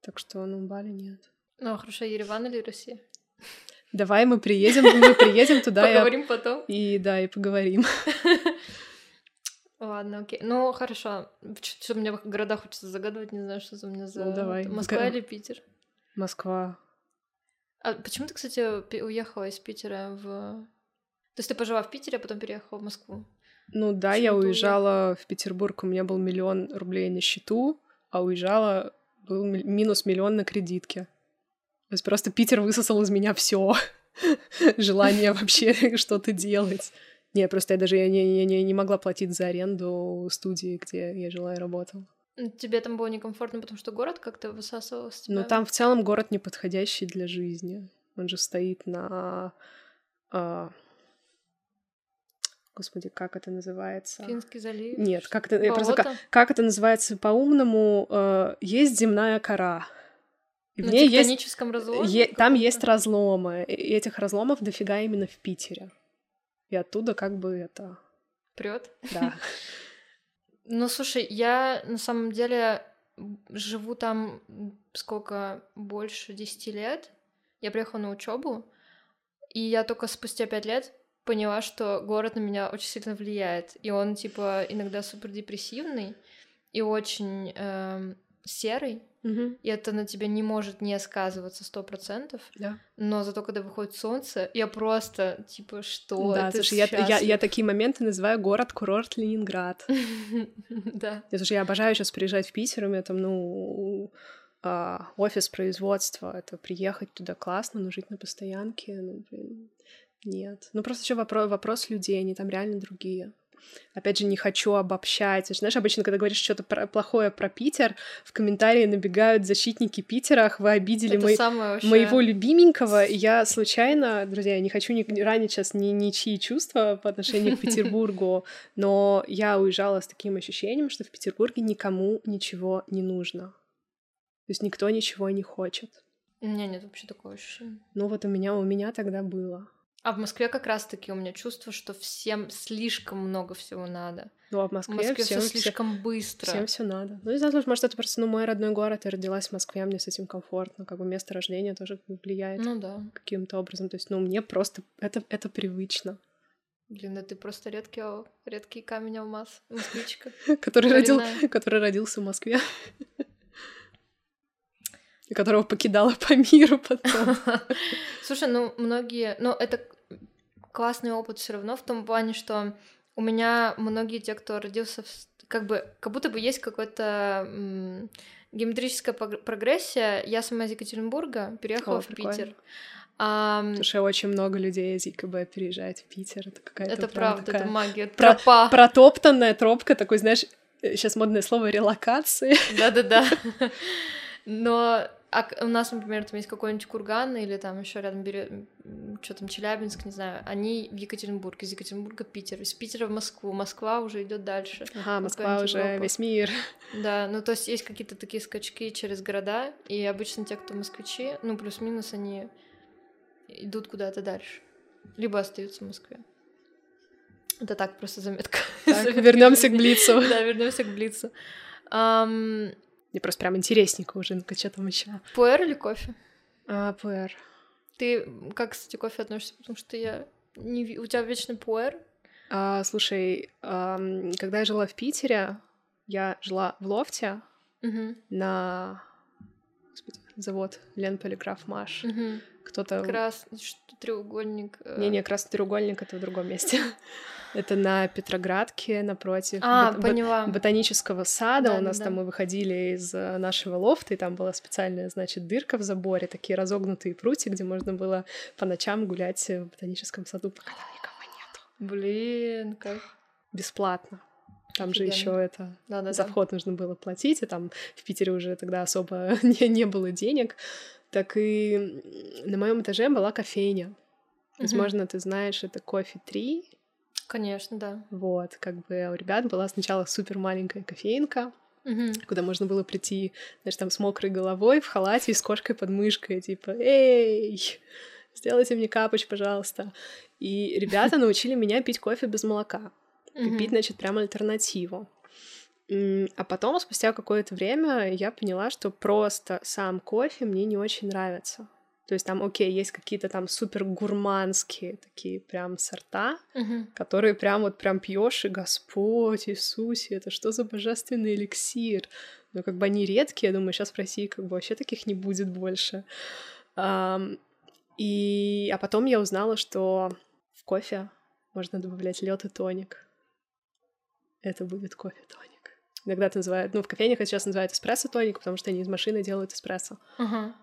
[SPEAKER 2] Так что, ну, Бали нет.
[SPEAKER 1] Ну, хорошо, Ереван или Россия?
[SPEAKER 2] Давай мы приедем, мы приедем туда
[SPEAKER 1] Поговорим потом.
[SPEAKER 2] И да, и поговорим.
[SPEAKER 1] Ладно, окей. Ну, хорошо. Что мне в города хочется загадывать, не знаю, что за меня за...
[SPEAKER 2] Ну, давай.
[SPEAKER 1] Москва или Питер?
[SPEAKER 2] Москва.
[SPEAKER 1] А почему ты, кстати, уехала из Питера в... То есть ты пожила в Питере, а потом переехала в Москву?
[SPEAKER 2] Ну да,
[SPEAKER 1] Почему
[SPEAKER 2] я уезжала в Петербург, у меня был миллион рублей на счету, а уезжала был ми- минус миллион на кредитке. То есть просто Питер высосал из меня все желание вообще что-то делать. Не, просто я даже я не, не, не могла платить за аренду студии, где я жила и работала.
[SPEAKER 1] Тебе там было некомфортно, потому что город как-то высасывал с тебя?
[SPEAKER 2] Но там в целом город неподходящий для жизни. Он же стоит на... а, Господи, как это называется?
[SPEAKER 1] Финский залив?
[SPEAKER 2] Нет, как это, я просто, как, как это называется по-умному? Э, есть земная кора. И в
[SPEAKER 1] На
[SPEAKER 2] ней есть,
[SPEAKER 1] разломе?
[SPEAKER 2] е- там есть разломы. И этих разломов дофига именно в Питере. И оттуда как бы это...
[SPEAKER 1] Прёт?
[SPEAKER 2] Да.
[SPEAKER 1] Ну, слушай, я на самом деле живу там сколько? Больше 10 лет. Я приехала на учебу, и я только спустя 5 лет поняла, что город на меня очень сильно влияет. И он, типа, иногда супер депрессивный и очень эм, серый.
[SPEAKER 2] Мгм.
[SPEAKER 1] И это на тебя не может не сказываться сто процентов.
[SPEAKER 2] Да.
[SPEAKER 1] Но зато, когда выходит солнце, я просто, типа, что?
[SPEAKER 2] Да, слушай, я, я, я такие моменты называю город-курорт Ленинград.
[SPEAKER 1] Да.
[SPEAKER 2] Слушай, я обожаю сейчас приезжать в Питер, у меня там, ну, а, офис производства, это приехать туда классно, но жить на постоянке, ну, блин, нет. Ну, просто еще вопрос, вопрос людей, они там реально другие. Опять же, не хочу обобщать. Знаешь, обычно, когда говоришь что-то про- плохое про Питер, в комментарии набегают защитники Питера, ах, вы обидели мой-
[SPEAKER 1] вообще...
[SPEAKER 2] моего любименького, и я случайно, друзья, я не хочу ни, ранить сейчас ни, ничьи чувства по отношению к Петербургу, но я уезжала с таким ощущением, что в Петербурге никому ничего не нужно. То есть никто ничего не хочет.
[SPEAKER 1] У меня нет вообще такого ощущения.
[SPEAKER 2] Ну вот у меня, у меня тогда было.
[SPEAKER 1] А в Москве как раз-таки у меня чувство, что всем слишком много всего надо.
[SPEAKER 2] Ну, а в Москве,
[SPEAKER 1] в Москве
[SPEAKER 2] всем,
[SPEAKER 1] все слишком все, быстро.
[SPEAKER 2] Всем все надо. Ну, не знаю, может, это просто, ну, мой родной город, я родилась в Москве, мне с этим комфортно, как бы место рождения тоже влияет
[SPEAKER 1] ну, да.
[SPEAKER 2] каким-то образом. То есть, ну, мне просто это, это привычно.
[SPEAKER 1] Блин, да ты просто редкий, редкий камень алмаз, москвичка.
[SPEAKER 2] который, родил, который родился в Москве. И которого покидала по миру потом.
[SPEAKER 1] Слушай, ну многие... Ну, это классный опыт все равно в том плане, что у меня многие те, кто родился, в... как бы, как будто бы есть какой-то м- геометрическая прогрессия. Я сама из Екатеринбурга переехала О, в прикольно. Питер.
[SPEAKER 2] А, что очень много людей из ЕКБ переезжает в Питер. Это какая-то
[SPEAKER 1] Это правда,
[SPEAKER 2] такая
[SPEAKER 1] это магия.
[SPEAKER 2] Про- тропа. Протоптанная тропка, такой, знаешь, сейчас э, модное слово релокации.
[SPEAKER 1] Да-да-да. Но а у нас, например, там есть какой-нибудь курган или там еще рядом берет что там Челябинск, не знаю, они в Екатеринбург, из Екатеринбурга Питер, из Питера в Москву, Москва уже идет дальше.
[SPEAKER 2] Ага, Москва уже Европа. весь мир.
[SPEAKER 1] Да, ну то есть есть какие-то такие скачки через города, и обычно те, кто москвичи, ну плюс-минус они идут куда-то дальше, либо остаются в Москве. Это так, просто заметка.
[SPEAKER 2] Так, вернемся к Блицу.
[SPEAKER 1] Да, вернемся к Блицу. Um...
[SPEAKER 2] Мне просто прям интересненько уже, ну-ка, что там еще?
[SPEAKER 1] Пуэр или кофе?
[SPEAKER 2] А, пуэр.
[SPEAKER 1] Ты как, кстати, к кофе относишься? Потому что я... Не... У тебя вечно пуэр?
[SPEAKER 2] А, слушай, um, когда я жила в Питере, я жила в лофте
[SPEAKER 1] угу.
[SPEAKER 2] на Господи, завод Лен Полиграф Маш.
[SPEAKER 1] Угу
[SPEAKER 2] кто-то...
[SPEAKER 1] Красный треугольник.
[SPEAKER 2] Э. Не-не, красный треугольник — это в другом месте. это на Петроградке, напротив
[SPEAKER 1] а, бот- поняла.
[SPEAKER 2] ботанического сада. Да, У нас да, там мы выходили из э, нашего лофта, и там была специальная, значит, дырка в заборе, такие разогнутые прутья, где можно было по ночам гулять в ботаническом саду, пока там никого нету.
[SPEAKER 1] Блин, как...
[SPEAKER 2] Бесплатно. Там Офигенно. же еще это да, да, за вход нужно было платить, и там в Питере уже тогда особо не, не было денег так и на моем этаже была кофейня. Возможно, ты знаешь, это кофе 3.
[SPEAKER 1] Конечно, да.
[SPEAKER 2] Вот, как бы у ребят была сначала супер маленькая кофейнка,
[SPEAKER 1] угу.
[SPEAKER 2] куда можно было прийти, знаешь, там с мокрой головой, в халате и с кошкой под мышкой, типа, эй, сделайте мне капоч, пожалуйста. И ребята научили меня пить кофе без молока. И пить, значит, прям альтернативу. А потом, спустя какое-то время, я поняла, что просто сам кофе мне не очень нравится. То есть там, окей, есть какие-то там супер гурманские такие прям сорта,
[SPEAKER 1] uh-huh.
[SPEAKER 2] которые прям вот прям пьешь и Господь Иисусе, это что за божественный эликсир? Но как бы они редкие, я думаю, сейчас в России как бы вообще таких не будет больше. Um, и а потом я узнала, что в кофе можно добавлять лед и тоник. Это будет кофе-тоник. Иногда это называют, ну, в кофейнях это сейчас называют эспрессо-тоник, потому что они из машины делают эспрессо.
[SPEAKER 1] Ага.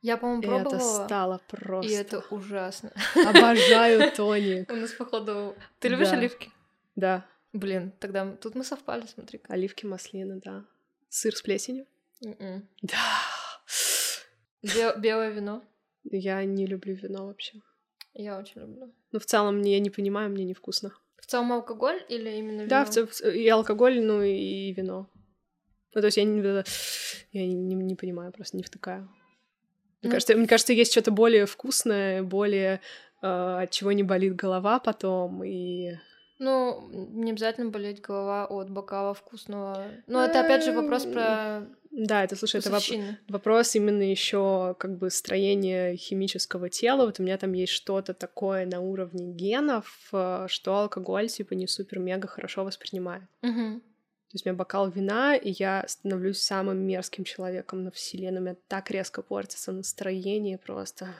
[SPEAKER 1] Я, по-моему, пробовала.
[SPEAKER 2] Это стало просто.
[SPEAKER 1] И это ужасно.
[SPEAKER 2] Обожаю тоник.
[SPEAKER 1] У нас, походу... Ты любишь оливки?
[SPEAKER 2] Да.
[SPEAKER 1] Блин, тогда тут мы совпали, смотри.
[SPEAKER 2] Оливки, маслины, да. Сыр с плесенью?
[SPEAKER 1] М-м.
[SPEAKER 2] Да.
[SPEAKER 1] Белое вино?
[SPEAKER 2] Я не люблю вино вообще.
[SPEAKER 1] Я очень люблю.
[SPEAKER 2] Ну, в целом, я не понимаю, мне невкусно.
[SPEAKER 1] В целом алкоголь или именно вино?
[SPEAKER 2] Да, в целом и алкоголь, ну и вино. Ну, то есть я не, я не, не, не понимаю, просто не втыкаю. Мне, ну, кажется, мне кажется, есть что-то более вкусное, более э, от чего не болит голова потом, и...
[SPEAKER 1] Ну, не обязательно болеть голова от бокала вкусного. Но это опять же вопрос про
[SPEAKER 2] да, это, слушай, это воп- вопрос именно еще как бы строения химического тела. Вот у меня там есть что-то такое на уровне генов, э, что алкоголь типа не супер-мега хорошо воспринимает.
[SPEAKER 1] Угу.
[SPEAKER 2] То есть у меня бокал вина, и я становлюсь самым мерзким человеком на вселенной. У меня так резко портится настроение просто.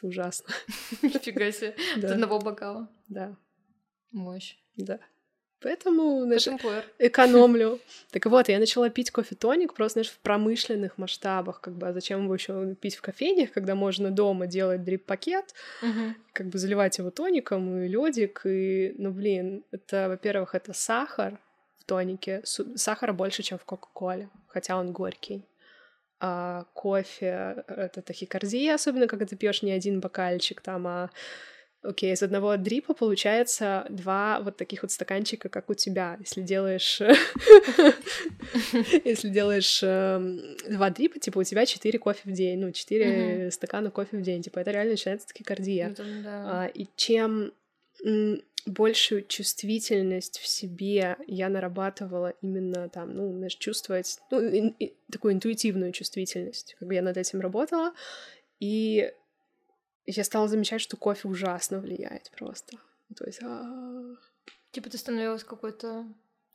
[SPEAKER 2] Это ужасно.
[SPEAKER 1] Нифига себе. От одного бокала.
[SPEAKER 2] Да.
[SPEAKER 1] Мощь.
[SPEAKER 2] Да. Поэтому, знаешь, экономлю. Так вот, я начала пить кофе-тоник просто, знаешь, в промышленных масштабах, как бы, а зачем его еще пить в кофейнях, когда можно дома делать дрип-пакет,
[SPEAKER 1] угу.
[SPEAKER 2] как бы заливать его тоником и ледик, и, ну, блин, это, во-первых, это сахар в тонике, сахара больше, чем в Кока-Коле, хотя он горький. А кофе — это тахикардия, особенно когда ты пьешь не один бокальчик там, а Окей, из одного дрипа получается два вот таких вот стаканчика, как у тебя. Если делаешь... Если делаешь эм, два дрипа, типа у тебя четыре кофе в день, ну, четыре стакана кофе в день. Типа это реально начинается такикардия. А, и чем большую чувствительность в себе я нарабатывала именно там, ну, чувствовать, ну, такую интуитивную чувствительность. Как бы я над этим работала, и я стала замечать, что кофе ужасно влияет просто. То есть... А,
[SPEAKER 1] типа ты становилась какой-то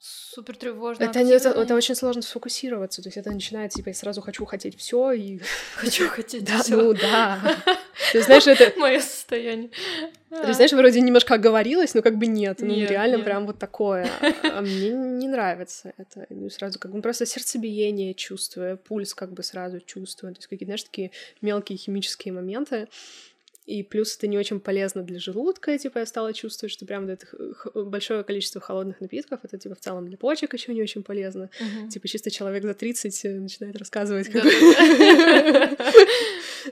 [SPEAKER 1] супер тревожно.
[SPEAKER 2] Это, это, это очень сложно сфокусироваться. То есть это начинает, типа, я сразу хочу хотеть все и.
[SPEAKER 1] Хочу хотеть
[SPEAKER 2] да,
[SPEAKER 1] все.
[SPEAKER 2] Ну да. Ты знаешь, это.
[SPEAKER 1] Мое состояние.
[SPEAKER 2] Ты знаешь, вроде немножко оговорилась, но как бы нет. Ну, реально прям вот такое. А мне не нравится это. Ну, сразу как бы просто сердцебиение чувствую, пульс как бы сразу чувствую. То есть какие-то, знаешь, такие мелкие химические моменты. И плюс это не очень полезно для желудка, типа я стала чувствовать, что прям это большое количество холодных напитков, это типа в целом для почек еще не очень полезно. Uh-huh. Типа чисто человек за 30 э, начинает рассказывать, как...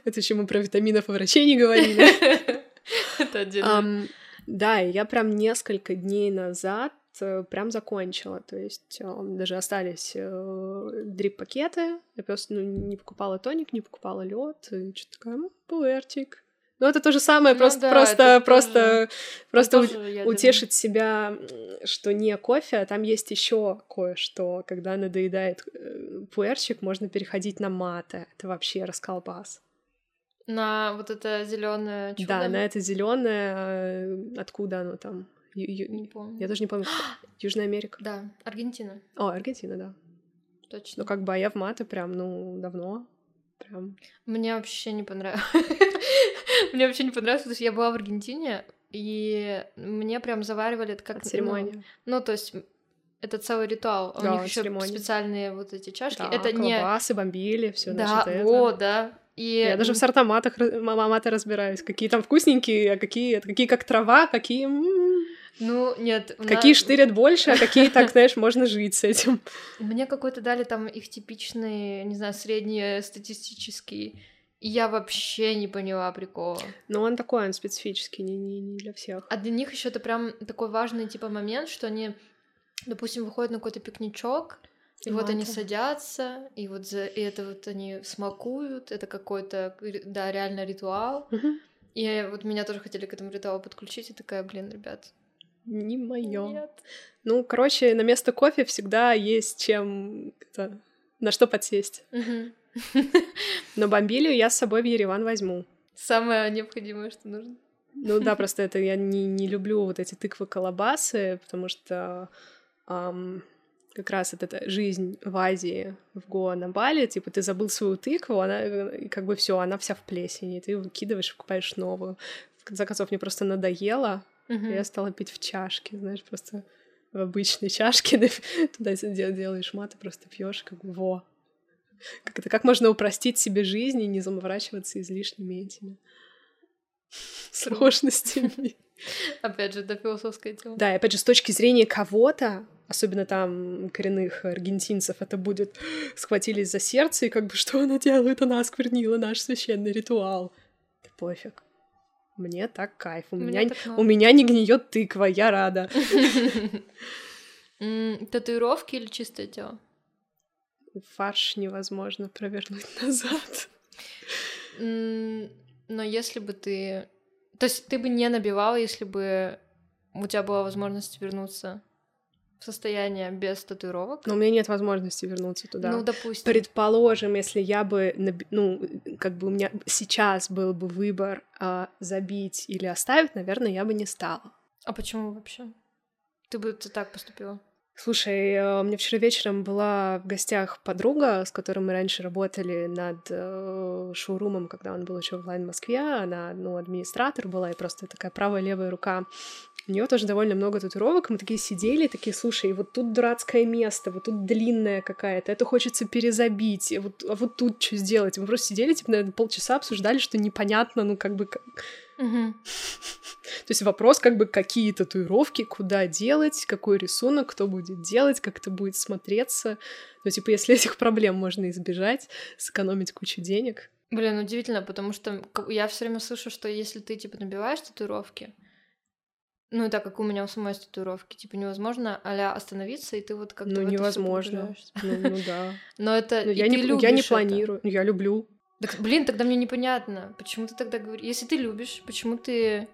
[SPEAKER 2] Это еще мы про витаминов и врачей не говорили.
[SPEAKER 1] Это отдельно.
[SPEAKER 2] Да, я прям несколько дней назад э, прям закончила, то есть даже остались э, дрип-пакеты, я просто ну, не покупала тоник, не покупала лед, и что-то такая, ну, пуэрчик, ну, это то же самое, ну, просто, да, просто, просто, тоже... просто ну, тоже, утешить думаю. себя, что не кофе, а там есть еще кое-что. Когда надоедает э, пуэрчик, можно переходить на мате. Это вообще расколбас.
[SPEAKER 1] На вот это зеленое
[SPEAKER 2] чудо? Да, на это зеленое. Э, откуда оно там?
[SPEAKER 1] Ю- ю- не помню.
[SPEAKER 2] Я даже не помню. Южная Америка.
[SPEAKER 1] Да, Аргентина.
[SPEAKER 2] О, Аргентина, да.
[SPEAKER 1] Точно.
[SPEAKER 2] Ну, как бы, а я в мате прям, ну, давно. Прям.
[SPEAKER 1] Мне вообще не понравилось. Мне вообще не понравилось, потому что я была в Аргентине, и мне прям заваривали это как...
[SPEAKER 2] Церемония.
[SPEAKER 1] Ну, то есть это целый ритуал.
[SPEAKER 2] Да,
[SPEAKER 1] У них еще специальные вот эти чашки.
[SPEAKER 2] Да,
[SPEAKER 1] это
[SPEAKER 2] колбасы, не... бомбили, все
[SPEAKER 1] Да, вот, да.
[SPEAKER 2] И... Я даже в сортоматах мамата разбираюсь. Какие там вкусненькие, а какие, какие как трава, какие...
[SPEAKER 1] Ну, нет.
[SPEAKER 2] Какие нас... штырят больше, а какие, так, знаешь, можно жить с этим.
[SPEAKER 1] Мне какой-то дали там их типичный, не знаю, среднестатистический я вообще не поняла прикола.
[SPEAKER 2] Но он такой, он специфический, не, не, не для всех.
[SPEAKER 1] А для них еще это прям такой важный типа момент, что они, допустим, выходят на какой-то пикничок, и вот они садятся, и вот за и это вот они смакуют, это какой-то, да, реально ритуал.
[SPEAKER 2] Угу.
[SPEAKER 1] И вот меня тоже хотели к этому ритуалу подключить, и такая, блин, ребят.
[SPEAKER 2] Не мое.
[SPEAKER 1] Нет.
[SPEAKER 2] Ну, короче, на место кофе всегда есть чем это, на что подсесть.
[SPEAKER 1] Угу.
[SPEAKER 2] Но бомбилию я с собой в Ереван возьму.
[SPEAKER 1] Самое необходимое, что нужно.
[SPEAKER 2] Ну да, просто это я не, не люблю вот эти тыквы-колобасы, потому что эм, как раз вот эта жизнь в Азии, в Гоа, на Бали, типа ты забыл свою тыкву, она как бы все, она вся в плесени, ты выкидываешь, покупаешь новую. В конце концов, мне просто надоело,
[SPEAKER 1] uh-huh.
[SPEAKER 2] и я стала пить в чашке, знаешь, просто в обычной чашке туда делаешь мат и просто пьешь, как бы во, как это, как можно упростить себе жизнь и не заморачиваться излишними этими сложностями.
[SPEAKER 1] Опять же, это философская тема.
[SPEAKER 2] Да, и опять же, с точки зрения кого-то, особенно там коренных аргентинцев, это будет схватились за сердце, и как бы что она делает? Она осквернила наш священный ритуал. Да пофиг. Мне так кайф. У, меня, у меня не гниет тыква, я рада.
[SPEAKER 1] Татуировки или чистое тело?
[SPEAKER 2] Фарш невозможно провернуть назад.
[SPEAKER 1] Но если бы ты... То есть ты бы не набивала, если бы у тебя была возможность вернуться в состояние без татуировок?
[SPEAKER 2] Но у меня нет возможности вернуться туда.
[SPEAKER 1] Ну, допустим.
[SPEAKER 2] Предположим, если я бы, ну, как бы у меня сейчас был бы выбор а, забить или оставить, наверное, я бы не стала.
[SPEAKER 1] А почему вообще? Ты бы ты так поступила?
[SPEAKER 2] Слушай, э, у меня вчера вечером была в гостях подруга, с которой мы раньше работали над э, шоурумом, когда он был еще в Лайн Москве. Она, ну, администратор была и просто такая правая левая рука. У нее тоже довольно много татуировок. Мы такие сидели, такие, слушай, вот тут дурацкое место, вот тут длинная какая-то, это хочется перезабить, вот, а вот тут что сделать? Мы просто сидели, типа, наверное, полчаса обсуждали, что непонятно, ну, как бы...
[SPEAKER 1] Угу.
[SPEAKER 2] То есть вопрос как бы какие татуировки, куда делать, какой рисунок, кто будет делать, как это будет смотреться. Ну, типа, если этих проблем можно избежать, сэкономить кучу денег.
[SPEAKER 1] Блин, удивительно, потому что я все время слышу, что если ты типа набиваешь татуировки, ну, так как у меня у самой татуировки, типа невозможно а остановиться, и ты вот как-то
[SPEAKER 2] Ну, невозможно. Ну, ну да.
[SPEAKER 1] Но это...
[SPEAKER 2] Ну, я, не, я не планирую, это. я люблю.
[SPEAKER 1] Так, блин, тогда мне непонятно, почему ты тогда говоришь... Если ты любишь, почему ты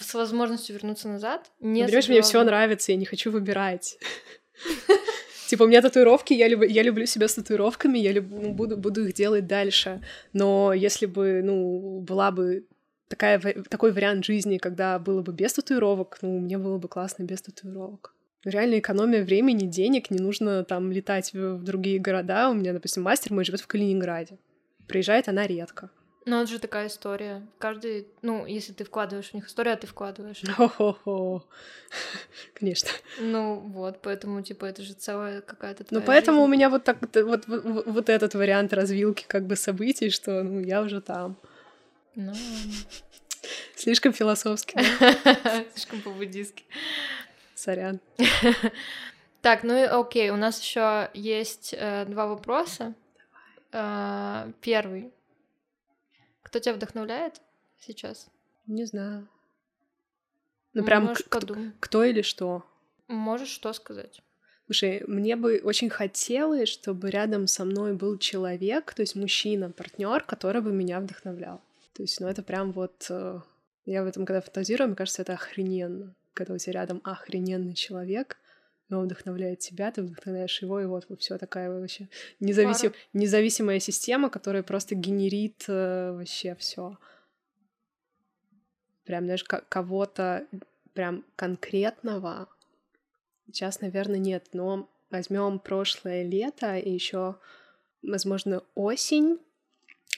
[SPEAKER 1] с возможностью вернуться назад
[SPEAKER 2] не Понимаешь, мне все нравится, я не хочу выбирать. Типа, у меня татуировки, я, люб, я люблю себя с татуировками, я люб, ну, буду, буду их делать дальше. Но если бы, ну, была бы такая, такой вариант жизни, когда было бы без татуировок, ну, мне было бы классно без татуировок. Реально экономия времени, денег, не нужно там летать в, в другие города. У меня, допустим, мастер мой живет в Калининграде. Приезжает она редко.
[SPEAKER 1] Ну, это же такая история. Каждый, ну, если ты вкладываешь в них историю, а ты вкладываешь.
[SPEAKER 2] Хо-хо-хо. Конечно.
[SPEAKER 1] Ну, вот, поэтому, типа, это же целая какая-то
[SPEAKER 2] Ну, поэтому жизнь. у меня вот так вот, вот, вот этот вариант развилки как бы событий, что, ну, я уже там.
[SPEAKER 1] Ну,
[SPEAKER 2] Слишком философски,
[SPEAKER 1] Слишком по-буддийски.
[SPEAKER 2] Сорян.
[SPEAKER 1] Так, ну и окей, у нас еще есть э, два вопроса. Э, первый. Кто тебя вдохновляет сейчас?
[SPEAKER 2] Не знаю. Ну, прям кто, кто или что?
[SPEAKER 1] Можешь что сказать?
[SPEAKER 2] Слушай, мне бы очень хотелось, чтобы рядом со мной был человек, то есть мужчина, партнер, который бы меня вдохновлял. То есть, ну, это прям вот... Э, я в этом, когда фантазирую, мне кажется, это охрененно. Когда у тебя рядом охрененный человек, и он вдохновляет тебя, ты вдохновляешь его, и вот все такая вообще независим, независимая система, которая просто генерит э, вообще все. Прям, знаешь, кого-то прям конкретного сейчас, наверное, нет, но возьмем прошлое лето и еще, возможно, осень.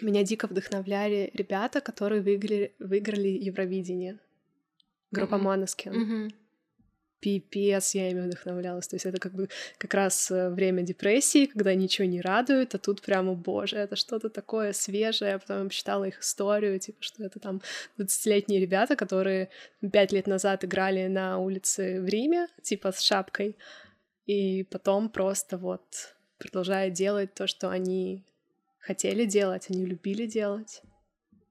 [SPEAKER 2] Меня дико вдохновляли ребята, которые выиграли, выиграли Евровидение. Группа mm-hmm. Манескин.
[SPEAKER 1] Mm-hmm
[SPEAKER 2] пипец, я ими вдохновлялась. То есть это как бы как раз э, время депрессии, когда ничего не радует, а тут прямо, боже, это что-то такое свежее. Я потом почитала их историю, типа, что это там 20-летние ребята, которые пять лет назад играли на улице в Риме, типа с шапкой, и потом просто вот продолжая делать то, что они хотели делать, они любили делать,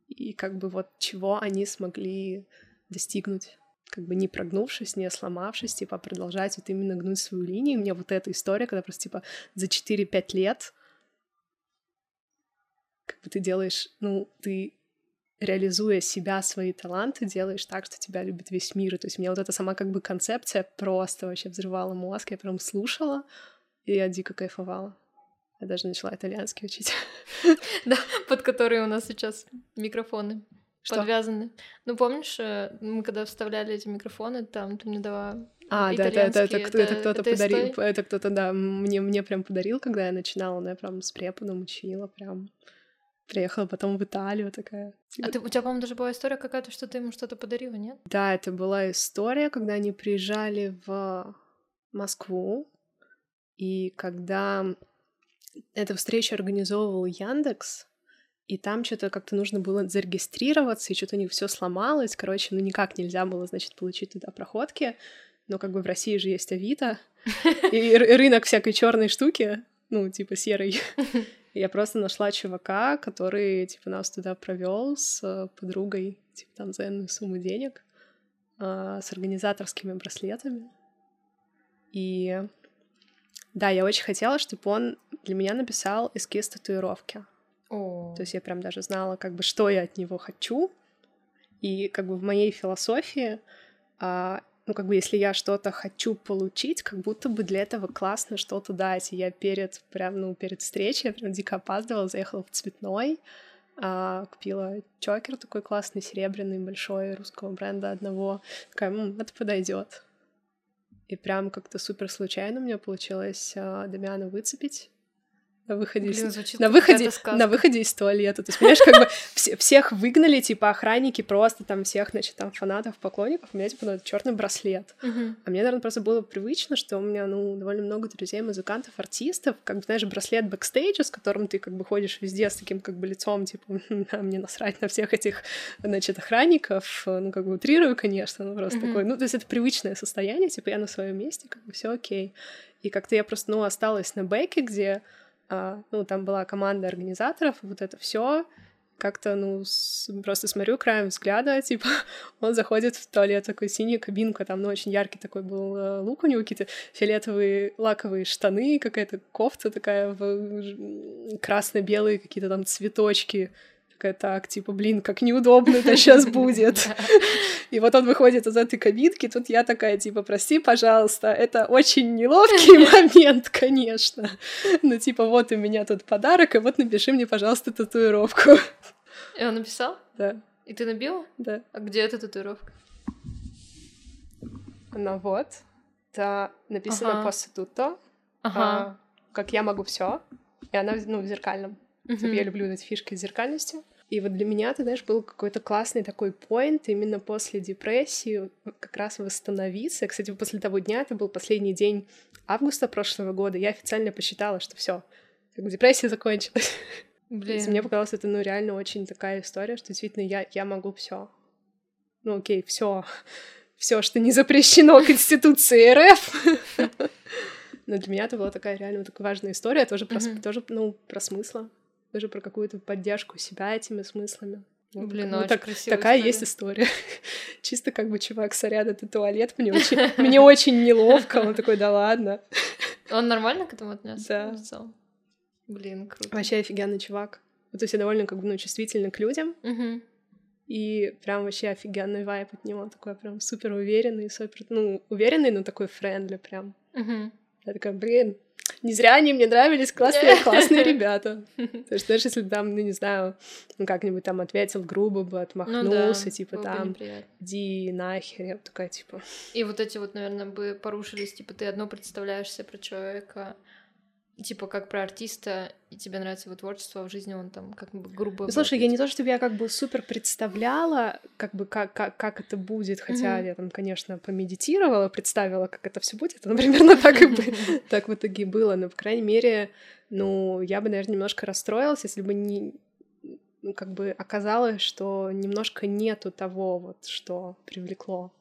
[SPEAKER 2] и как бы вот чего они смогли достигнуть как бы не прогнувшись, не сломавшись, типа, продолжать вот именно гнуть свою линию. мне вот эта история, когда просто, типа, за 4-5 лет как бы ты делаешь, ну, ты реализуя себя, свои таланты, делаешь так, что тебя любит весь мир. И то есть меня вот эта сама как бы концепция просто вообще взрывала мозг. Я прям слушала, и я дико кайфовала. Я даже начала итальянский учить.
[SPEAKER 1] Да, под которые у нас сейчас микрофоны. Что? подвязаны. Ну, помнишь, э, мы когда вставляли эти микрофоны, там ты мне дала
[SPEAKER 2] а, да, да, да, это, это, это кто-то это подарил, история? это кто-то, да, мне, мне прям подарил, когда я начинала, но я прям с преподом учила, прям приехала потом в Италию такая.
[SPEAKER 1] А ты, у тебя, по-моему, даже была история какая-то, что ты ему что-то подарила, нет?
[SPEAKER 2] Да, это была история, когда они приезжали в Москву, и когда эту встречу организовывал Яндекс, и там что-то как-то нужно было зарегистрироваться, и что-то у них все сломалось. Короче, ну никак нельзя было, значит, получить туда проходки. Но как бы в России же есть Авито, и рынок всякой черной штуки, ну, типа серой. Я просто нашла чувака, который, типа, нас туда провел с подругой, типа, там, за энную сумму денег, а, с организаторскими браслетами. И да, я очень хотела, чтобы он для меня написал эскиз татуировки.
[SPEAKER 1] То
[SPEAKER 2] есть я прям даже знала, как бы, что я от него хочу. И как бы в моей философии, а, ну, как бы, если я что-то хочу получить, как будто бы для этого классно что-то дать. И я перед, прям, ну, перед встречей, я прям дико опаздывала, заехала в цветной, а, купила чокер такой классный, серебряный, большой, русского бренда одного. Такая, М, это подойдет. И прям как-то супер случайно у меня получилось а, Дамиана выцепить на выходе, Блин, из... на, выходе на выходе из туалета. То есть, понимаешь, как бы все, всех выгнали, типа охранники просто там всех, значит, там фанатов, поклонников, у меня типа ну, черный браслет.
[SPEAKER 1] Uh-huh.
[SPEAKER 2] А мне, наверное, просто было привычно, что у меня, ну, довольно много друзей, музыкантов, артистов, как бы, знаешь, браслет бэкстейджа, с которым ты как бы ходишь везде с таким как бы лицом, типа, мне насрать на всех этих, значит, охранников, ну, как бы утрирую, конечно, ну, просто uh-huh. такой, ну, то есть это привычное состояние, типа, я на своем месте, как бы все окей. И как-то я просто, ну, осталась на бэке, где ну, там была команда организаторов, вот это все как-то, ну, с... просто смотрю краем взгляда, типа, он заходит в туалет, такой синяя кабинка, там, ну, очень яркий такой был э, лук у него, какие-то фиолетовые лаковые штаны, какая-то кофта такая красно-белые какие-то там цветочки, такая, так, типа, блин, как неудобно это сейчас будет. И вот он выходит из этой кабинки, тут я такая, типа, прости, пожалуйста, это очень неловкий момент, конечно. Ну, типа, вот у меня тут подарок, и вот напиши мне, пожалуйста, татуировку.
[SPEAKER 1] И он написал?
[SPEAKER 2] Да.
[SPEAKER 1] И ты набила?
[SPEAKER 2] Да.
[SPEAKER 1] А где эта татуировка?
[SPEAKER 2] Ну вот. Это написано ага. после туто. Ага. А, как я могу все. И она, ну, в зеркальном. Угу. Типа, я люблю эти фишки с зеркальностью. И вот для меня, ты знаешь, был какой-то классный такой поинт именно после депрессии как раз восстановиться. Кстати, после того дня, это был последний день августа прошлого года, я официально посчитала, что все, депрессия закончилась. Блин. Мне показалось, это ну реально очень такая история, что действительно я, я могу все. Ну окей, все, все, что не запрещено Конституцией РФ. Но для меня это была такая реально такая важная история, тоже про, тоже, ну, про смысла даже про какую-то поддержку себя этими смыслами.
[SPEAKER 1] Вот, Блин, ну, очень так,
[SPEAKER 2] Такая
[SPEAKER 1] история.
[SPEAKER 2] есть история. Чисто как бы чувак, сорян, это туалет, мне очень, мне очень неловко. Он такой, да ладно.
[SPEAKER 1] Он нормально к этому отнесся?
[SPEAKER 2] Да.
[SPEAKER 1] Блин, круто.
[SPEAKER 2] Вообще офигенный чувак. Вот, то есть я довольно как бы, ну, чувствительна к людям.
[SPEAKER 1] Угу.
[SPEAKER 2] И прям вообще офигенный vibe от него. такой прям супер уверенный, супер, ну, уверенный, но такой friendly прям.
[SPEAKER 1] Угу.
[SPEAKER 2] Я такая, блин, не зря они мне нравились, классные, классные ребята. То есть даже если бы там, ну, не знаю, ну, как-нибудь там ответил грубо бы, отмахнулся, ну, да, типа там, иди нахер, я такая, типа...
[SPEAKER 1] И вот эти вот, наверное, бы порушились, типа, ты одно представляешься про человека, типа как про артиста, и тебе нравится его творчество, а в жизни он там как бы грубо...
[SPEAKER 2] Слушай, я не то, чтобы я как бы супер представляла, как бы как, как, как это будет, хотя mm-hmm. я там, конечно, помедитировала, представила, как это все будет, но примерно так и так в итоге было, но, по крайней мере, ну, я бы, наверное, немножко расстроилась, если бы не, ну, как бы оказалось, что немножко нету того вот, что привлекло.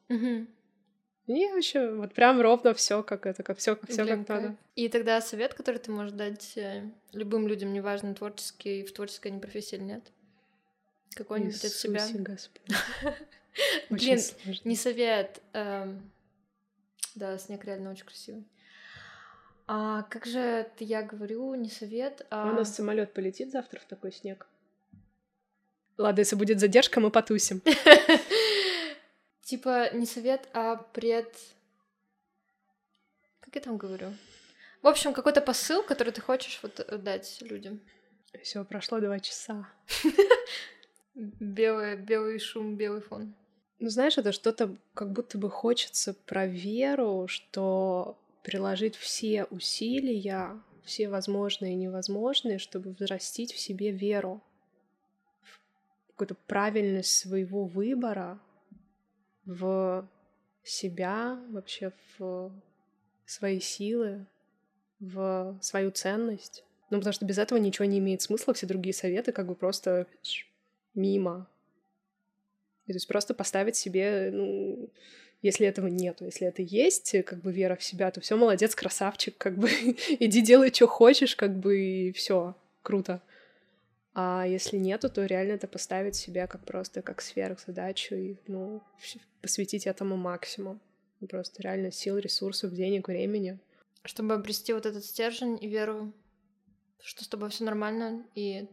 [SPEAKER 2] И вообще, вот прям ровно все как это, как все, все как надо.
[SPEAKER 1] И тогда совет, который ты можешь дать э, любым людям, неважно, творческий, в творческой они профессии или нет? Какой-нибудь от себя.
[SPEAKER 2] Господи.
[SPEAKER 1] Блин, не совет. Эм... Да, снег реально очень красивый. А как же это я говорю, не совет, а...
[SPEAKER 2] У нас самолет полетит завтра в такой снег. Ладно, если будет задержка, мы потусим.
[SPEAKER 1] Типа не совет, а пред... Как я там говорю? В общем, какой-то посыл, который ты хочешь вот э, дать людям.
[SPEAKER 2] Все, прошло два часа.
[SPEAKER 1] Белый, белый шум, белый фон.
[SPEAKER 2] Ну, знаешь, это что-то как будто бы хочется про веру, что приложить все усилия, все возможные и невозможные, чтобы взрастить в себе веру, какую-то правильность своего выбора, в себя, вообще в свои силы, в свою ценность. Ну, потому что без этого ничего не имеет смысла, все другие советы как бы просто мимо. И то есть просто поставить себе, ну, если этого нету, если это есть, как бы вера в себя, то все молодец, красавчик, как бы иди делай, что хочешь, как бы и все, круто. А если нету, то реально это поставить себя как просто как сверхзадачу и ну, посвятить этому максимум. Просто реально сил, ресурсов, денег, времени.
[SPEAKER 1] Чтобы обрести вот этот стержень и веру, что с тобой все нормально и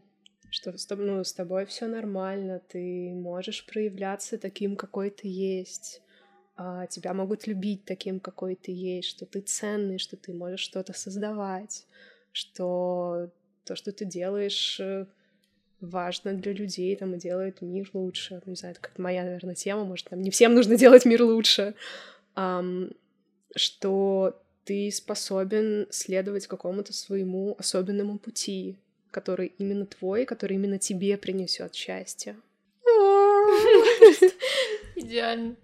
[SPEAKER 2] что с, ну, с тобой все нормально, ты можешь проявляться таким, какой ты есть. А, тебя могут любить таким, какой ты есть, что ты ценный, что ты можешь что-то создавать, что то, что ты делаешь, э, важно для людей, там, и делает мир лучше. Не знаю, это как моя, наверное, тема, может, там не всем нужно делать мир лучше. Um, что ты способен следовать какому-то своему особенному пути, который именно твой, который именно тебе принесет счастье.
[SPEAKER 1] Идеально.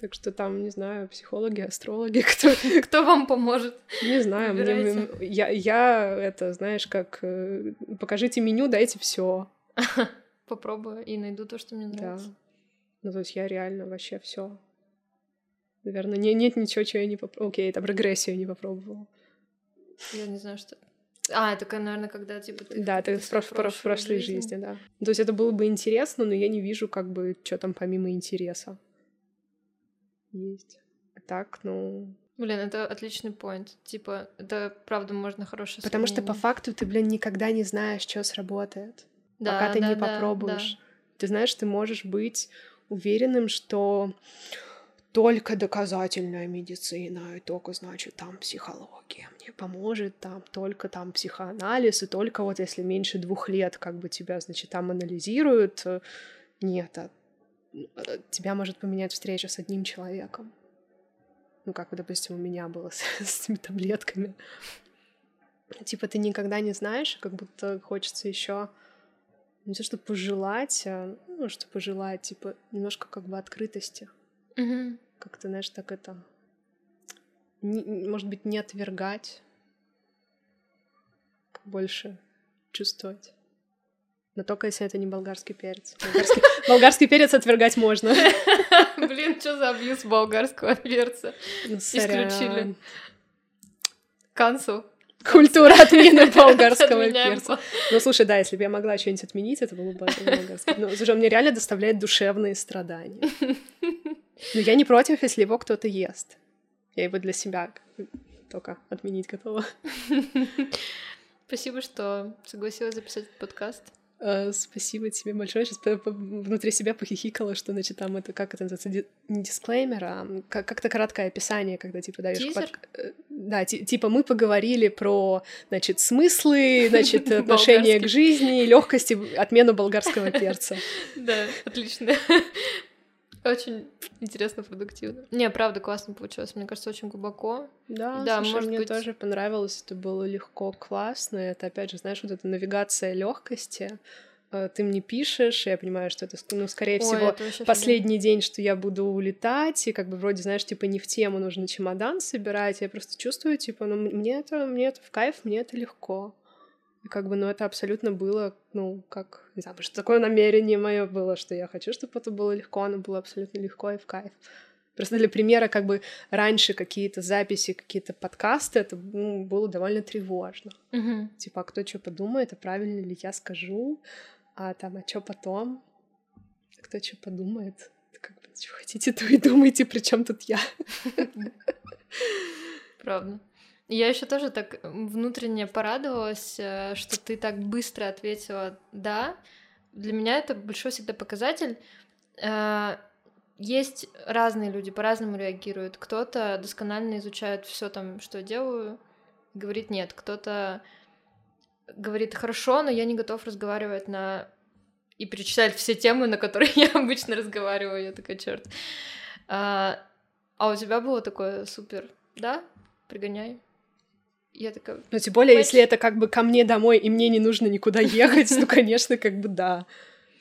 [SPEAKER 2] Так что там, не знаю, психологи, астрологи, кто...
[SPEAKER 1] Кто вам поможет?
[SPEAKER 2] Не знаю, мне, я, я это, знаешь, как э, покажите меню, дайте все.
[SPEAKER 1] Попробую и найду то, что мне нравится. Да.
[SPEAKER 2] Ну, то есть я реально вообще все. Наверное, не, нет ничего, чего я не попробовала. Окей, там регрессию не попробовала.
[SPEAKER 1] Я не знаю, что А, это, наверное, когда, типа,
[SPEAKER 2] ты... Да, ты в, прош... в прошлой, прошлой жизни. жизни, да. То есть это было бы интересно, но я не вижу, как бы, что там помимо интереса есть. А так, ну...
[SPEAKER 1] Блин, это отличный поинт. Типа, это правда можно хорошее
[SPEAKER 2] Потому что по факту ты, блин, никогда не знаешь, что сработает. Да, пока ты да, не попробуешь. Да. Ты знаешь, ты можешь быть уверенным, что только доказательная медицина, и только, значит, там психология мне поможет, там только там психоанализ, и только вот если меньше двух лет как бы тебя, значит, там анализируют, э, нет, а э, тебя может поменять встреча с одним человеком. Ну, как, допустим, у меня было с, с этими таблетками. Типа ты никогда не знаешь, как будто хочется еще не то, что пожелать, а, ну, что пожелать, типа, немножко как бы открытости.
[SPEAKER 1] Угу.
[SPEAKER 2] Как-то, знаешь, так это... Не, может быть, не отвергать, больше чувствовать. Но только если это не болгарский перец. Болгарский, болгарский перец отвергать можно.
[SPEAKER 1] Блин, что за абьюз болгарского перца? Ну, Исключили. Cancel.
[SPEAKER 2] Культура отмены болгарского перца. Ну, слушай, да, если бы я могла что-нибудь отменить, это было бы болгарский. Ну, слушай, он мне реально доставляет душевные страдания. Но я не против, если его кто-то ест. Я его для себя только отменить готова.
[SPEAKER 1] Спасибо, что согласилась записать этот подкаст.
[SPEAKER 2] Uh, спасибо тебе большое. Сейчас внутри себя похихикала, что, значит, там это, как это называется, не дисклеймер, а как-то краткое описание, когда, типа, даешь... Под... Э, да, типа, мы поговорили про, значит, смыслы, значит, отношение к жизни, легкости, отмену болгарского перца.
[SPEAKER 1] Да, отлично. Очень интересно, продуктивно. Не, правда, классно получилось. Мне кажется, очень глубоко.
[SPEAKER 2] Да, да слушай, может мне быть... тоже понравилось. Это было легко, классно. Это, опять же, знаешь, вот эта навигация легкости. Э, ты мне пишешь, я понимаю, что это, ну, скорее Ой, всего, последний офигенно. день, что я буду улетать, и как бы вроде, знаешь, типа не в тему нужно чемодан собирать, я просто чувствую, типа, ну, мне это, мне это в кайф, мне это легко. И как бы, ну, это абсолютно было, ну, как, не знаю, что такое намерение мое было, что я хочу, чтобы это было легко, оно было абсолютно легко и в кайф. Просто для примера, как бы раньше какие-то записи, какие-то подкасты, это ну, было довольно тревожно.
[SPEAKER 1] Uh-huh.
[SPEAKER 2] Типа, а кто что подумает, а правильно ли я скажу, а там, а что потом, кто что подумает, как бы, что хотите, то и думайте, при чем тут я.
[SPEAKER 1] Правда. Я еще тоже так внутренне порадовалась, э, что ты так быстро ответила «да». Для меня это большой всегда показатель. Э, есть разные люди, по-разному реагируют. Кто-то досконально изучает все там, что делаю, говорит нет. Кто-то говорит хорошо, но я не готов разговаривать на и перечислять все темы, на которые я обычно разговариваю. Я такая, черт. А, а у тебя было такое супер, да? Пригоняй. Я такая...
[SPEAKER 2] Ну, тем более, если это как бы ко мне домой, и мне не нужно никуда ехать, ну, конечно, как бы да.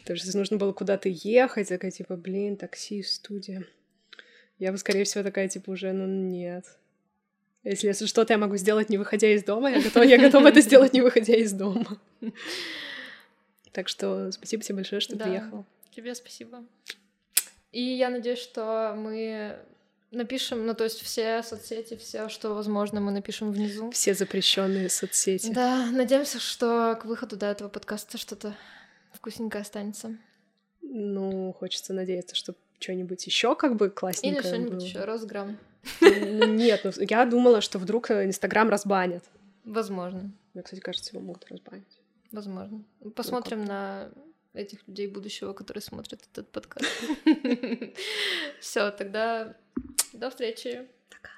[SPEAKER 2] То есть, если нужно было куда-то ехать, такая, типа, блин, такси, студия. Я бы, скорее всего, такая, типа, уже, ну, нет. Если, если что-то я могу сделать, не выходя из дома, я готова, я готова это сделать, не выходя из дома. Так что спасибо тебе большое, что да, приехал.
[SPEAKER 1] Тебе спасибо. И я надеюсь, что мы Напишем, ну то есть все соцсети, все, что возможно, мы напишем внизу.
[SPEAKER 2] Все запрещенные соцсети.
[SPEAKER 1] Да, надеемся, что к выходу до этого подкаста что-то вкусненькое останется.
[SPEAKER 2] Ну, хочется надеяться, что что-нибудь еще как бы классненькое
[SPEAKER 1] Или что-нибудь еще, Росграм.
[SPEAKER 2] Нет, ну, я думала, что вдруг Инстаграм разбанят.
[SPEAKER 1] Возможно.
[SPEAKER 2] Мне, кстати, кажется, его могут разбанить.
[SPEAKER 1] Возможно. Посмотрим ну, на этих людей будущего, которые смотрят этот подкаст. Все, тогда до встречи.
[SPEAKER 2] Пока.